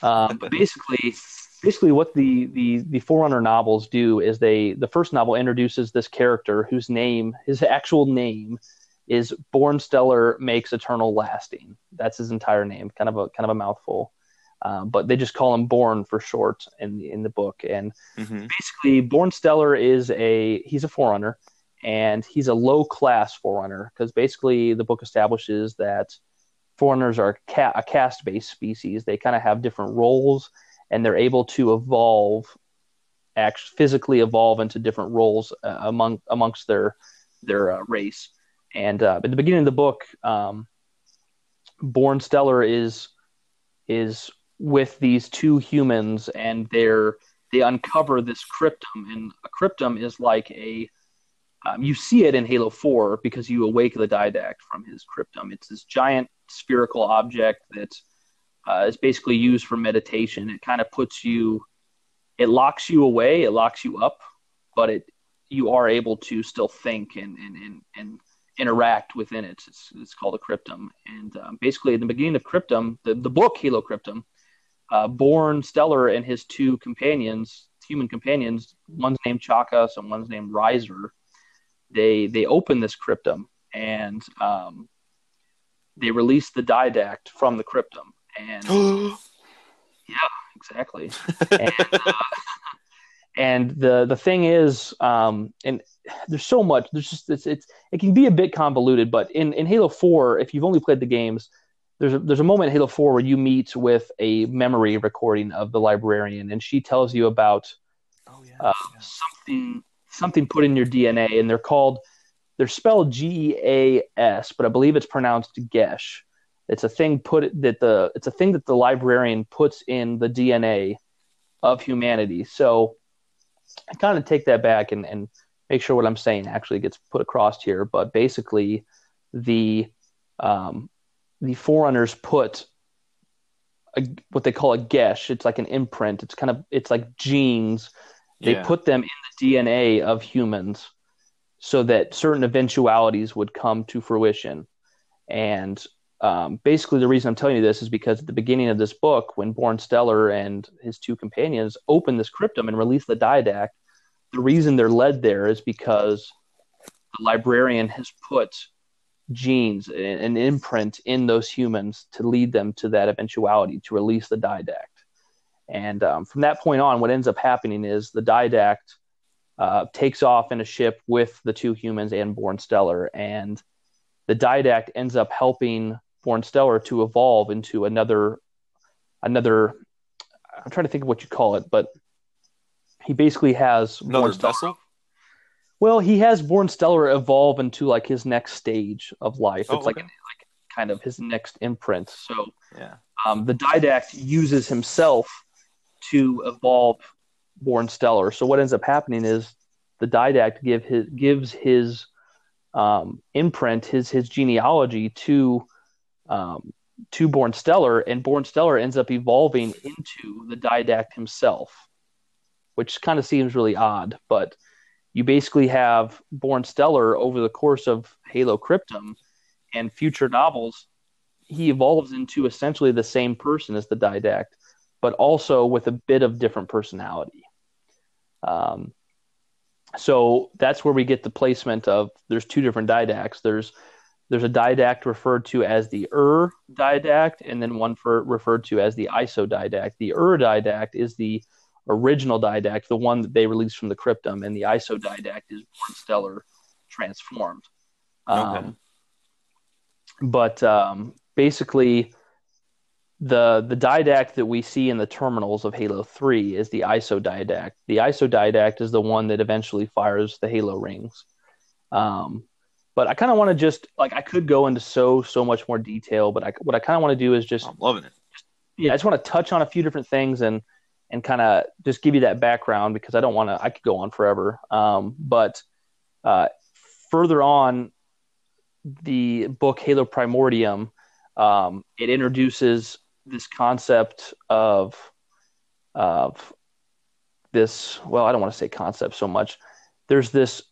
Um, but basically, basically, what the, the the Forerunner novels do is they the first novel introduces this character whose name, his actual name, is Born Stellar makes eternal lasting. That's his entire name. Kind of a kind of a mouthful. Um, but they just call him Born for short in the, in the book. And
Mhm.
basically, Born Stellar is a he's a forerunner, and he's a low class forerunner because basically the book establishes that forerunners are ca- a caste based species. They kind of have different roles, and they're able to evolve, act physically evolve into different roles uh, among amongst their their uh, race. And uh, at the beginning of the book, um, Born Stellar is is with these two humans, and they're they uncover this cryptum, and a cryptum is like a um, you see it in Halo Four because you awake the didact from his cryptum. It's this giant spherical object that uh, is basically used for meditation. It kind of puts you, it locks you away, it locks you up, but it you are able to still think and and and, and interact within it. It's, it's called a cryptum, and um, basically, in the beginning of Cryptum, the, the book Halo Cryptum, uh, Born Stellar and his two companions, human companions, one's named Chakas and one's named Riser. They they open this cryptum and um, they release the didact from the cryptum, and yeah, exactly. and, uh, and the the thing is, um, and there's so much. There's just it's, it's it can be a bit convoluted, but in in Halo Four, if you've only played the games, there's a, there's a moment in Halo Four where you meet with a memory recording of the librarian, and she tells you about
oh yeah.
uh, something something put in your DNA, and they're called they're spelled G E A S, but I believe it's pronounced Gesh. It's a thing put that the it's a thing that the librarian puts in the DNA of humanity. So I kind of take that back and, and make sure what I'm saying actually gets put across here. But basically, the um, the forerunners put a, what they call a gesh. It's like an imprint. It's kind of it's like genes. They
Yeah.
put them in the DNA of humans so that certain eventualities would come to fruition. And um, basically, the reason I'm telling you this is because at the beginning of this book, when Born Stellar and his two companions open this cryptum and release the didact, the reason they're led there is because the librarian has put genes, an an imprint in those humans to lead them to that eventuality to release the didact. And um, from that point on, what ends up happening is the didact uh, takes off in a ship with the two humans and Born Stellar, and the didact ends up helping Born Stellar to evolve into another another. I'm trying to think of what you call it, but he basically has
Another
Born Stellar-
vessel.
Well, he has Born Stellar evolve into like his next stage of life.
Oh,
it's like like kind of his next imprint. So
Yeah.
um, the didact uses himself to evolve Born Stellar. So what ends up happening is the didact give his gives his um, imprint, his his genealogy to um, to Born Stellar, and Born Stellar ends up evolving into the didact himself, which kind of seems really odd, but you basically have Born Stellar over the course of Halo Cryptum and future novels. He evolves into essentially the same person as the didact, but also with a bit of different personality. Um, so that's where we get the placement of there's two different didacts. There's there's a didact referred to as the Ur didact, and then one for referred to as the ISO didact. The Ur didact is the original didact, the one that they released from the cryptum, and the ISO didact is Born Stellar transformed. Um,
Okay.
But um, basically, the the didact that we see in the terminals of Halo Three is the ISO didact. The ISO didact is the one that eventually fires the Halo rings. Um, but I kind of want to just like I could go into so so much more detail, but I, what I kind of want to do is just
I'm loving it.
yeah, I just want to touch on a few different things and and kind of just give you that background because I don't want to. I could go on forever. Um, but uh, further on, the book Halo Primordium, um, it introduces this concept of of this. Well, I don't want to say concept so much. There's this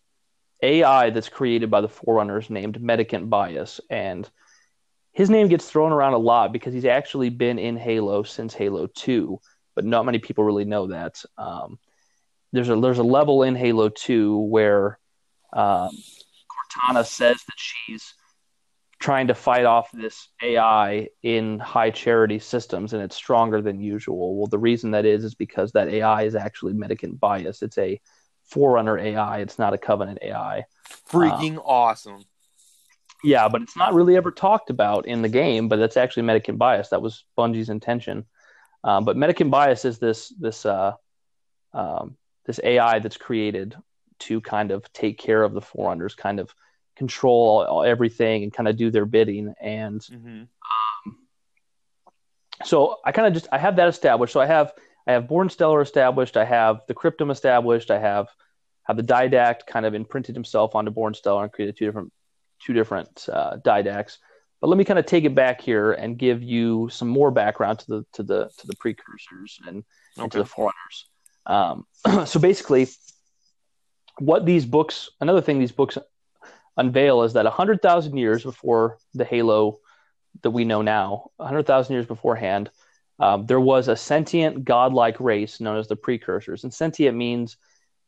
AI that's created by the Forerunners named Mendicant Bias, and his name gets thrown around a lot because he's actually been in Halo since Halo 2, but not many people really know that. Um, there's a there's a level in Halo 2 where um, Cortana says that she's trying to fight off this AI in high charity systems, and it's stronger than usual. Well, the reason that is is because that AI is actually mendicant bias. It's a Forerunner AI. It's not a Covenant AI.
Freaking um, awesome.
Yeah, but it's not really ever talked about in the game. But that's actually mendicant bias. That was Bungie's intention. Um, but Mendicant bias is this this uh, um, this AI that's created to kind of take care of the Forerunners, kind of control all, everything and kind of do their bidding. And mm-hmm. um, so I kind of just I have that established. So I have I have Born Stellar established. I have the Cryptum established. I have have the Didact kind of imprinted himself onto Born Stellar and created two different two different uh, Didacts. But let me kind of take it back here and give you some more background to the to the to the precursors and, okay. and to the forerunners. Um, so basically, what these books, another thing these books unveil is that 100,000 years before the Halo that we know now, 100,000 years beforehand, um, there was a sentient godlike race known as the precursors. And sentient means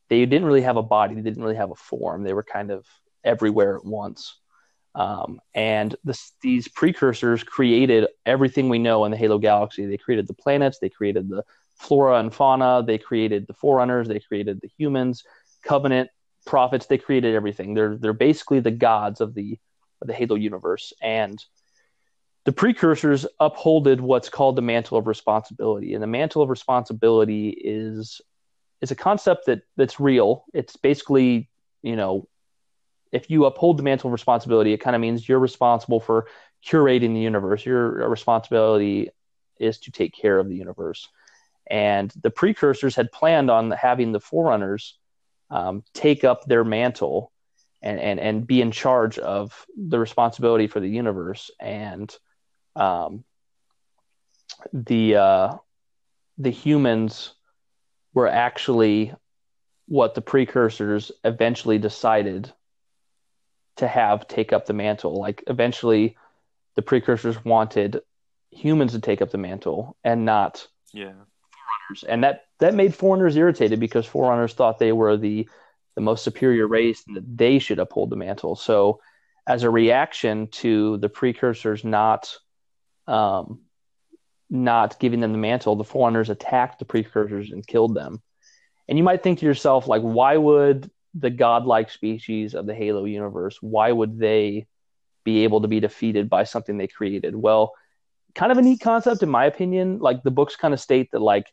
they didn't really have a body, they didn't really have a form. They were kind of everywhere at once. Um, and this, these precursors created everything we know in the Halo galaxy. They created the planets, they created the flora and fauna, they created the forerunners, they created the humans, Covenant, prophets. They created everything. They're they're basically the gods of the of the Halo universe, and the precursors upholded what's called the mantle of responsibility. And the mantle of responsibility is is a concept that that's real. It's basically you know if you uphold the mantle of responsibility, it kind of means you're responsible for curating the universe. Your responsibility is to take care of the universe. And the precursors had planned on having the forerunners um, take up their mantle and, and, and be in charge of the responsibility for the universe. And um, the, uh, the humans were actually what the precursors eventually decided to have take up the mantle. Like eventually, the precursors wanted humans to take up the mantle and not
yeah
forerunners, and that that made forerunners irritated because forerunners thought they were the the most superior race and that they should uphold the mantle. So, as a reaction to the precursors not um, not giving them the mantle, the forerunners attacked the precursors and killed them. And you might think to yourself, like, why would the godlike species of the Halo universe, why would they be able to be defeated by something they created? Well, kind of a neat concept in my opinion. Like the books kind of state that like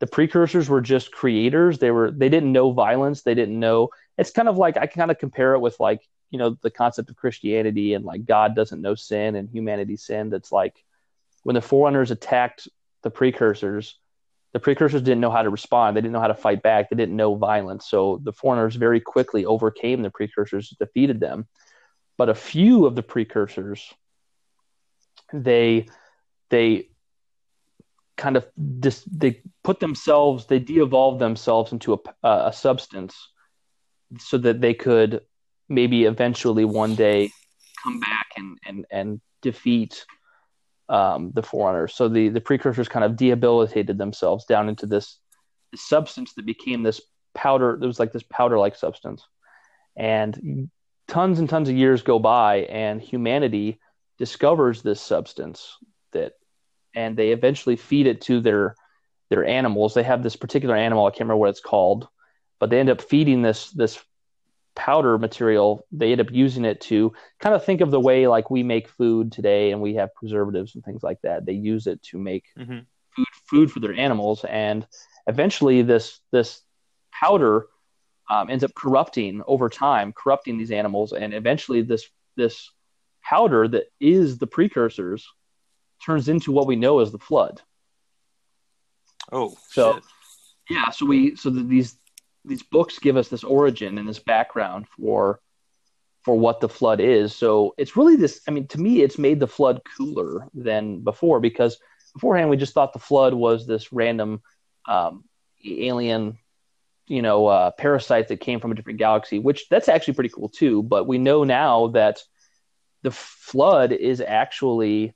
the precursors were just creators. They were they didn't know violence. They didn't know. It's kind of like I kind of compare it with like you know the concept of Christianity and like God doesn't know sin and humanity sinned. It's like when the forerunners attacked the precursors, the precursors didn't know how to respond. They didn't know how to fight back. They didn't know violence. So the forerunners very quickly overcame the precursors, defeated them. But a few of the precursors, they they kind of dis- they put themselves they de-evolved themselves into a, a substance so that they could maybe eventually one day come back and and and defeat um, the forerunners. So the the precursors kind of debilitated themselves down into this, substance that became this powder. It was like this powder like substance, and tons and tons of years go by, and humanity discovers this substance that and they eventually feed it to their their animals. They have this particular animal, I can't remember what it's called, but they end up feeding this this powder material. They end up using it to kind of think of the way like we make food today and we have preservatives and things like that. They use it to make mm-hmm. food food for their animals and eventually this this powder um, ends up corrupting over time, corrupting these animals, and eventually this this powder that is the precursors turns into what we know as the flood.
Oh,
so
shit.
yeah, so we so these these books give us this origin and this background for for what the flood is. So it's really this. I mean, to me, it's made the flood cooler than before because beforehand we just thought the flood was this random um, alien, you know, uh, parasite that came from a different galaxy. Which that's actually pretty cool too. But we know now that the flood is actually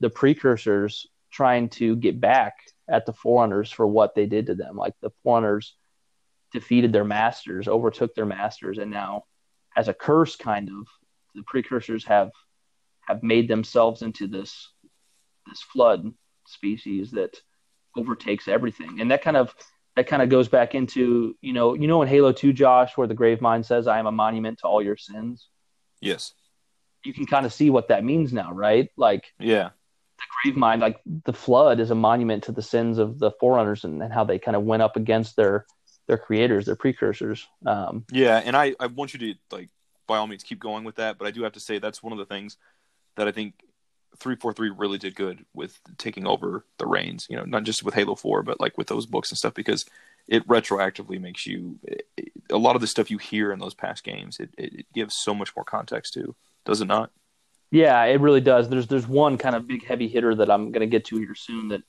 the precursors trying to get back at the forerunners for what they did to them. Like the forerunners defeated their masters, overtook their masters, and now, as a curse, kind of, the precursors have have made themselves into this this flood species that overtakes everything. And that kind of that kind of goes back into, you know, you know in Halo 2, Josh, where the Gravemind says, I am a monument to all your sins.
Yes.
You can kind of see what that means now, right? Like
Yeah.
the Gravemind, like the flood is a monument to the sins of the Forerunners and, and how they kind of went up against their their creators, their precursors. Um,
Yeah, and I, I want you to like by all means keep going with that, but I do have to say that's one of the things that I think 343 really did good with taking over the reins, you know, not just with Halo 4, but like with those books and stuff because it retroactively makes you it, it- a lot of the stuff you hear in those past games, it, it, gives so much more context to, does it not?
Yeah, it really does. There's there's one kind of big heavy hitter that I'm going to get to here soon that,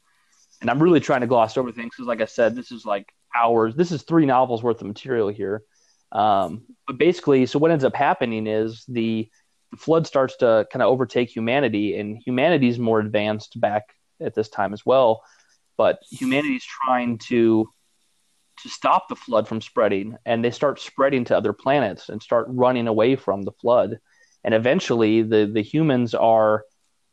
and I'm really trying to gloss over things because, like I said, this is like hours. This is three novels worth of material here. Um, but basically, so what ends up happening is the, flood starts to kind of overtake humanity, and humanity's more advanced back at this time as well. But humanity's trying to to stop the flood from spreading, and they start spreading to other planets and start running away from the flood and eventually the the humans are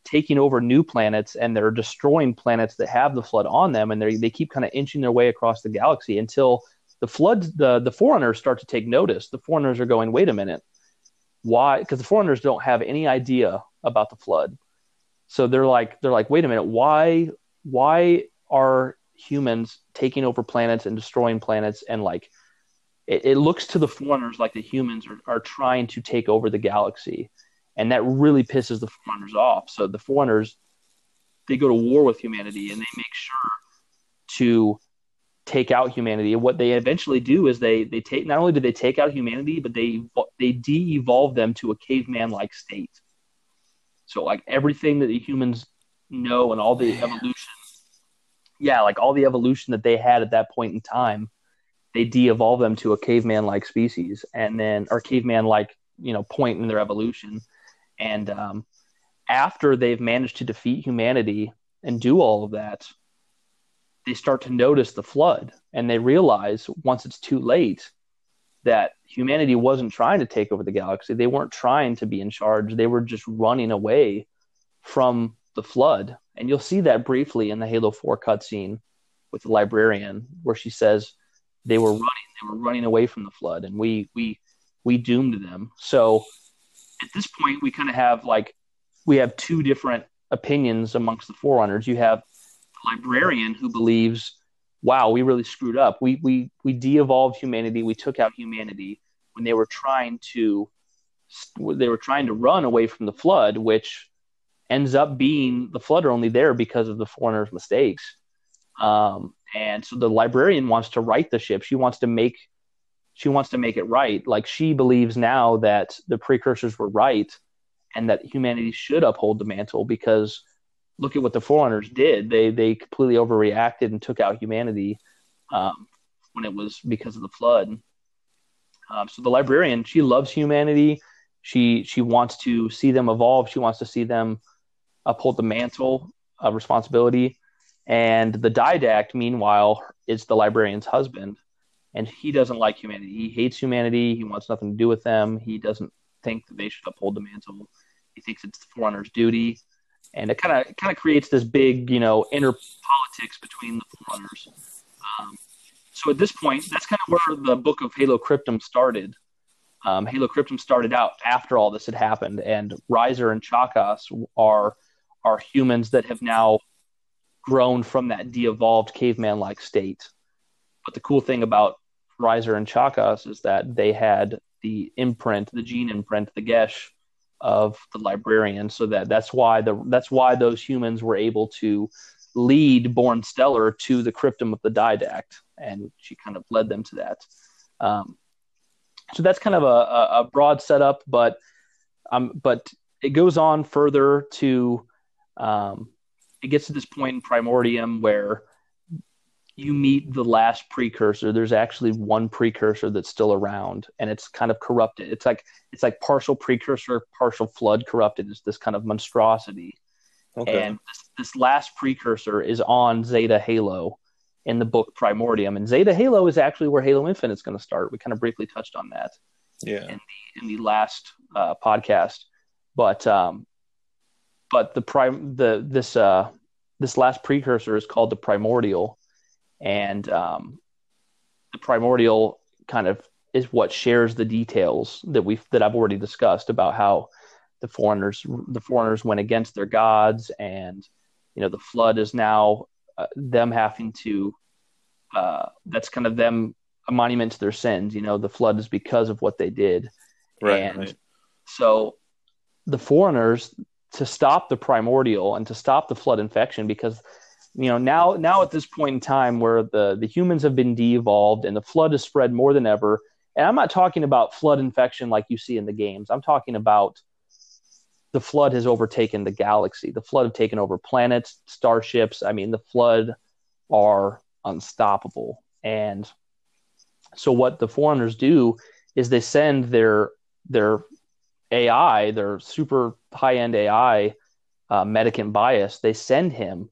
taking over new planets and they're destroying planets that have the flood on them and they they keep kind of inching their way across the galaxy until the floods the the forerunners start to take notice. The forerunners are going wait a minute. Why? Because the forerunners don't have any idea about the flood. So they're like they're like wait a minute. Why why are humans taking over planets and destroying planets? And like it, it looks to the forerunners like the humans are, are trying to take over the galaxy and that really pisses the forerunners off. So the forerunners they go to war with humanity and they make sure to take out humanity. And what they eventually do is they they take not only do they take out humanity but they they de-evolve them to a caveman like state. So like everything that the humans know and all the evolution yeah like all the evolution that they had at that point in time they de-evolve them to a caveman like species and then or caveman like you know point in their evolution and um, after they've managed to defeat humanity and do all of that they start to notice the flood and they realize once it's too late that humanity wasn't trying to take over the galaxy. They weren't trying to be in charge. They were just running away from the flood. And you'll see that briefly in the halo 4 cutscene with the librarian where she says they were running they were running away from the flood and we we we doomed them. So at this point we kind of have like we have two different opinions amongst the forerunners. You have the librarian who believes wow we really screwed up. We we we de-evolved humanity. We took out humanity when they were trying to they were trying to run away from the flood which ends up being the flood are only there because of the forerunners mistakes. Um, and so the librarian wants to right the ship. She wants to make she wants to make it right. Like she believes now that the precursors were right and that humanity should uphold the mantle because look at what the forerunners did. They they completely overreacted and took out humanity um, when it was because of the flood. Um, so the librarian she loves humanity. She she wants to see them evolve. She wants to see them uphold the mantle of responsibility. And the didact, meanwhile, is the librarian's husband. And he doesn't like humanity. He hates humanity. He wants nothing to do with them. He doesn't think that they should uphold the mantle. He thinks it's the forerunner's duty. And it kind of kind of creates this big, you know, inner politics between the forerunners. Um, so at this point, that's kind of where the book of Halo Cryptum started. Um, Halo Cryptum started out after all this had happened, and Riser and Chakas are are humans that have now grown from that de-evolved caveman-like state. But the cool thing about Riser and Chakas is that they had the imprint, the gene imprint, the Geas of the librarian, so that that's why the that's why those humans were able to lead Born Stellar to the cryptum of the Didact, and she kind of led them to that. Um, so that's kind of a, a broad setup, but um, but it goes on further to um, it gets to this point in Primordium where you meet the last precursor. There's actually one precursor that's still around, and it's kind of corrupted. It's like it's like partial precursor, partial flood corrupted. It's this kind of monstrosity.
Okay.
And this, this last precursor is on Zeta Halo in the book Primordium, and Zeta Halo is actually where Halo Infinite is going to start. We kind of briefly touched on that
yeah.
in the in the last uh, podcast, but um, but the prime the this uh this last precursor is called the primordial, and um, the primordial kind of is what shares the details that we that I've already discussed about how the forerunners the forerunners went against their gods and you know the flood is now uh, them having to uh, that's kind of them a monument to their sins you know the flood is because of what they did
Right.
and
right.
so the forerunners to stop the primordial and to stop the flood infection because you know now now at this point in time where the the humans have been de-evolved and the flood has spread more than ever and i'm not talking about flood infection like you see in the games. I'm talking about the flood has overtaken the galaxy. The flood have taken over planets starships. I mean the flood are unstoppable. And so what the forerunners do is they send their their AI, their super high end AI, uh, Mendicant Bias, they send him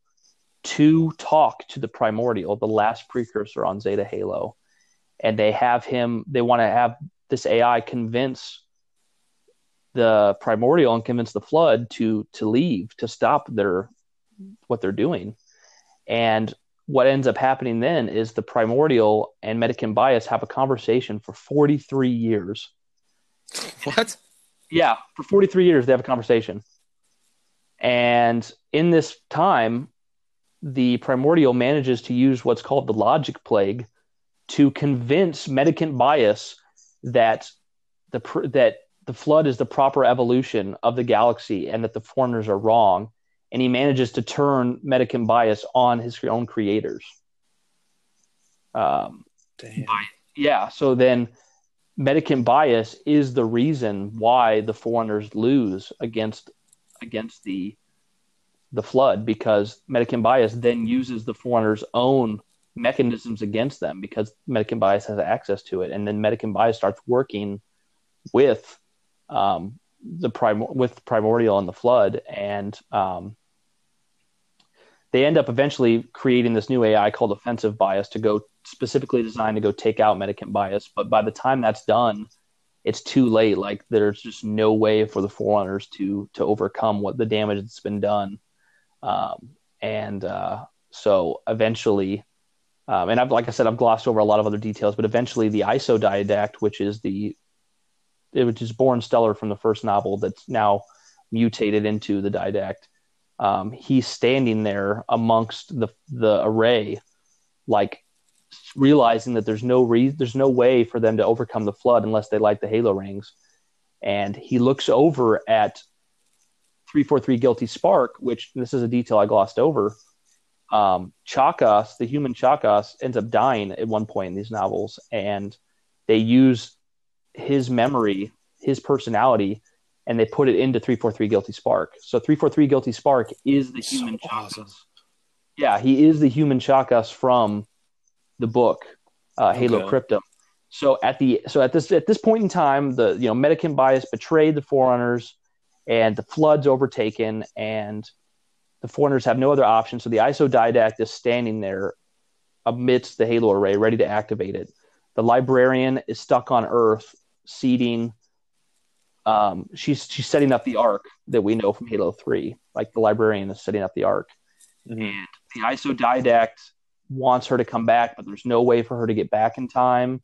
to talk to the primordial, the last precursor on Zeta Halo. And they have him, they want to have this AI convince the primordial and convince the flood to to leave, to stop their what they're doing. And what ends up happening then is the primordial and Mendicant Bias have a conversation for 43 years
What?
yeah, for 43 years they have a conversation. And in this time, the primordial manages to use what's called the logic plague to convince Mendicant bias that the pr- that the flood is the proper evolution of the galaxy and that the forerunners are wrong. And he manages to turn Mendicant bias on his own creators. Um,
Damn.
yeah, so then Mendicant bias is the reason why the forerunners lose against against the the flood because Mendicant bias then uses the forerunners' own mechanisms against them because Mendicant bias has access to it, and then Mendicant bias starts working with um, the prim- with primordial and the flood, and um, they end up eventually creating this new AI called offensive bias to go specifically designed to go take out Mendicant bias. But by the time that's done, it's too late. Like there's just no way for the forerunners to to overcome what the damage that's been done. Um, and uh, so eventually, um, and I've like I said, I've glossed over a lot of other details, but eventually the isodiadact, which is the which is born stellar from the first novel that's now mutated into the didact. Um, he's standing there amongst the the array, like realizing that there's no re- there's no way for them to overcome the flood unless they light the halo rings, and he looks over at three four three guilty spark, which this is a detail I glossed over. Um, Chakas, the human Chakas, ends up dying at one point in these novels, and they use his memory, his personality, and they put it into 343 Guilty Spark. So 343 Guilty Spark is the
So
human
awesome.
Chakas. Yeah, he is the human Chakas from the book uh, Halo
Okay.
Cryptum. So at the so at this at this point in time, the you know Mendicant bias betrayed the Forerunners, and the flood's overtaken, and the forerunners have no other option. So the ISO Didact is standing there amidst the Halo array, ready to activate it. The librarian is stuck on Earth, seeding. Um, she's she's setting up the Ark that we know from Halo Three. Like the librarian is setting up the Ark
Mhm.
and the ISO Didact wants her to come back, but there's no way for her to get back in time.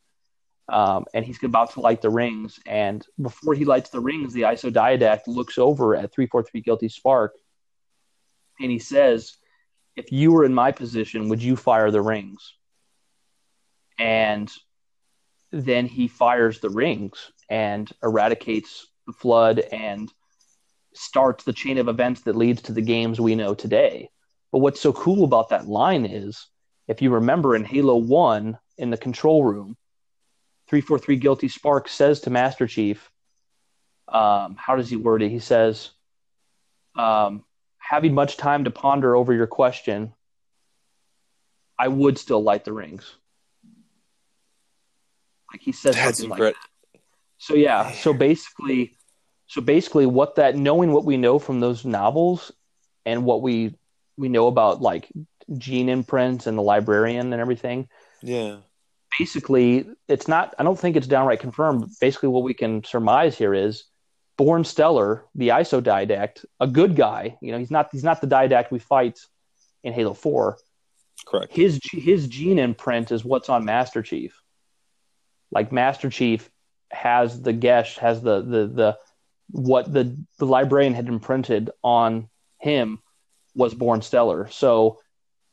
Um, and he's about to light the rings, and before he lights the rings, the ISO Didact looks over at 343 Guilty Spark, and he says, "If you were in my position, would you fire the rings?" And then he fires the rings and eradicates the flood and starts the chain of events that leads to the games we know today. But what's so cool about that line is, if you remember in Halo 1 in the control room, 343 Guilty Spark says to Master Chief, um, how does he word it? He says, um, having much time to ponder over your question, I would still light the rings. Like he says
That's
something like
incredible.
so yeah, so basically, so basically, what that knowing what we know from those novels and what we we know about like gene imprints and the librarian and everything.
Yeah.
Basically, it's not. I don't think it's downright confirmed. But basically, what we can surmise here is Born Stellar, the ISO didact, a good guy. You know, he's not he's not the didact we fight in Halo Four.
Correct.
His his gene imprint is what's on Master Chief. Like Master Chief has the Geas, has the the the what the the librarian had imprinted on him was Born Stellar. So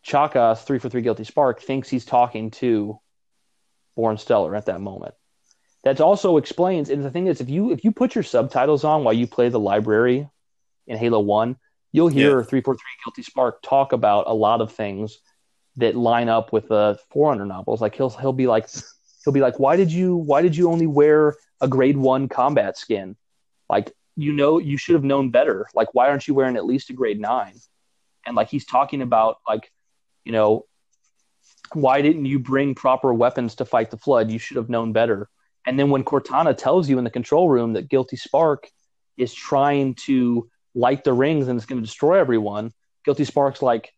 Chaka, three for three guilty spark, thinks he's talking to Born Stellar at that moment. That also explains, and the thing is, if you if you put your subtitles on while you play the library in Halo One, you'll hear four three guilty spark talk about a lot of things that line up with the Forerunner novels. Like he'll he'll be like he'll be like, why did you why did you only wear a grade one combat skin? Like you know you should have known better. Like why aren't you wearing at least a grade nine? And like he's talking about like you know why didn't you bring proper weapons to fight the flood? You should have known better. And then when Cortana tells you in the control room that Guilty Spark is trying to light the rings and it's going to destroy everyone, Guilty Spark's like,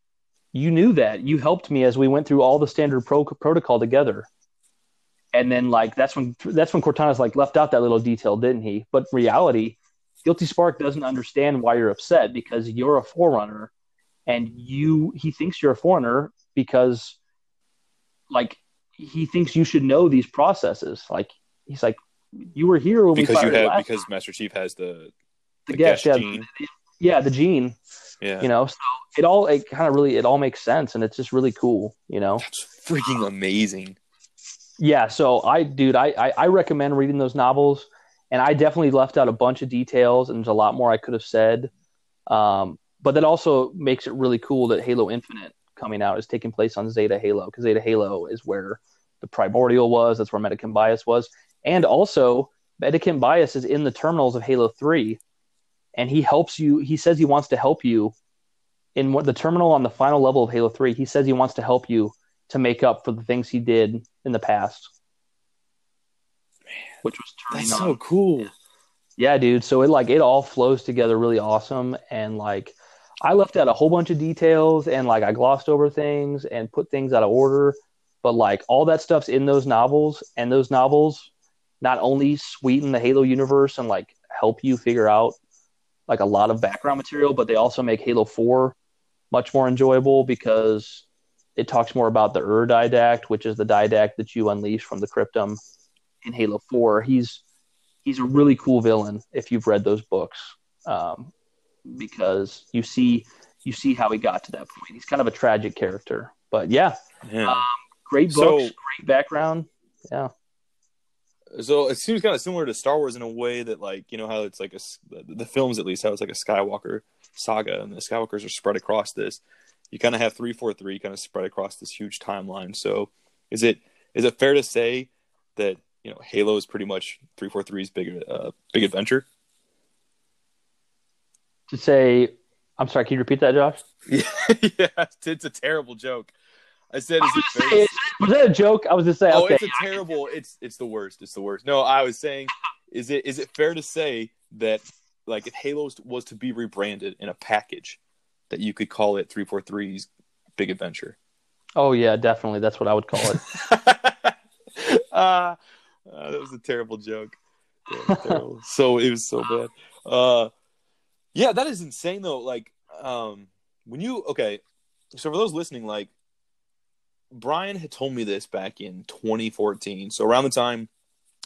you knew that. You helped me as we went through all the standard pro- protocol together. And then like that's when that's when Cortana's like left out that little detail, didn't he? But reality, Guilty Spark doesn't understand why you're upset because you're a forerunner and you he thinks you're a forerunner because like he thinks you should know these processes. Like he's like, you were here when
because
we
you have because Master Chief has the
the
the Geas
yeah,
gene.
yeah, the gene.
yeah
You know, so it all it kind of really it all makes sense and it's just really cool. You know,
that's freaking amazing.
yeah. So I, dude, I, I I recommend reading those novels, and I definitely left out a bunch of details and there's a lot more I could have said. Um, but that also makes it really cool that Halo Infinite coming out is taking place on Zeta Halo because Zeta Halo is where the primordial was. That's where Mendicant Bias was, and also Mendicant Bias is in the terminals of Halo Three, and he helps you. He says he wants to help you in what the terminal on the final level of Halo Three. He says he wants to help you to make up for the things he did in the past, which was
That's
on
so cool.
yeah, dude. So it like it all flows together really awesome, and like I left out a whole bunch of details, and like I glossed over things and put things out of order, but like all that stuff's in those novels, and those novels not only sweeten the Halo universe and like help you figure out like a lot of background material, but they also make Halo Four much more enjoyable because it talks more about the Ur didact, which is the didact that you unleash from the Cryptum in Halo Four. He's he's a really cool villain if you've read those books um, because you see you see how he got to that point he's kind of a tragic character but yeah
Yeah.
Um, great
So-
books great background yeah
so it seems kind of similar to Star Wars in a way that, like, you know how it's like a, the, the films at least how it's like a Skywalker saga, and the Skywalkers are spread across this. You kind of have three four three kind of spread across this huge timeline. So, is it is it fair to say that you know Halo is pretty much three four three's big uh, big adventure?
To say i'm sorry can you repeat that josh
Yeah, yeah, it's a terrible joke. I said,
I
is it
was, gonna say, was that a joke i was just saying
Oh,
okay
it's a terrible. It's it's the worst. It's the worst. No, I was saying, is it is it fair to say that like if Halo was to be rebranded in a package, that you could call it 343's Big Adventure?
oh yeah definitely that's what i would call it
Ah, uh, that was a terrible joke. Yeah, terrible. so it was so bad. Uh, yeah, that is insane though. Like, um, when you okay, so for those listening, like Brian had told me this back in 2014. So around the time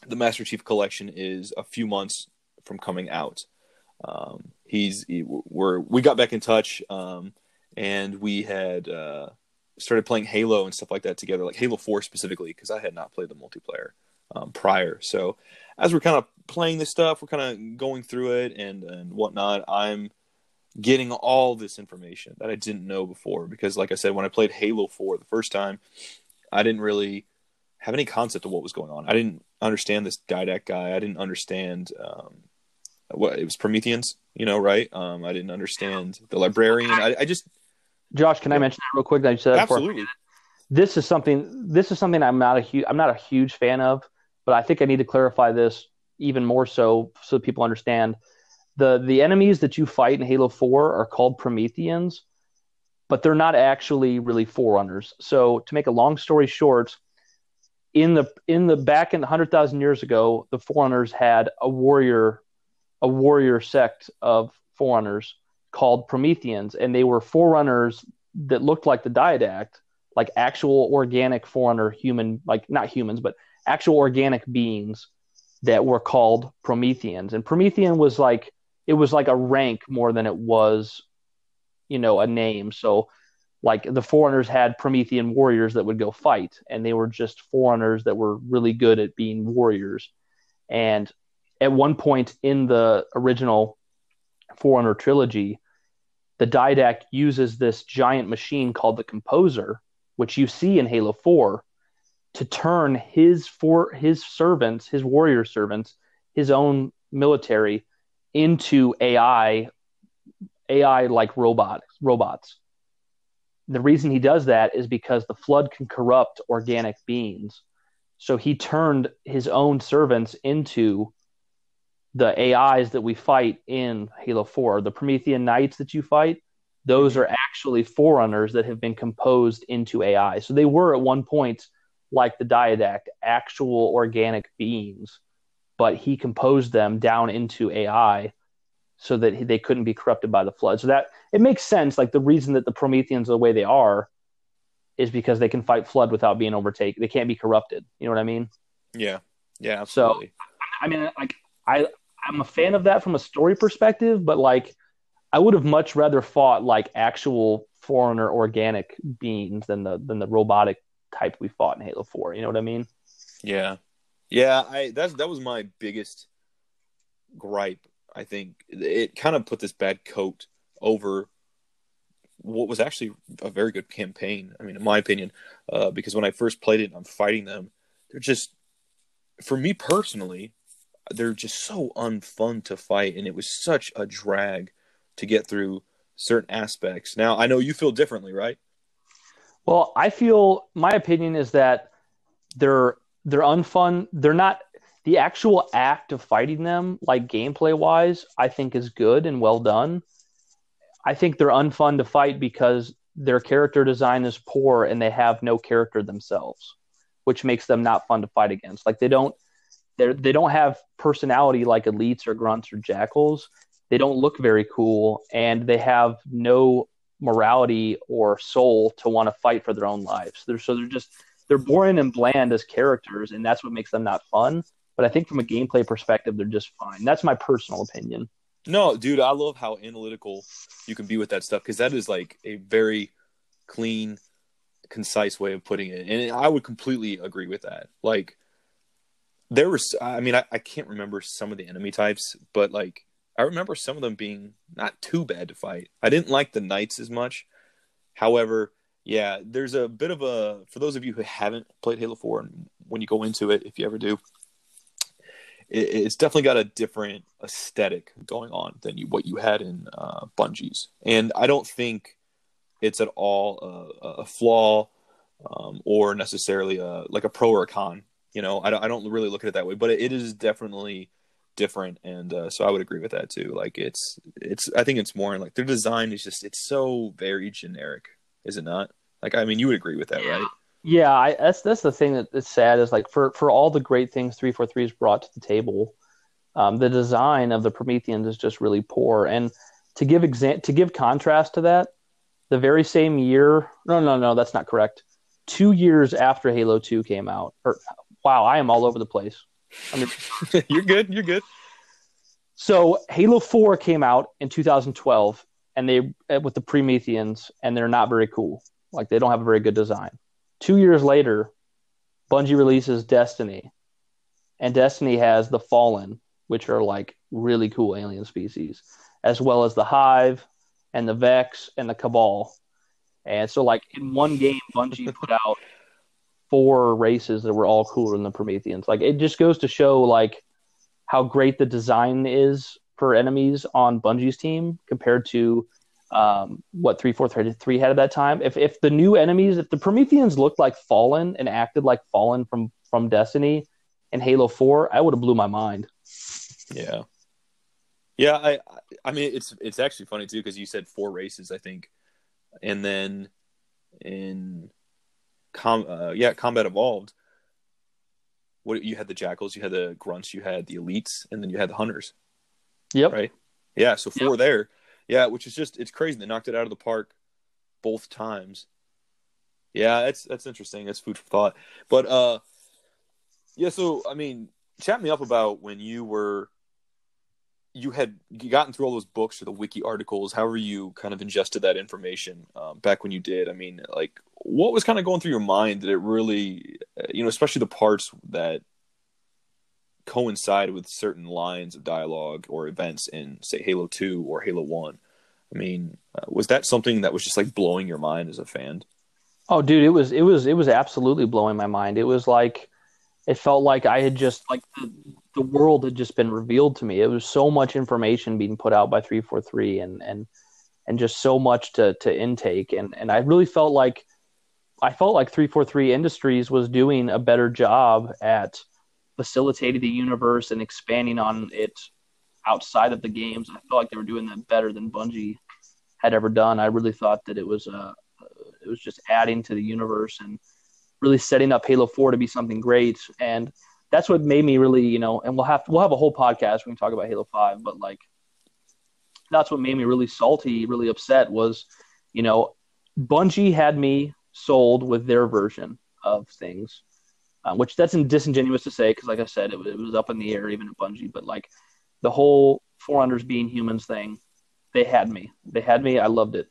the Master Chief Collection is a few months from coming out. Um, he's he, we're we got back in touch, um, and we had uh, started playing Halo and stuff like that together, like Halo Four specifically, because I had not played the multiplayer um, prior. So as we're kind of playing this stuff, we're kind of going through it and and whatnot. I'm getting all this information that I didn't know before because, like I said, when I played Halo Four the first time, I didn't really have any concept of what was going on. I didn't understand this Didac guy. I didn't understand um, what it was Prometheans, you know, right? Um, I didn't understand the librarian. I, I just
josh can i mention that real quick that you said that before?
absolutely
this is something this is something I'm not a huge I'm not a huge fan of, but I think I need to clarify this even more so so people understand. The the enemies that you fight in Halo 4 are called Prometheans, but they're not actually really forerunners. So to make a long story short, in the in the back in 100,000 years ago, the forerunners had a warrior a warrior sect of forerunners called Prometheans, and they were forerunners that looked like the Diadact, like actual organic forerunner human, like not humans, but actual organic beings that were called Prometheans. And Promethean was like it was like a rank more than it was, you know, a name. So like the forerunners had Promethean warriors that would go fight, and they were just forerunners that were really good at being warriors. And at one point in the original Forerunner trilogy, the Didact uses this giant machine called the Composer, which you see in Halo 4, to turn his for his servants, his warrior servants, his own military into AI AI like robots robots. The reason he does that is because the flood can corrupt organic beings. So he turned his own servants into the AIs that we fight in Halo 4. The Promethean Knights that you fight, those mm-hmm. are actually forerunners that have been composed into AI. So they were at one point like the Diadact, actual organic beings, but he composed them down into AI so that they couldn't be corrupted by the flood. So that it makes sense. Like the reason that the Prometheans are the way they are is because they can fight flood without being overtaken. They can't be corrupted. You know what I mean?
Yeah. Yeah. Absolutely.
So, I mean, like I, I'm a fan of that from a story perspective, but like I would have much rather fought like actual forerunner organic beings than the than the robotic type we fought in Halo Four. You know what I mean?
Yeah, yeah. I that's that was my biggest gripe. I think it kind of put this bad coat over what was actually a very good campaign. I mean, in my opinion, uh, because when I first played it, I'm fighting them. They're just, for me personally, they're just so unfun to fight, and it was such a drag to get through certain aspects. Now, I know you feel differently, right?
Well, I feel my opinion is that they're they're unfun. They're not the actual act of fighting them, like gameplay wise, I think is good and well done. I think they're unfun to fight because their character design is poor and they have no character themselves, which makes them not fun to fight against. Like they don't they they don't have personality like elites or grunts or jackals. They don't look very cool and they have no morality or soul to want to fight for their own lives. They're so they're just they're boring and bland as characters, and that's what makes them not fun. But I think from a gameplay perspective, they're just fine. That's my personal opinion.
No, dude, I love how analytical you can be with that stuff because that is like a very clean, concise way of putting it, and I would completely agree with that. Like, there was, I mean, I, I can't remember some of the enemy types, but like I remember some of them being not too bad to fight. I didn't like the knights as much. However, yeah, there's a bit of a for those of you who haven't played Halo 4 and when you go into it, if you ever do, it, it's definitely got a different aesthetic going on than you, what you had in uh, Bungie's. And I don't think it's at all a, a flaw um, or necessarily a like a pro or a con. You know, I don't, I don't really look at it that way, but it is definitely different and uh, so i would agree with that too like it's it's i think it's more like their design is just it's so very generic is it not? Like i mean you would agree with that right?
Yeah I, that's that's the thing that is sad is like for for all the great things 343 has brought to the table um, the design of the prometheans is just really poor and to give exa- to give contrast to that the very same year no no no that's not correct two years after halo 2 came out or wow i am all over the place
I mean, you're good. You're good.
So Halo 4 came out in 2012 and they uh, with the Prometheans and they're not very cool. Like they don't have a very good design. 2 years later, Bungie releases Destiny. And Destiny has the Fallen, which are like really cool alien species, as well as the Hive and the Vex and the Cabal. And so like in one game Bungie put out four races that were all cooler than the Prometheans. Like it just goes to show like how great the design is for enemies on Bungie's team compared to um, what three four three had at that time. If if the new enemies, if the Prometheans looked like Fallen and acted like Fallen from from Destiny and Halo Four, I would have blew my mind.
Yeah, yeah. I I mean it's it's actually funny too because you said four races, I think, and then in com uh, yeah combat evolved what you had the jackals you had the grunts you had the elites and then you had the hunters
Yep.
Right. Yeah. So four yep. there. Yeah, which is just it's crazy. They knocked it out of the park both times. Yeah, that's that's interesting. That's food for thought. But uh, yeah. So I mean, chat me up about when you were you had gotten through all those books or the wiki articles, however you kind of ingested that information um, back when you did. I mean, like, what was kind of going through your mind that it really, uh, you know, especially the parts that coincide with certain lines of dialogue or events in, say, Halo 2 or Halo 1? I mean, uh, was that something that was just like blowing your mind as a fan?
Oh, dude, it was, it was, it was absolutely blowing my mind. It was like, it felt like I had just like the, world had just been revealed to me. It was so much information being put out by 343 and and and just so much to to intake and and I really felt like I felt like 343 Industries was doing a better job at facilitating the universe and expanding on it outside of the games. I felt like they were doing that better than Bungie had ever done. I really thought that it was uh it was just adding to the universe and really setting up Halo 4 to be something great. And that's what made me really, you know, and we'll have we'll have a whole podcast when we talk about Halo 5, but like that's what made me really salty, really upset was, you know, Bungie had me sold with their version of things, uh, which that's disingenuous to say because, like I said, it, it was up in the air even at Bungie. But like the whole Forerunners being humans thing, they had me. They had me. I loved it.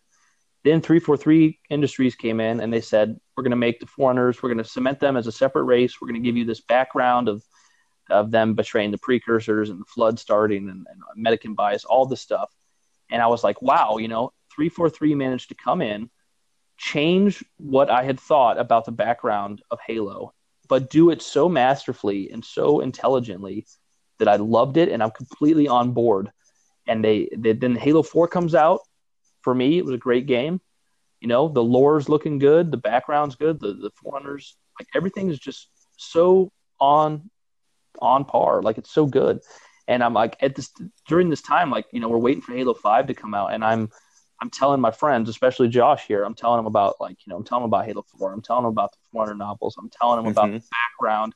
Then 343 Industries came in and they said, we're going to make the forerunners, we're going to cement them as a separate race. We're going to give you this background of, of them betraying the precursors and the flood starting and, and bias, all this stuff. And I was like, wow, you know, 343 managed to come in, change what I had thought about the background of Halo, but do it so masterfully and so intelligently that I loved it and I'm completely on board. And they, they then Halo 4 comes out for me, it was a great game. You know, the lore's looking good, the background's good, the the Forerunners, like everything is just so on on par. Like it's so good. And I'm like at this during this time, like, you know, we're waiting for Halo 5 to come out and I'm I'm telling my friends, especially Josh here, I'm telling him about like, you know, I'm telling him about Halo 4. I'm telling him about the 400 novels. I'm telling him mm-hmm. about the background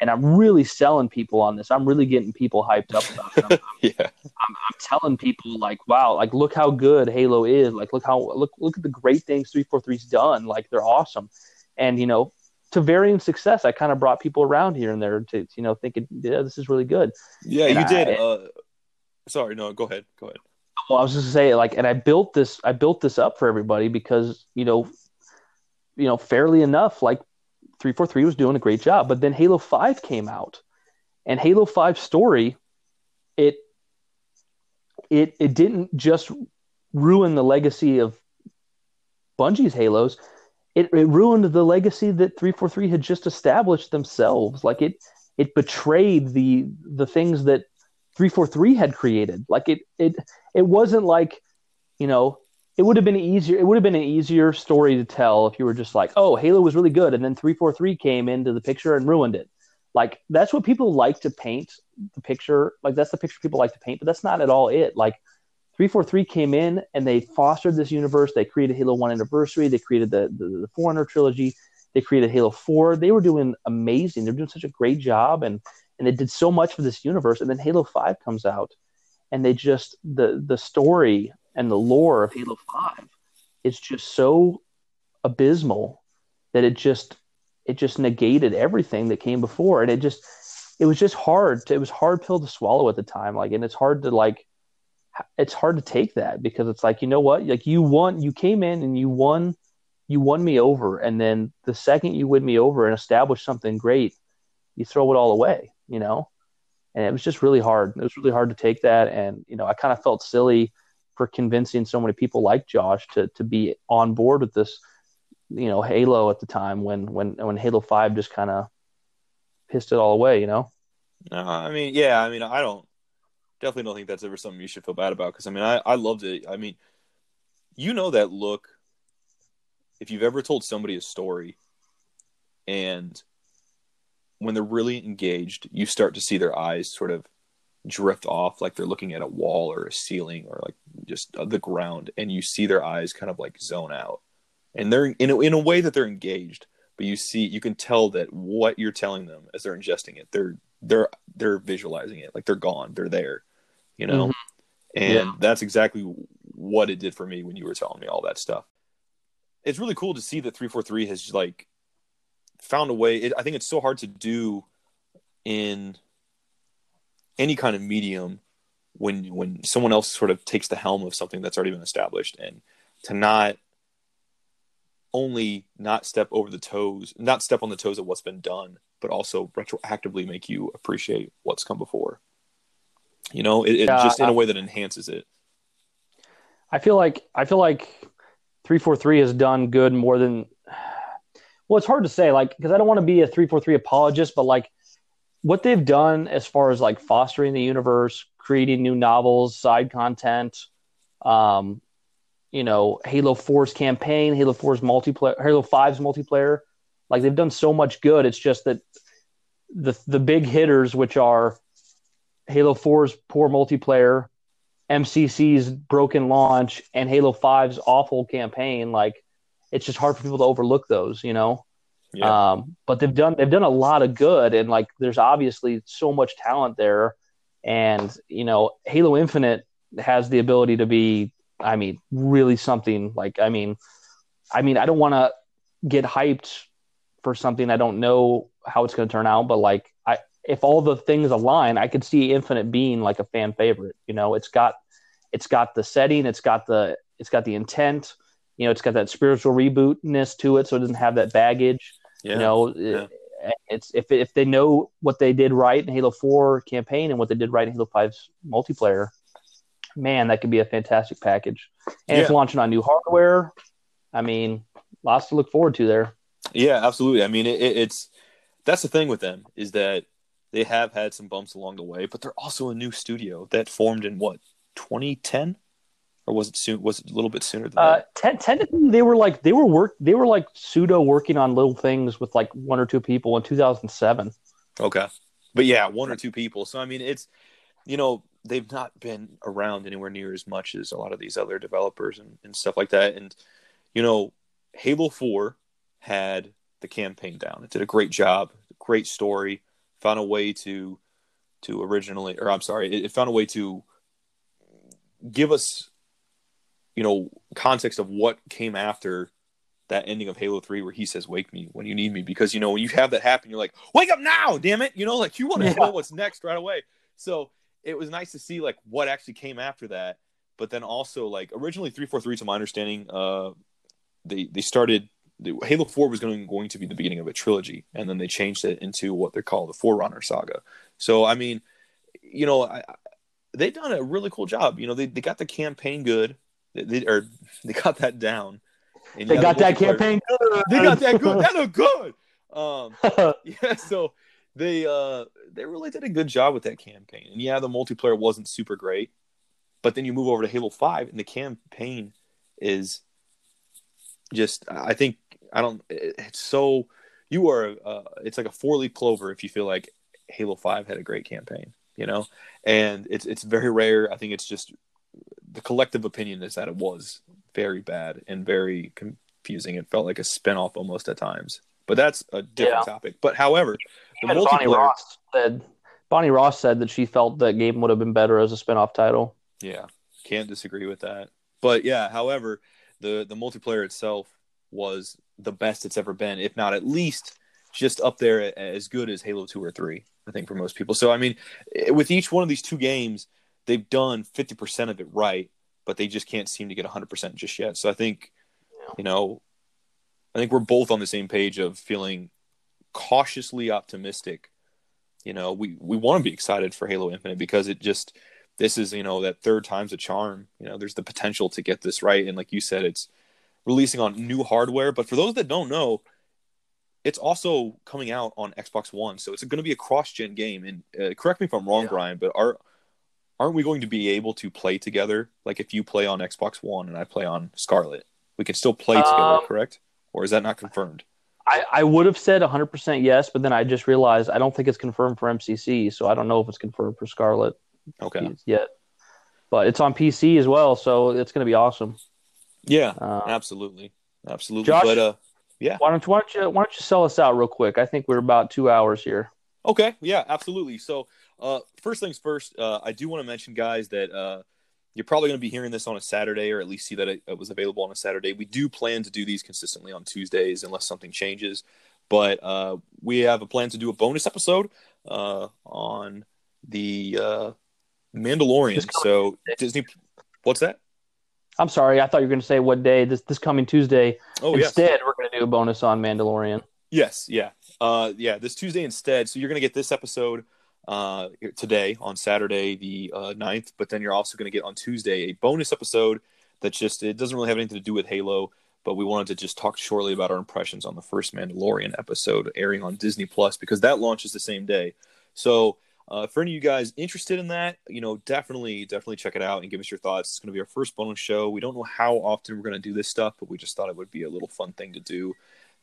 and I'm really selling people on this. I'm really getting people hyped up about it. I'm, yeah. I'm, I'm, telling people like, wow, like look how good Halo is. Like look how look look at the great things 343's done. Like they're awesome. And you know, to varying success, I kind of brought people around here and there to you know thinking, yeah, this is really good.
Yeah, and you did. I, uh, sorry, no, go ahead. Go ahead.
Well, I was just to say like, and I built this. I built this up for everybody because you know, you know, fairly enough, like 343 was doing a great job. But then Halo 5 came out. And Halo 5 story, it it it didn't just ruin the legacy of Bungie's Halos. It, it ruined the legacy that 343 had just established themselves. Like it it betrayed the the things that 343 had created. Like it it it wasn't like, you know, it would have been easier. It would have been an easier story to tell if you were just like, "Oh, Halo was really good," and then three four three came into the picture and ruined it. Like that's what people like to paint the picture. Like that's the picture people like to paint, but that's not at all it. Like three four three came in and they fostered this universe. They created Halo One Anniversary. They created the the, the Forerunner trilogy. They created Halo Four. They were doing amazing. They're doing such a great job, and and they did so much for this universe. And then Halo Five comes out, and they just the the story and the lore of Halo 5 is just so abysmal that it just it just negated everything that came before. And it just it was just hard to, it was hard pill to swallow at the time. Like and it's hard to like it's hard to take that because it's like you know what? Like you won you came in and you won you won me over. And then the second you win me over and establish something great you throw it all away you know? And it was just really hard. It was really hard to take that. And you know i kind of felt silly for convincing so many people like Josh to to be on board with this, you know, Halo at the time when when when Halo Five just kind of pissed it all away, you know.
Uh, I mean, yeah, I mean, I don't definitely don't think that's ever something you should feel bad about because I mean, I I loved it. I mean, you know that look. If you've ever told somebody a story, and when they're really engaged, you start to see their eyes sort of drift off like they're looking at a wall or a ceiling or like just the ground and you see their eyes kind of like zone out and they're in a, in a way that they're engaged but you see you can tell that what you're telling them as they're ingesting it they're they're they're visualizing it like they're gone they're there you know,
Mhm.
and
Yeah.
that's exactly what it did for me when you were telling me all that stuff. It's really cool to see that 343 has like found a way. It, I think it's so hard to do in any kind of medium when when someone else sort of takes the helm of something that's already been established and to not only not step over the toes, not step on the toes of what's been done, but also retroactively make you appreciate what's come before. You know, it, it
Yeah,
just in
I-
a way that enhances it.
I feel like I feel like three four three has done good more than. Well, it's hard to say, like, because I don't want to be a three four three apologist, but like, what they've done as far as like fostering the universe, creating new novels, side content, um, you know, Halo 4's campaign, Halo 4's multiplayer, Halo 5's multiplayer, like they've done so much good. It's just that the the big hitters, which are Halo 4's poor multiplayer, MCC's broken launch and Halo 5's awful campaign, like it's just hard for people to overlook those, you know.
Yeah.
Um, but they've done they've done a lot of good, and like there's obviously so much talent there, and you know Halo Infinite has the ability to be, I mean, really something. Like I mean, I mean I don't want to get hyped for something I don't know how it's going to turn out, but like I if all the things align, I could see Infinite being like a fan favorite. You know, it's got it's got the setting, it's got the it's got the intent. You know, it's got that spiritual rebootness to it, so it doesn't have that baggage.
Yeah.
You know,
yeah.
it- it's if if they know what they did right in Halo Four campaign and what they did right in Halo 5's multiplayer, man, that could be a fantastic package. And it's launching on new hardware. I mean, lots to look forward to there.
Yeah, absolutely. I mean, it, it, it's that's the thing with them is that they have had some bumps along the way, but they're also a new studio that formed in what 2010, or was it soon? Was it a little bit sooner than
Uh,
that?
ten, technically, they were like they were work they were like pseudo working on little things with like one or two people in 2007.
Okay, but yeah, one or two people. So I mean, it's you know they've not been around anywhere near as much as a lot of these other developers and, and stuff like that. And you know, Halo Four had the campaign down. It did a great job, great story. Found a way to to originally, or I'm sorry, it, it found a way to give us, you know, context of what came after that ending of Halo 3 where he says, Wake me when you need me. Because, you know, when you have that happen, you're like, Wake up now, damn it. You know, like you want to
Yeah.
know what's next right away. So it was nice to see like what actually came after that. But then also, like, originally 343, to my understanding, uh, they, they started. The, Halo 4 was going, going to be the beginning of a trilogy, and then they changed it into what they call the Forerunner saga. So, I mean, you know, I, I- they've done a really cool job. You know, they, they got the campaign good, they, they, or they got that down. And
They got that campaign. Good.
They got that good. That looked good. Um, yeah, so they uh they really did a good job with that campaign. And yeah, the multiplayer wasn't super great, but then you move over to Halo Five, and the campaign is just I think I don't. It's so you are. Uh, it's like a four leaf clover if you feel like Halo Five had a great campaign, you know. And it's it's very rare. I think it's just the collective opinion is that it was very bad and very confusing. It felt like a spinoff almost at times. But that's a different topic. But however, the
Bonnie. Ross said Bonnie Ross said that she felt that game would have been better as a spin-off title.
Yeah, can't disagree with that. But yeah, however, the the multiplayer itself was the best it's ever been, if not at least just up there as good as Halo 2 or 3, I think for most people. So I mean, with each one of these two games, they've done 50% of it right, but they just can't seem to get 100% just yet. So I think you know, I think we're both on the same page of feeling cautiously optimistic. You know, we we want to be excited for Halo Infinite because it just this is you know that third time's a charm. You know, there's the potential to get this right, and like you said, it's releasing on new hardware. But for those that don't know, it's also coming out on Xbox One, so it's going to be a cross-gen game. And uh, correct me if I'm wrong,
Yeah.
Brian, but are aren't we going to be able to play together? Like if you play on Xbox One and I play on Scarlett, we can still play together,
Um,
correct? Or is that not confirmed?
I, I would have said 100% yes, but then I just realized I don't think it's confirmed for MCC, so I don't know if it's confirmed for Scarlett
Okay.
yet. But it's on PC as well, so it's going to be awesome.
Yeah,
Uh,
absolutely, absolutely.
Josh?
But uh,
why don't why don't you why don't you sell us out real quick? I think we're about two hours here.
Okay, yeah, absolutely. So uh, first things first, uh, I do want to mention, guys, that uh, you're probably going to be hearing this on a Saturday, or at least see that it, it, was available on a Saturday. We do plan to do these consistently on Tuesdays, unless something changes. But uh, we have a plan to do a bonus episode uh, on the uh, Mandalorian. So Disney, what's that?
I'm sorry, I thought you were going to say what day this this coming Tuesday.
Oh,
instead,
yes.
we're going to do a bonus on Mandalorian.
Yes, yeah, uh, yeah. This Tuesday instead. So you're going to get this episode uh, today on Saturday the uh, 9th, but then you're also going to get on Tuesday a bonus episode that just it doesn't really have anything to do with Halo, but we wanted to just talk shortly about our impressions on the first Mandalorian episode airing on Disney Plus because that launches the same day. So uh, for any of you guys interested in that, you know, definitely, definitely check it out and give us your thoughts. It's going to be our first bonus show. We don't know how often we're going to do this stuff, but we just thought it would be a little fun thing to do.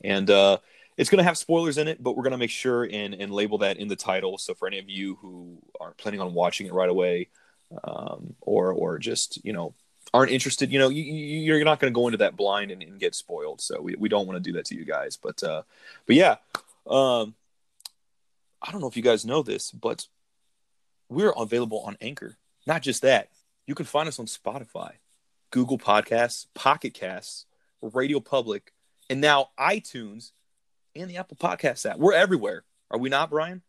And uh, it's going to have spoilers in it, but we're going to make sure and, and label that in the title. So for any of you who aren't planning on watching it right away, um, or or just you know aren't interested, you know, you, you're not going to go into that blind and, and, get spoiled. So we, we don't want to do that to you guys. But uh, but yeah, um, I don't know if you guys know this, but we're available on Anchor. Not just that, you can find us on Spotify, Google Podcasts, Pocket Casts, Radio Public, and now iTunes and the Apple Podcast app. We're everywhere. Are we not, Brian?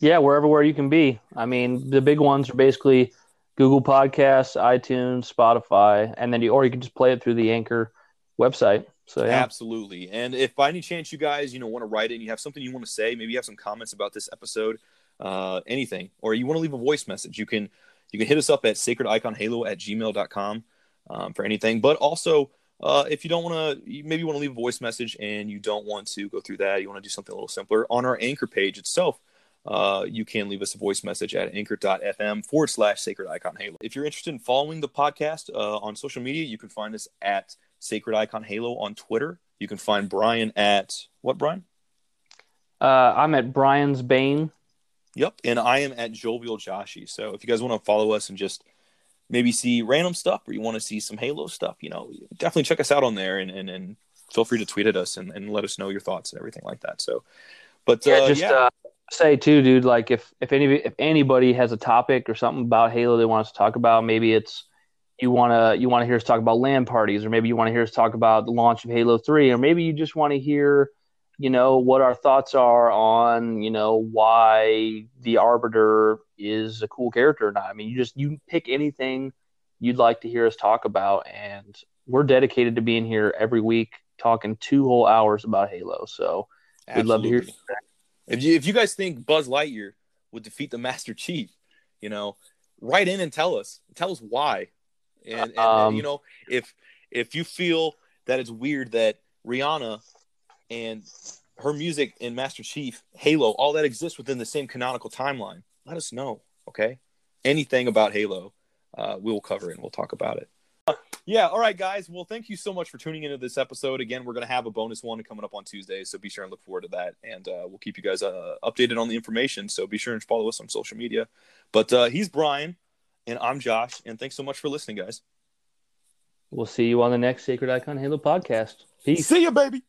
Yeah, we're everywhere you can be. I mean, the big ones are basically Google Podcasts, iTunes, Spotify, and then you or you can just play it through the Anchor website. So yeah.
Absolutely. And if by any chance you guys, you know, want to write in, you have something you want to say, maybe you have some comments about this episode, uh, anything, or you want to leave a voice message, you can you can hit us up at sacrediconhalo at gmail.com um, for anything. But also, uh, if you don't want to, maybe you want to leave a voice message and you don't want to go through that, you want to do something a little simpler on our anchor page itself. Uh, you can leave us a voice message at anchor.fm forward slash sacred icon halo. If you're interested in following the podcast uh, on social media, you can find us at sacred icon halo on Twitter. You can find Brian at what, Brian?
Uh, I'm at Brian's Bane
Yep, and I am at Jovial Joshi. So if you guys want to follow us and just maybe see random stuff, or you want to see some Halo stuff, you know, definitely check us out on there, and and, and feel free to tweet at us and, and let us know your thoughts and everything like that. So, but
yeah,
uh,
just
yeah.
Uh, say too, dude. Like if if any if anybody has a topic or something about Halo they want us to talk about, maybe it's you want to you want to hear us talk about LAN parties, or maybe you want to hear us talk about the launch of Halo Three, or maybe you just want to hear you know what our thoughts are on you know why the arbiter is a cool character or not. I mean you just you pick anything you'd like to hear us talk about and we're dedicated to being here every week talking two whole hours about halo. So Absolutely. we'd love to hear
if you if you guys think buzz lightyear would defeat the master chief you know write in and tell us. Tell us why. And, and, um, and you know if if you feel that it's weird that rihanna and her music in Master Chief, Halo, all that exists within the same canonical timeline. Let us know, okay? Anything about Halo, uh, we will cover it and we'll talk about it. Uh, yeah, all right, guys. Well, thank you so much for tuning into this episode. Again, we're going to have a bonus one coming up on Tuesday, so be sure and look forward to that. And uh, we'll keep you guys uh, updated on the information. So be sure and follow us on social media. But uh, he's Brian, and I'm Josh. And thanks so much for listening, guys.
We'll see you on the next Sacred Icon Halo podcast. Peace.
See you, baby.